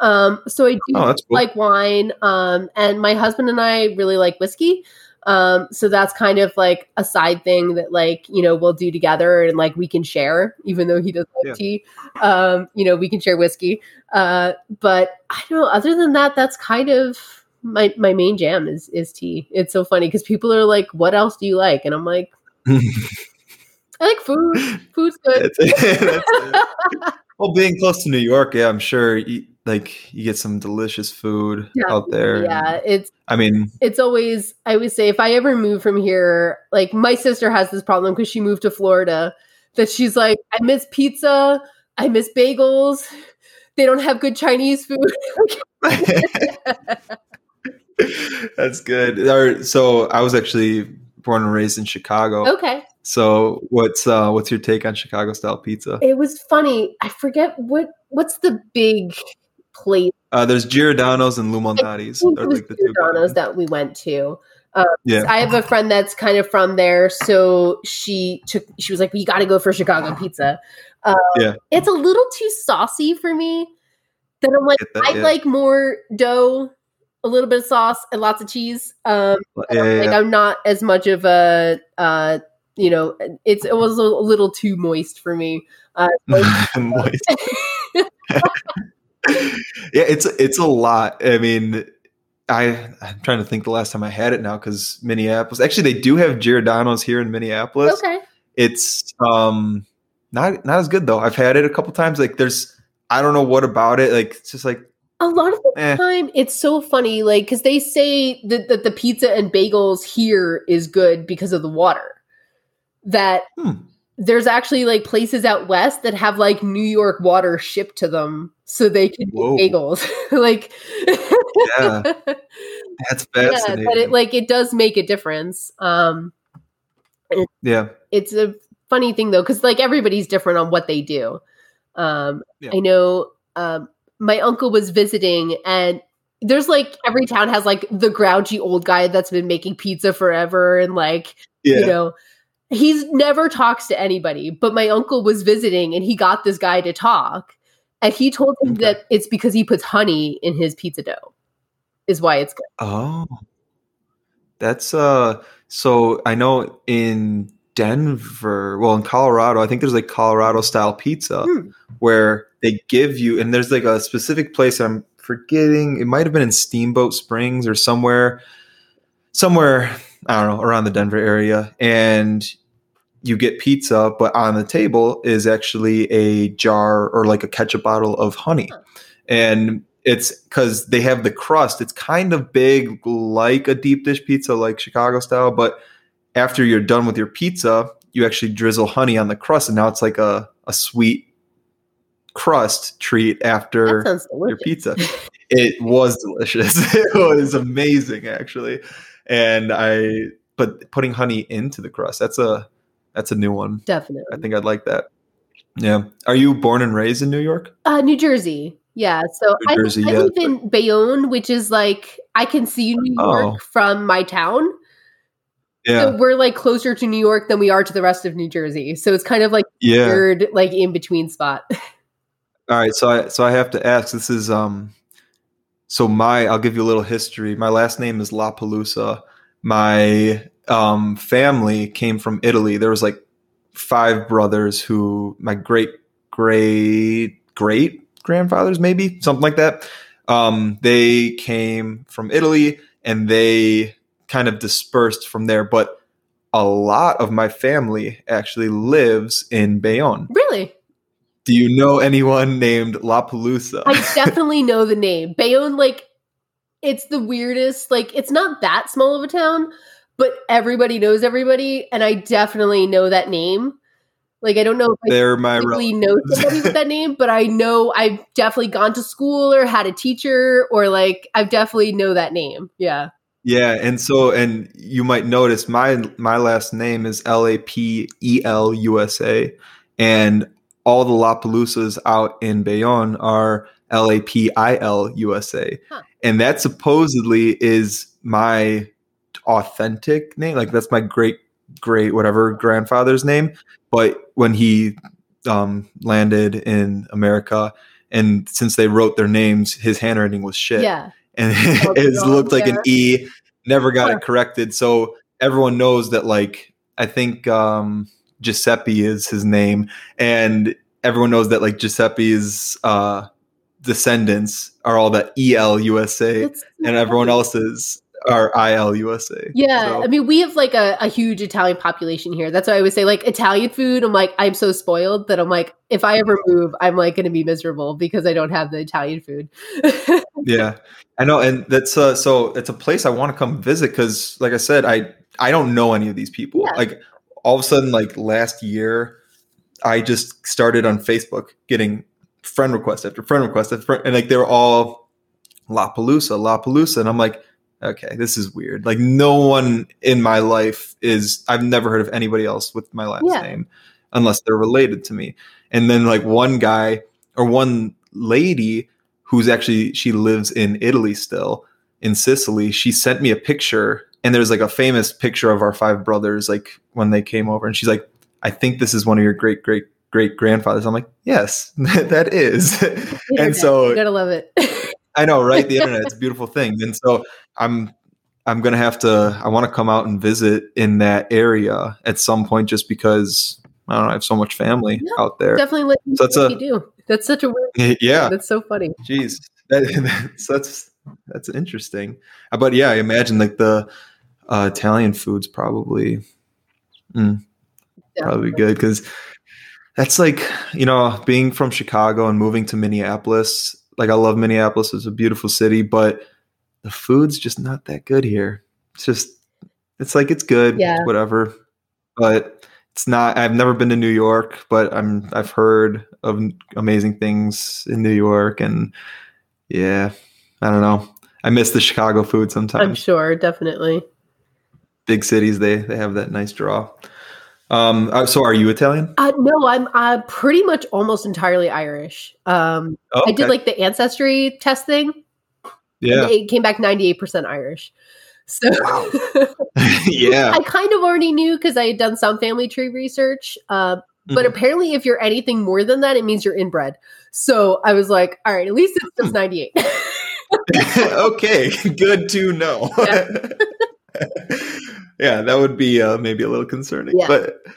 Um so I do Oh, cool. like wine. Um and my husband and I really like whiskey. Um so that's kind of like a side thing that like, you know, we'll do together and like we can share, even though he doesn't like Yeah. tea. Um, you know, we can share whiskey. Uh but I don't know, other than that, that's kind of my my main jam is is tea. It's so funny because people are like, "What else do you like?" And I'm like, I like food. Food's good. That's it. That's it. Well, being close to New York, yeah, I'm sure you, like you get some delicious food Yeah, out there. yeah, it's I mean, it's always I always say if I ever move from here, like my sister has this problem because she moved to Florida that she's like, I miss pizza, I miss bagels. They don't have good Chinese food. that's good. So I was actually born and raised in Chicago. okay. So what's uh what's your take on Chicago style pizza? It was funny. I forget what what's the big place Uh, there's Giordano's and Lou Malnati's. I it was like. Giordano's that we went to. Yeah. I have a friend that's kind of from there, so she took. She was like, "We got to go for Chicago pizza." Um, Yeah. it's a little too saucy for me. Then I'm like, I yeah. like more dough, a little bit of sauce, and lots of cheese. Um, Yeah, yeah, like. I'm not as much of a, uh, you know, it's it was a little too moist for me. Uh, Moist. yeah, it's it's a lot. I mean, I I'm trying to think the last time I had it now because Minneapolis. Actually, they do have Giordano's here in Minneapolis. okay, It's um not not as good though. I've had it a couple times. Like there's I don't know what about it. Like it's just like a lot of the Eh. time it's so funny, like because they say that, that the pizza and bagels here is good because of the water. That Hmm. there's actually like places out west that have like New York water shipped to them so they can Whoa. eat bagels. like, Yeah. that's yeah, fascinating. but it like it does make a difference. Um, yeah. it's a funny thing though because like everybody's different on what they do um Yeah. i know um my uncle was visiting and there's like every town has like the grouchy old guy that's been making pizza forever and like Yeah. you know he's never talks to anybody but my uncle was visiting and he got this guy to talk and he told him Okay. that it's because he puts honey in his pizza dough is why it's good Oh, that's uh. So I know in Denver, well, in Colorado, I think there's like Colorado style pizza Hmm. where they give you, and there's like a specific place. I'm forgetting. It might have been in Steamboat Springs or somewhere, somewhere I don't know around the Denver area, and you get pizza, but on the table is actually a jar or like a ketchup bottle of honey. And it's because they have the crust. It's kind of big, like a deep dish pizza, like Chicago style, but after you're done with your pizza, you actually drizzle honey on the crust, and now it's like a a sweet crust treat after your pizza. It was delicious. it was amazing, actually. And I, but putting honey into the crust, that's a, that's a new one. Definitely. I think I'd like that. Yeah. Are you born and raised in New York? Uh, New Jersey. Yeah. So New I, Jersey, I yeah. live in Bayonne, which is like I can see New York Oh. from my town. Yeah. So we're like closer to New York than we are to the rest of New Jersey. So it's kind of like yeah. weird, like in between spot. All right. So I, so I have to ask, this is, um, so my, I'll give you a little history. My last name is La Pelusa. My, um, family came from Italy. There was like five brothers who my great great great grandfathers maybe something like that um, they came from italy and they kind of dispersed from there but a lot of my family actually lives in bayonne really? Do you know anyone named la pelusa I definitely know the name. Bayonne, like, it's the weirdest. Like, it's not that small of a town, but everybody knows everybody. And I definitely know that name. Like, I don't know if I they're my really know somebody with that name, but I know I've definitely gone to school or had a teacher or like I've definitely know that name. Yeah. Yeah, and so and you might notice my my last name is L A P E L U S A, and all the La Pelusas out in Bayonne are L A P I L U S A, Huh. and that supposedly is my authentic name. Like that's my great great whatever grandfather's name. But when he um, landed in America, and since they wrote their names, his handwriting was shit Yeah. and it looked like an. E. Never got Huh. it corrected. So everyone knows that like I think um Giuseppe is his name, and everyone knows that like Giuseppe's uh descendants are all the E L USA, That's and everyone else's are I L USA. Yeah, So- I mean, we have like a, a huge Italian population here. That's why I would say, like, Italian food. I'm like, I'm so spoiled that I'm like, if I ever move, I'm like going to be miserable because I don't have the Italian food. yeah i know and that's uh so it's a place i want to come visit because like i said i i don't know any of these people Yeah. like all of a sudden like last year i just started on facebook getting friend request after friend request after friend, and like they were all la pelusa la pelusa and i'm like okay this is weird like no one in my life is i've never heard of anybody else with my last Yeah. name unless they're related to me and then like one guy or one lady who's actually she lives in Italy still in Sicily. She sent me a picture and there's like a famous picture of our five brothers like when they came over and she's like I think this is one of your great great great grandfathers. I'm like, "Yes, that is." and so you gotta love it. I know, right? The internet, it's a beautiful thing. And so I'm I'm gonna have to I want to come out and visit in that area at some point just because I don't know, I have so much family Yeah, out there. Definitely So that's a- you do. That's such a weird. yeah. That's so funny. Jeez, that, that's that's that's interesting. Uh, But yeah, I imagine like the uh, Italian foods probably mm, probably good because that's like you know being from Chicago and moving to Minneapolis. Like I love Minneapolis; it's a beautiful city, but the food's just not that good here. It's just it's like it's good, Yeah. whatever, but it's not. I've never been to New York, but I'm I've heard of amazing things in New York, and yeah, I don't know. I miss the Chicago food sometimes. I'm sure, definitely. Big cities, they they have that nice draw. Um, uh, so are you Italian? Uh, no, I'm uh, pretty much almost entirely Irish. Um, Oh, I did like the ancestry test thing. yeah, it came back 98% Irish. So yeah. I kind of already knew because I had done some family tree research. Uh, but Mhm. apparently, if you're anything more than that, it means you're inbred. So I was like, all right, at least it's just 98. okay, good to know. Yeah. yeah, that would be uh, maybe a little concerning. Yeah. But do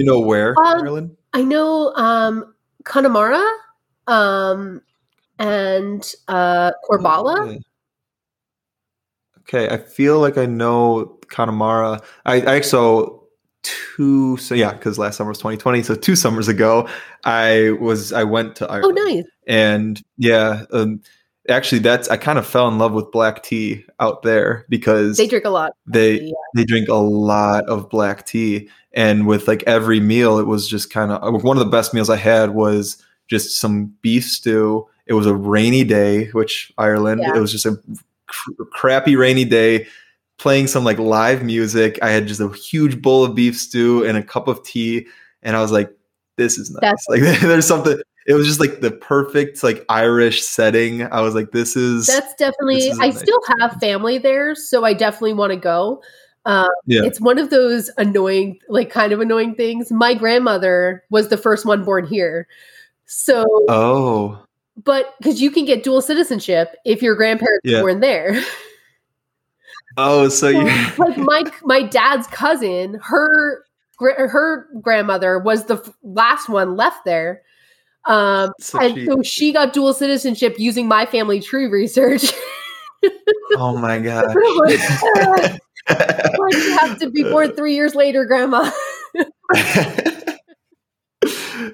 you know where, Maryland? I know um, Connemara um, and uh, Corbala. Okay. Okay, I feel like I know Connemara. I, I so two so yeah, because last summer was 2020. So two summers ago, I was I went to ireland Oh, nice. and yeah um, actually that's I kind of fell in love with black tea out there because They drink a lot. they Yeah. they drink a lot of black tea and with like every meal it was just kind of uh, one of the best meals i had was just some beef stew it was a rainy day which ireland Yeah. it was just a cr- crappy rainy day playing some like live music i had just a huge bowl of beef stew and a cup of tea and i was like this is nice That's- like there's something it was just like the perfect like irish setting i was like this is That's definitely. Is I nice. still have family there, so I definitely want to go. Uh, Yeah. It's one of those annoying, like kind of annoying things. My grandmother was the first one born here, so oh but because you can get dual citizenship if your grandparents Yeah. were born there. oh so you like my my dad's cousin, her her grandmother was the last one left there. Um, So and she- so she got dual citizenship using my family tree research. oh my god! Like, "Ah, like you have to be born three years later, Grandma.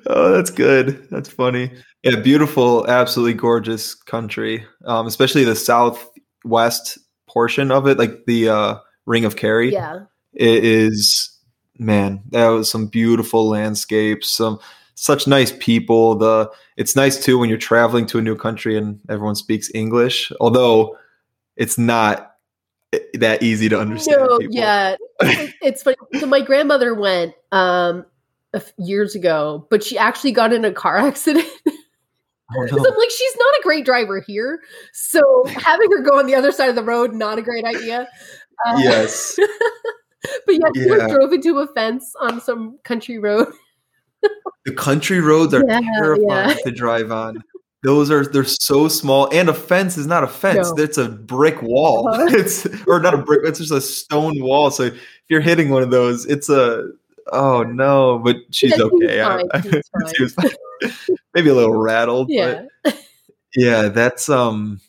oh, that's good. That's funny. Yeah, beautiful, absolutely gorgeous country. Um, especially the southwest portion of it, like the uh, Ring of Kerry. yeah, It is man, that was some beautiful landscapes, some such nice people. The it's nice too when you're traveling to a new country and everyone speaks English, although it's not eh, that easy to understand. no, yeah, it's funny. So my grandmother went um a f- years ago, but she actually got in a car accident. Oh, no. I'm like, she's not a great driver here. So having her go on the other side of the road, not a great idea. Uh, Yes. But yeah, Yeah. drove into a fence on some country road. The country roads are Yeah, terrifying yeah. to drive on. Those are they're so small, and a fence is not a fence. No. It's a brick wall. Uh-huh. It's or not a brick. It's just a stone wall. So if you're hitting one of those, it's a oh no. But she's Yeah, okay. I-. She was fine. she fine. Maybe a little rattled. Yeah. But yeah, that's um.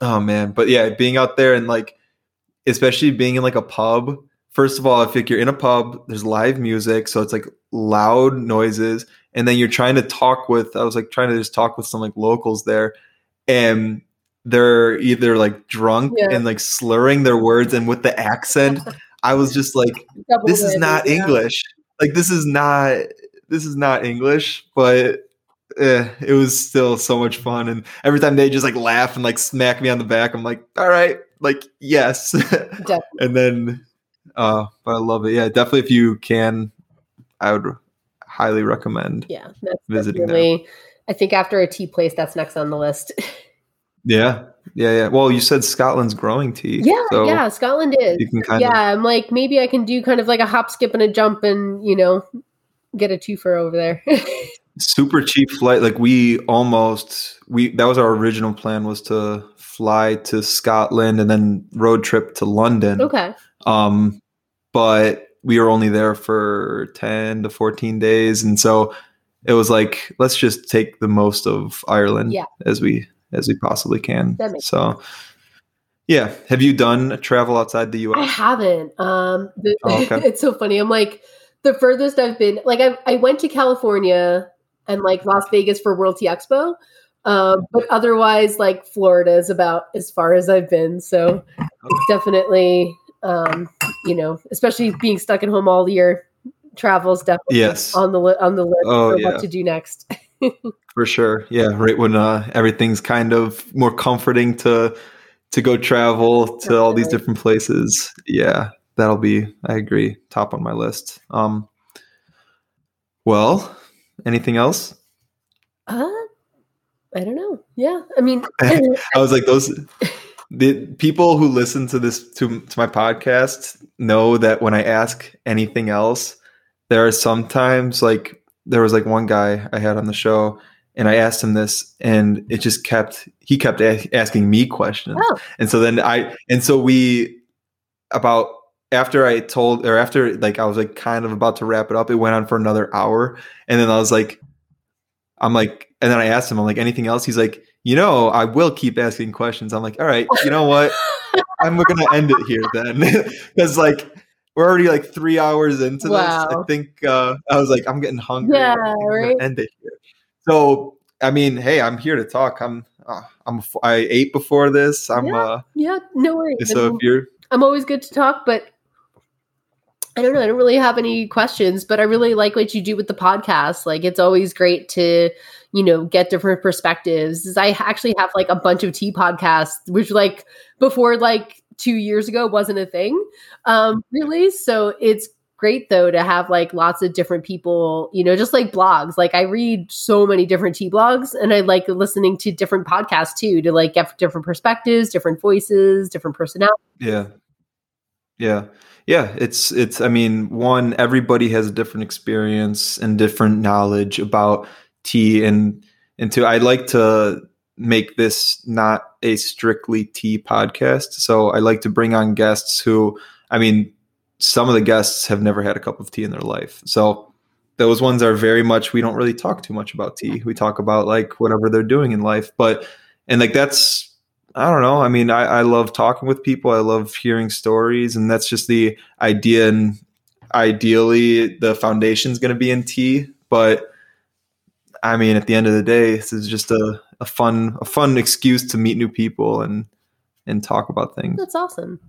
Oh man, but yeah, being out there and like, especially being in like a pub. First of all, if like you're in a pub, there's live music, so it's like loud noises, and then you're trying to talk with. I was like trying to just talk with some like locals there, and they're either like drunk Yeah. and like slurring their words, and with the accent, I was just like, Double this is not yeah. English. Like this is not this is not English, but eh, it was still so much fun. And every time they just like laugh and like smack me on the back, I'm like, all right, like yes. And then, uh, but I love it. Yeah, definitely. If you can, I would highly recommend. Yeah, that's Visiting there. definitely. I think after a tea place, that's next on the list. Yeah, yeah, yeah. Well, you said Scotland's growing tea. yeah, so yeah, Scotland is. You can kind yeah, of I'm like maybe I can do kind of like a hop, skip, and a jump, and you know, get a twofer over there. super cheap flight like we almost we that was our original plan was to fly to scotland and then road trip to london okay. um but we were only there for 10 to 14 days and so it was like let's just take the most of ireland Yeah. as we as we possibly can so yeah have you done travel outside the US? I haven't. Um, the, Oh, okay. it's so funny. I'm like the furthest I've been. Like I, I went to California and like Las Vegas for World Tea Expo. Um, but otherwise, like Florida is about as far as I've been. So it's definitely, um, you know, especially being stuck at home all year, travel's definitely yes on the li- on the list Oh, for yeah. what to do next. For sure. Yeah, right when uh, everything's kind of more comforting to to go travel to all these different places. Yeah, that'll be I agree, top on my list. Um well, anything else? Uh, I don't know. Yeah, I mean, I was like those the people who listen to this to to my podcast know that when I ask anything else, there are sometimes like there was like one guy I had on the show and I asked him this and it just kept he kept a- asking me questions. oh, And so then I and so we about after I told or after like I was like kind of about to wrap it up, it went on for another hour. And then I was like, I'm like, and then I asked him, I'm like, anything else? He's like, you know, I will keep asking questions. I'm like, all right, you know what? I'm gonna end it here then. Because like we're already like three hours into this. I think uh I was like, I'm getting hungry. Yeah, I'm right. End it here. So I mean, hey, I'm here to talk. I'm uh, I'm I ate before this. I'm Yeah. uh Yeah, no worries. So if you're I'm always good to talk, but I don't know. I don't really have any questions, but I really like what you do with the podcast. Like, it's always great to, you know, get different perspectives. 'Cause I actually have like a bunch of tea podcasts, which like before like two years ago wasn't a thing, um, really. So it's great though to have like lots of different people, you know, just like blogs. Like I read so many different tea blogs and I like listening to different podcasts too to like get different perspectives, different voices, different personalities. Yeah. Yeah. Yeah, it's it's I mean, one everybody has a different experience and different knowledge about tea and two I like to make this not a strictly tea podcast. So I like to bring on guests who I mean, some of the guests have never had a cup of tea in their life. So those ones are very much we don't really talk too much about tea. We talk about like whatever they're doing in life. But and like that's I don't know. I mean, I, I love talking with people. I love hearing stories, and that's just the idea. And ideally, the foundation's going to be in tea. But I mean, at the end of the day, this is just a, a fun a fun excuse to meet new people and and talk about things. That's awesome.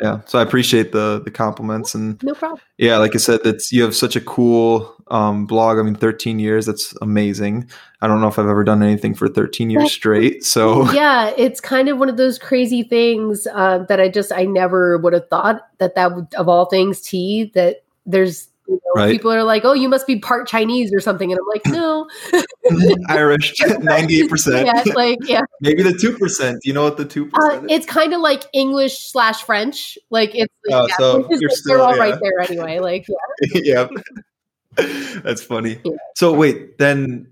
Yeah. So I appreciate the the compliments and No problem. yeah, like I said, that's you have such a cool um, blog. I mean, 13 years. That's amazing. I don't know if I've ever done anything for 13 years straight. So yeah, it's kind of one of those crazy things uh, that I just I never would have thought that that would, of all things tea that there's you know, Right. people are like oh you must be part Chinese or something and I'm like no Irish, 98%. yeah like yeah Maybe the two percent. You know what the two uh, percent? it's kind of like English slash French like it's like, Oh, yeah, so you're they're still- all yeah. right there anyway like yeah yep. That's funny. Yeah. So wait, then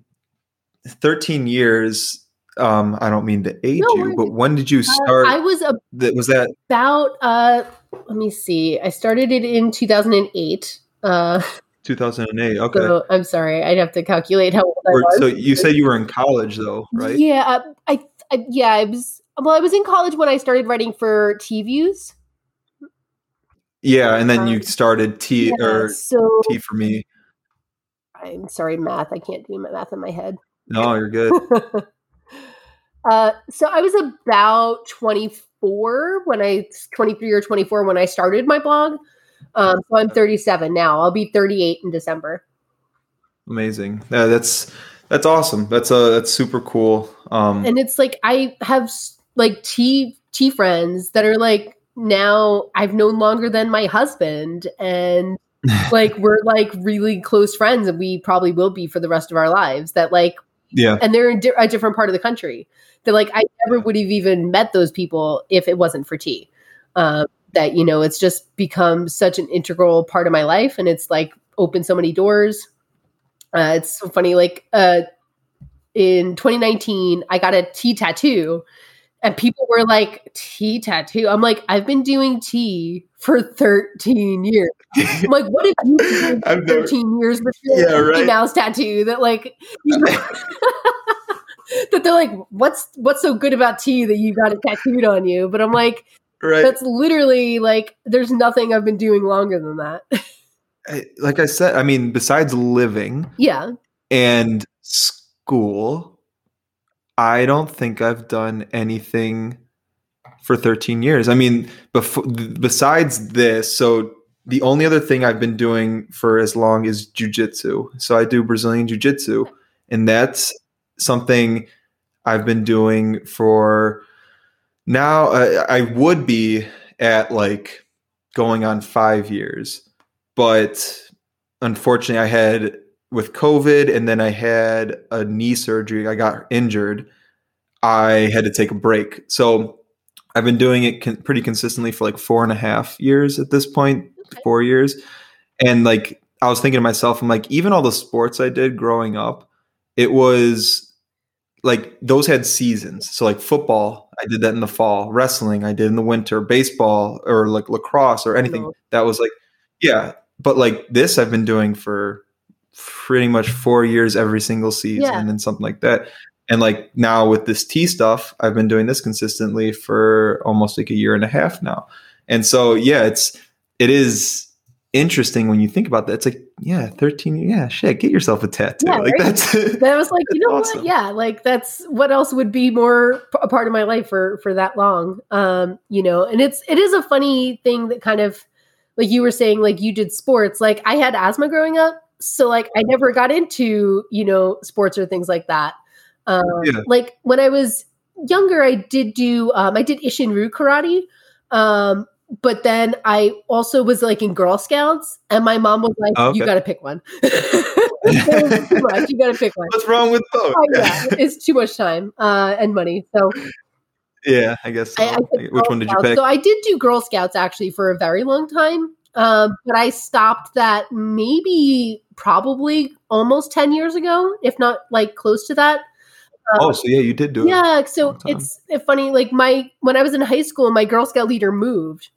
thirteen years. Um, I don't mean to age No you, but when did you Uh, start? I was that was that about uh let me see I started it in 2008 uh two thousand and eight. Okay. so I'm sorry I'd have to calculate how old I was so you said you were in college though, right? Yeah, I, I yeah, I was well, I was in college when I started writing for T Views. Yeah, and then you Um, started T Yeah, or so T for me. I'm sorry, math. I can't do my math in my head. No, you're good. uh, so I was about 24 when I 23 or 24 when I started my blog. Um, so I'm 37 now. I'll be 38 in December. Amazing. Yeah, that's that's awesome. That's uh that's super cool. Um, and it's like I have like tea tea friends that are like now I've known longer than my husband and like we're like really close friends and we probably will be for the rest of our lives that like yeah, and they're in di- a different part of the country that like I never would have even met those people if it wasn't for tea um, that you know it's just become such an integral part of my life and it's like opened so many doors. Uh, it's so funny like uh, in 2019 i got a tea tattoo and people were like tea tattoo? I'm like i've been doing tea for 13 years. I'm like what if you did I've never- 13 years with your Yeah, right. mouse tattoo that like that they're like what's what's so good about tea that you got it tattooed on you? But i'm like right. that's literally like there's nothing i've been doing longer than that I- like I said, I mean, besides living yeah and school, I don't think I've done anything for 13 years. I mean, before besides this, so the only other thing I've been doing for as long is jujitsu. So I do Brazilian jiu-jitsu, and that's something I've been doing for now. I, I would be at like going on five years, but unfortunately, I had with COVID, and then I had a knee surgery. I got injured. I had to take a break. So I've been doing it con- pretty consistently for like four and a half years at this point, Okay. four years. And like, I was thinking to myself, I'm like, even all the sports I did growing up, it was like those had seasons. So like football, I did that in the fall. Wrestling, I did in the winter. Baseball or like lacrosse or anything No. that was like, yeah. But like this, I've been doing for pretty much four years every single season Yeah. and something like that. And like now with this tea stuff, I've been doing this consistently for almost like a year and a half now. And so yeah, it's it is interesting when you think about that. It's like, yeah, 13, yeah, shit, get yourself a tattoo. Yeah, like right? that's I was like, you know awesome. what? Yeah, like that's what else would be more a part of my life for for that long. Um, you know, and it's it is a funny thing that kind of like you were saying, like you did sports. Like I had asthma growing up, so like I never got into you know sports or things like that. Um, Yeah. Like when I was younger, I did do um, I did Isshinryu karate. Um, but then I also was like in Girl Scouts, and my mom was like, Oh, "You got to pick one. Too much. You got to pick one." what's wrong with both? Oh, yeah, it's too much time uh, and money. So, Yeah, I guess. So. I, I Which Girl one did you Scouts. pick? So I did do Girl Scouts actually for a very long time, um, but I stopped that maybe probably almost ten years ago, if not like close to that. oh, so yeah, you did do it. Yeah, so it's funny. Like my when I was in high school, my Girl Scout leader moved,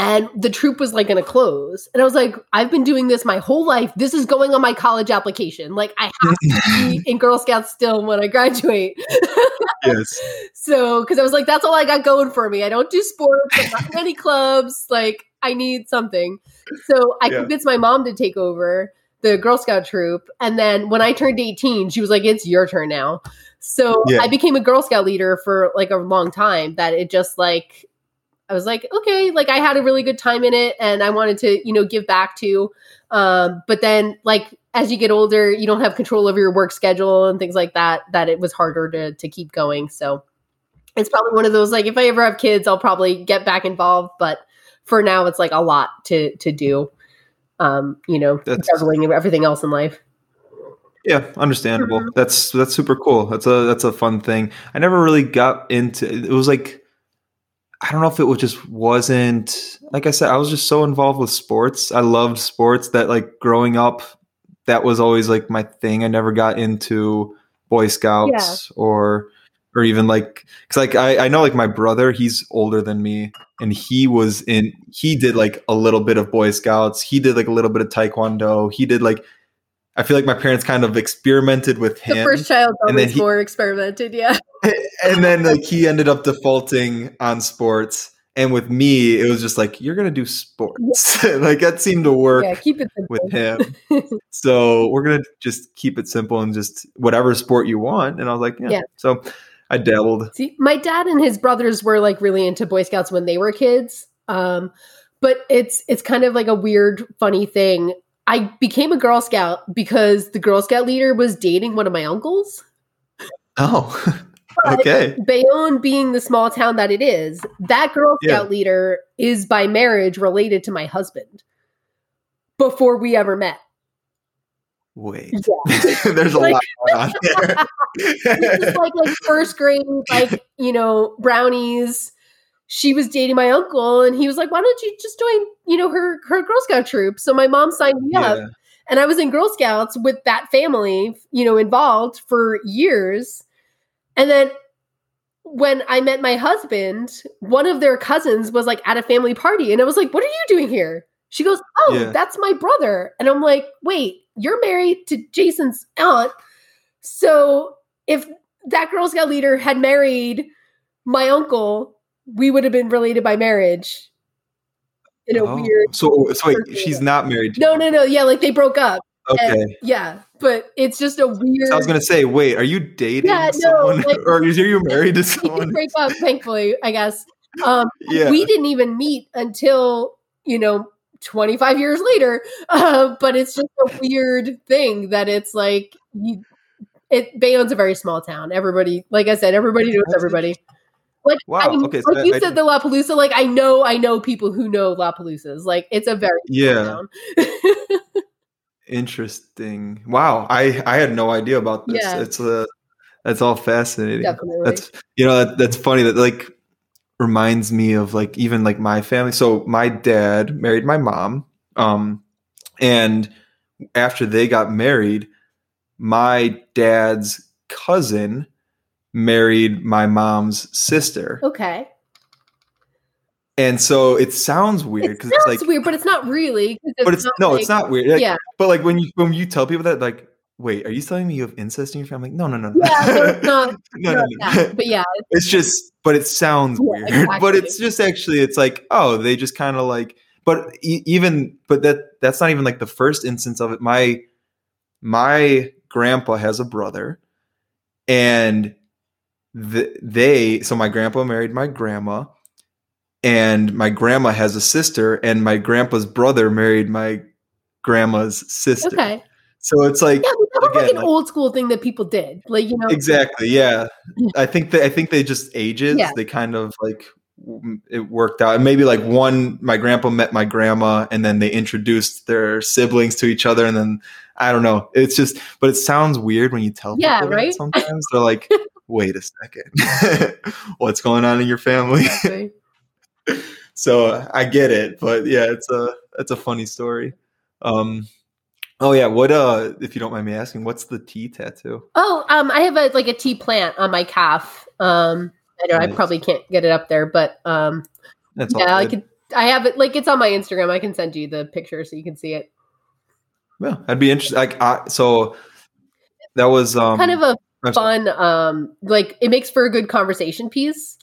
and the troop was like going to close, and I was like, I've been doing this my whole life. This is going on my college application. Like I have to be in Girl Scouts still when I graduate. yes. So, because I was like, that's all I got going for me. I don't do sports, I'm not in any clubs. Like, I need something. So, I Yeah. convinced my mom to take over the Girl Scout troop. And then when I turned 18, she was like, it's your turn now. So, Yeah. I became a Girl Scout leader for like a long time that it just like, I was like, okay, like I had a really good time in it and I wanted to, you know, give back to. Um, but then like as you get older, you don't have control over your work schedule and things like that, that it was harder to to keep going. So it's probably one of those like if I ever have kids, I'll probably get back involved. But for now it's like a lot to to do. Um, you know, That's- juggling everything else in life. Yeah, understandable. Mhm. That's that's super cool. That's a that's a fun thing. I never really got into it was like I don't know if it was just wasn't like I said, I was just so involved with sports. I loved sports that like growing up, that was always like my thing. I never got into Boy Scouts or or even like because like I, I know like my brother, he's older than me, and he was in he did like a little bit of Boy Scouts, he did like a little bit of Taekwondo, he did like I feel like my parents kind of experimented with him. The first child always more experimented, yeah. And then like he ended up defaulting on sports and with me it was just like you're gonna do sports like that seemed to work Yeah, keep it simple. with him so we're gonna just keep it simple and just whatever sport you want and i was like yeah, Yeah. so i dabbled See, my dad and his brothers were like really into Boy Scouts when they were kids. Um, but it's it's kind of like a weird, funny thing. I became a Girl Scout because the Girl Scout leader was dating one of my uncles. oh But okay Bayonne being the small town that it is, that Girl Yeah. Scout leader is by marriage related to my husband before we ever met. wait Yeah. there's a Like- lot going on there This is like like first grade, like you know, brownies. She was dating my uncle, and he was like, "Why don't you just join, you know, her her Girl Scout troop?" So my mom signed me up, and I was in Girl Scouts with that family, you know, involved for years. And then when I met my husband, one of their cousins was like at a family party, and I was like, "What are you doing here?" She goes, "Oh, Yeah. that's my brother," and I'm like, "Wait, you're married to Jason's aunt, so if that Girl Scout leader had married my uncle, we would have been related by marriage." In a Oh. weird, so so wait she's not married to no, no, no, yeah, like they broke up. okay And- yeah, but it's just a weird. i was gonna say wait are you dating Yeah, no, someone like- or are you married to someone break up, thankfully, I guess. Um, yeah We didn't even meet until you know 25 years later. Uh, but it's just a weird thing that it's like you. It Bayonne's a very small town. Everybody, like I said, everybody knows everybody. Like, Wow, I, okay, so like you I- said, the La Pelusa. Like I know, I know people who know La Pelusas. Like it's a very small Yeah. Interesting. Wow, I I had no idea about this. Yeah. It's a that's all fascinating. Definitely. That's you know that, that's funny that like reminds me of like even like my family. So my dad married my mom um and after they got married, my dad's cousin married my mom's sister. okay. And so it sounds weird cuz sounds it's like weird, but it's not really. 'cause but it's no, like- it's not weird. Like, yeah. But like when you when you tell people that, like, wait, are you telling me you have incest in your family? No, no, no, no. Yeah, no, it's not. no, no, no. that. But yeah, It's just, but it sounds Yeah, weird. But it's just actually, it's like, oh, they just kind of like but e- even but that that's not even like the first instance of it. My my grandpa has a brother, and the, they so my grandpa married my grandma, and my grandma has a sister, and my grandpa's brother married my grandma's sister. Okay. So it's like Yeah, that was like an like- old school thing that people did. Like, you know, exactly yeah i think that i think they just ages Yeah. they kind of like it worked out and maybe like one my grandpa met my grandma and then they introduced their siblings to each other and then i don't know it's just but it sounds weird when you tell Yeah, people that right? sometimes they're like wait a second what's going on in your family Exactly. So i get it but yeah it's a it's a funny story um oh yeah what uh if you don't mind me asking what's the t tattoo Oh, um, I have a like a tea plant on my calf. Um, I know I probably can't get it up there, but um, that's yeah, I could. I have it like it's on my Instagram. I can send you the picture so you can see it. Yeah, I'd be interested. Like, I, so that was um, kind of a fun um like it makes for a good conversation piece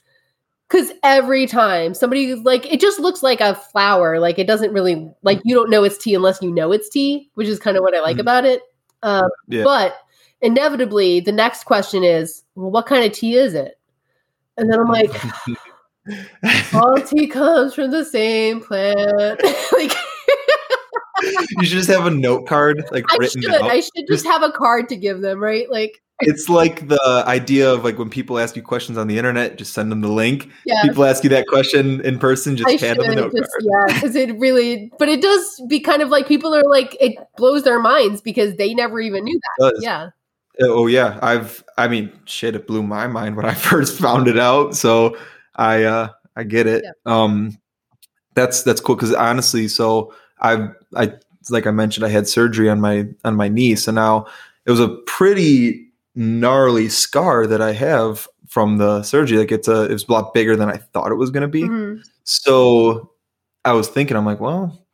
because every time somebody like it just looks like a flower like it doesn't really like you don't know it's tea unless you know it's tea which is kind of what i like Mhm. about it um Yeah. but inevitably the next question is well what kind of tea is it and then i'm like all tea comes from the same plant like you should just have a note card like i written should out. i should just have a card to give them right like it's like the idea of like when people ask you questions on the internet, just send them the link. yeah People ask you that question in person, just I hand them a note just, card. yeah, because it really, but it does be kind of like people are like, it blows their minds because they never even knew that. Yeah. Oh yeah, I've. I mean, shit, it blew my mind when I first found it out. So I, uh I get it. Yeah. Um, that's that's cool because honestly, so I've I like I mentioned, I had surgery on my on my knee, so now it was a pretty gnarly scar that I have from the surgery. Like it's a it was a lot bigger than I thought it was going to be. Mhm. So I was thinking, I'm like, well,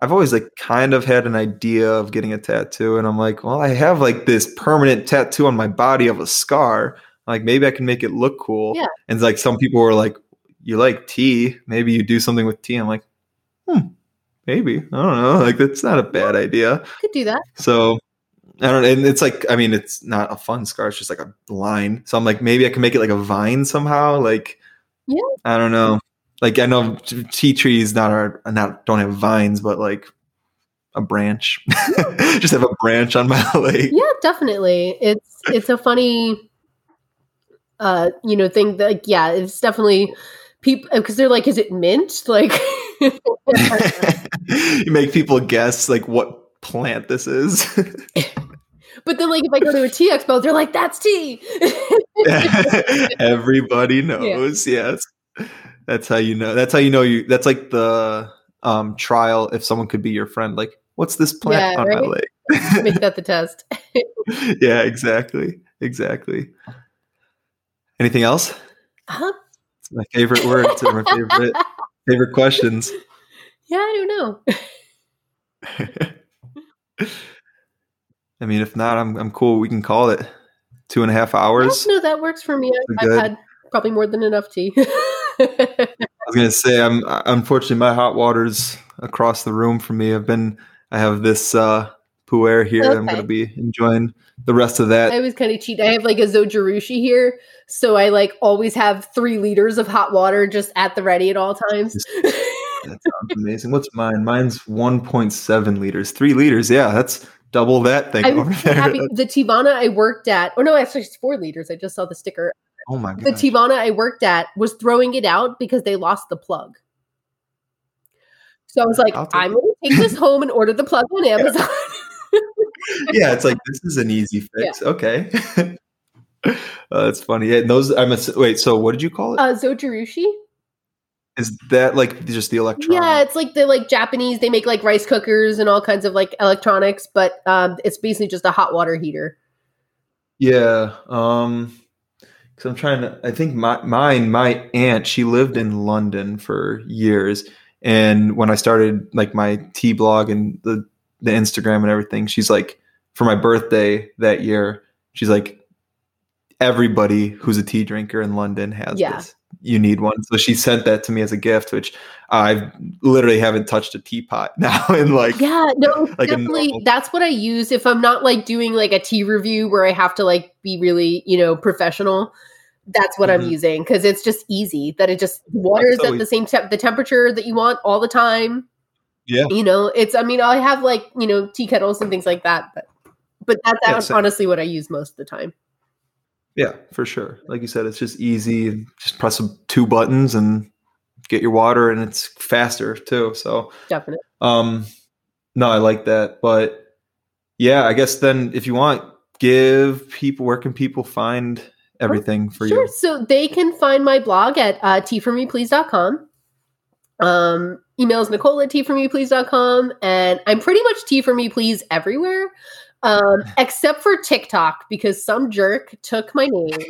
I've always like kind of had an idea of getting a tattoo, and I'm like, well, I have like this permanent tattoo on my body of a scar. Like maybe I can make it look cool. Yeah. And like some people were like, you like tea? Maybe you do something with tea. I'm like, hmm, maybe. I don't know. Like that's not a bad idea. Could do that. So I don't know. And it's like, I mean, it's not a fun scar. It's just like a line. So I'm like, maybe I can make it like a vine somehow. Like, Yeah. I don't know. Like I know tea trees not are not don't have vines, but like a branch. just have a branch on my leg. Yeah, definitely. It's it's a funny, uh, you know, thing that like, yeah, it's definitely people because they're like, is it mint? Like, you make people guess like what plant this is. but then like if I go to a tea expo, they're like, that's tea. Everybody knows. Yes. That's how you know. That's how you know you that's like the um trial if someone could be your friend like what's this plant Yeah, on my right? leg? Make that the test. yeah, exactly. Exactly. Anything else? Huh? It's my favorite words or my favorite favorite questions. Yeah, I don't know. I mean, if not, I'm I'm cool. We can call it two and a half hours. No, that works for me. I've had probably more than enough tea. I was gonna say, I'm unfortunately my hot water's across the room from me. I've been, I have this uh, pu-erh here. I'm gonna be enjoying the rest of that. I was kind of cheat. I have like a Zojirushi here, so I like always have three liters of hot water just at the ready at all times. That sounds amazing. What's mine? Mine's 1.7 liters. Three liters. Yeah, that's double that thing I'm over there. happy. The Teavana I worked at, or no, actually it's four liters. I just saw the sticker. Oh my god. The. Teavana I worked at was throwing it out because they lost the plug. So I was like, I'll take I'm going to take this home and order the plug on Amazon. yeah, it's like this is an easy fix. Okay. uh, that's funny. Yeah, those. I'm a, wait. So what did you call it? uh, Zojirushi. Is that like just the electronic? Yeah, it's like the like Japanese. They make like rice cookers and all kinds of like electronics, but um, it's basically just a hot water heater. Yeah. Um cuz I'm trying to I think my mine my aunt she lived in London for years and when I started like my tea blog and the the Instagram and everything she's like for my birthday that year she's like everybody who's a tea drinker in London has Yeah. this. you need one. So she sent that to me as a gift, which I literally haven't touched a teapot now in like yeah, no, like definitely. normal- That's what I use if I'm not like doing like a tea review where I have to like be really you know professional. That's what I'm Mhm. using because it's just easy. That it just waters so at the same temp, the temperature that you want all the time. Yeah. you know, it's. I mean, I have like you know tea kettles and things like that, but but that's Yeah, honestly what I use most of the time. Yeah, for sure. Like you said, it's just easy. Just press two buttons and get your water, and it's faster too. So, Definitely. um, no, I like that. But yeah, I guess then if you want, give people where can people find everything for sure. you? So they can find my blog at uh, teaformeplease.com. Um, emails Nicole at teaformeplease.com. And I'm pretty much tea for me please everywhere. Um, except for TikTok because some jerk took my name,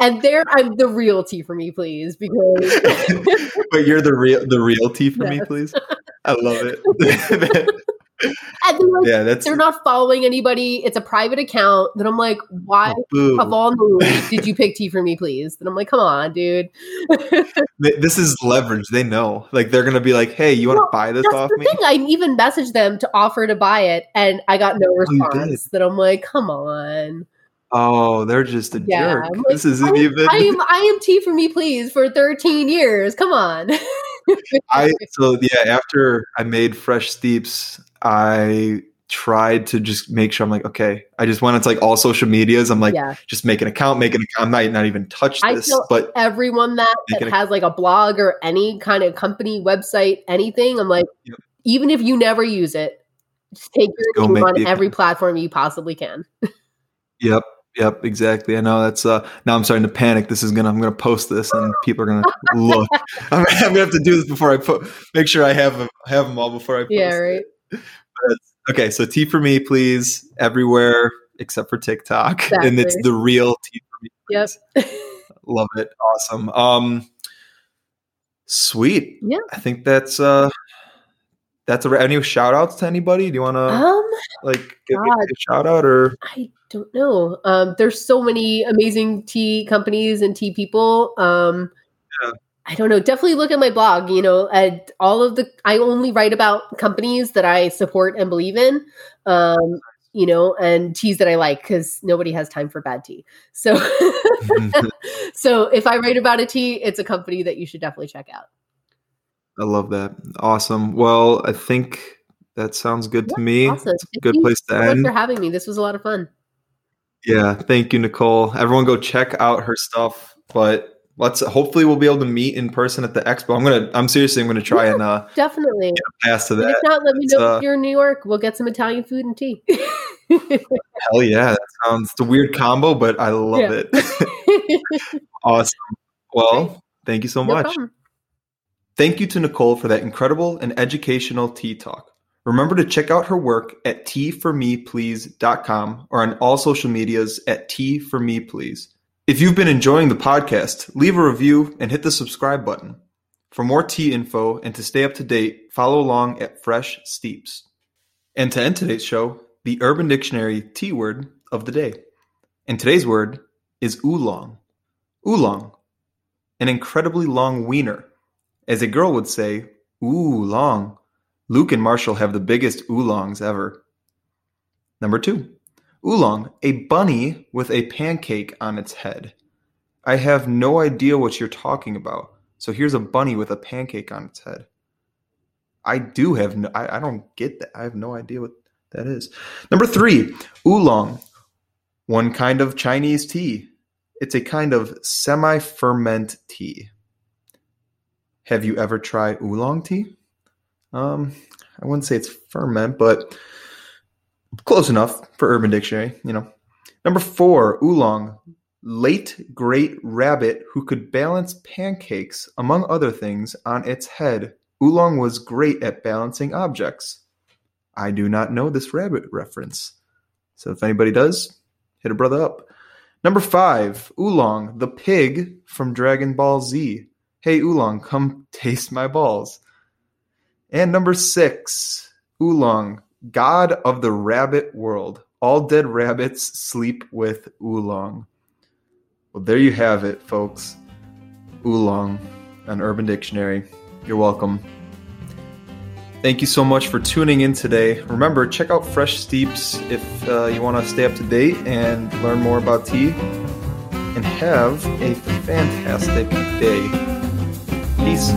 and there I'm the real tea for me, please. Because but you're the real the real tea for me, please. I love it. Like, yeah, that's they're not following anybody. It's a private account. That I'm like, why oh, boo. of all moves did you pick tea for me, please? And I'm like, come on, dude. This is leverage. They know. Like they're gonna be like, "Hey, you want to Well, buy this off the me?" thing. I even messaged them to offer to buy it, and I got no oh, did? response. that I'm like, come on. Oh, they're just a Yeah, jerk. Like, this isn't I, even. I am. I am tea for me, please, for 13 years. Come on. I so yeah. After I made fresh steeps, I tried to just make sure I'm like, okay. I just went into like all social medias. I'm like, yeah, just make an account, make an account. I might not even touch this, but everyone that, that has like a blog or any kind of company website, anything. I'm like, Yep. even if you never use it, just take your make name on every account. platform you possibly can. Yep. Yep, exactly. I know that's uh now I'm starting to panic. This is gonna I'm gonna post this and people are gonna look. I'm, I'm gonna have to do this before I put make sure I have them have them all before I post. Yeah, it. right. Okay, so Tea for Me, please, everywhere except for TikTok. And it's the real Tea for Me. Yep. Love it. Awesome. Um sweet. Yeah. I think that's uh that's a any shout outs to anybody? Do you wanna um, like give God. a shout out or I don't know. Um, there's so many amazing tea companies and tea people. Um, Yeah. I don't know. Definitely look at my blog. You know, and all of the I only write about companies that I support and believe in. Um, you know, and teas that I like because nobody has time for bad tea. So, so if I write about a tea, it's a company that you should definitely check out. I love that. Awesome. Well, I think that sounds good to me. Awesome. It's a Thank good place to so end. for having me. This was a lot of fun. Yeah, thank you, Nicole. Everyone go check out her stuff. But let's hopefully we'll be able to meet in person at the expo. I'm gonna I'm seriously I'm gonna try and uh Definitely. pass to And that. if not, let me know uh, if you're in New York. We'll get some Italian food and tea. Hell yeah. That sounds it's a weird combo, but I love Yeah. it. awesome. Well, thank you so no much. problem. Thank you to Nicole for that incredible and educational tea talk. Remember to check out her work at teaformeplease.com or on all social medias at teaformeplease. If you've been enjoying the podcast, leave a review and hit the subscribe button. For more tea info and to stay up to date, follow along at Fresh Steeps. And to end today's show, the Urban Dictionary tea word of the day. And today's word is oolong. Oolong, an incredibly long wiener. As a girl would say, ooh, long. Luke and Marshall have the biggest oolongs ever. Number two, oolong, a bunny with a pancake on its head. I have no idea what you're talking about. So here's a bunny with a pancake on its head. I do have no, I, I don't get that. I have no idea what that is. Number three, oolong, one kind of Chinese tea. It's a kind of semi ferment tea. Have you ever tried oolong tea? Um, I wouldn't say it's ferment, but close enough for Urban Dictionary, you know. Number four, oolong, late great rabbit who could balance pancakes, among other things, on its head. Oolong was great at balancing objects. I do not know this rabbit reference. So if anybody does, hit a brother up. Number five, Oolong, the pig from Dragon Ball Z. Hey, Oolong, come taste my balls. And number six, Oolong, god of the rabbit world. All dead rabbits sleep with Oolong. Well, there you have it, folks. oolong on Urban Dictionary. You're welcome. Thank you so much for tuning in today. Remember, check out Fresh Steeps if uh, you want to stay up to date and learn more about tea. And have a fantastic day. Peace.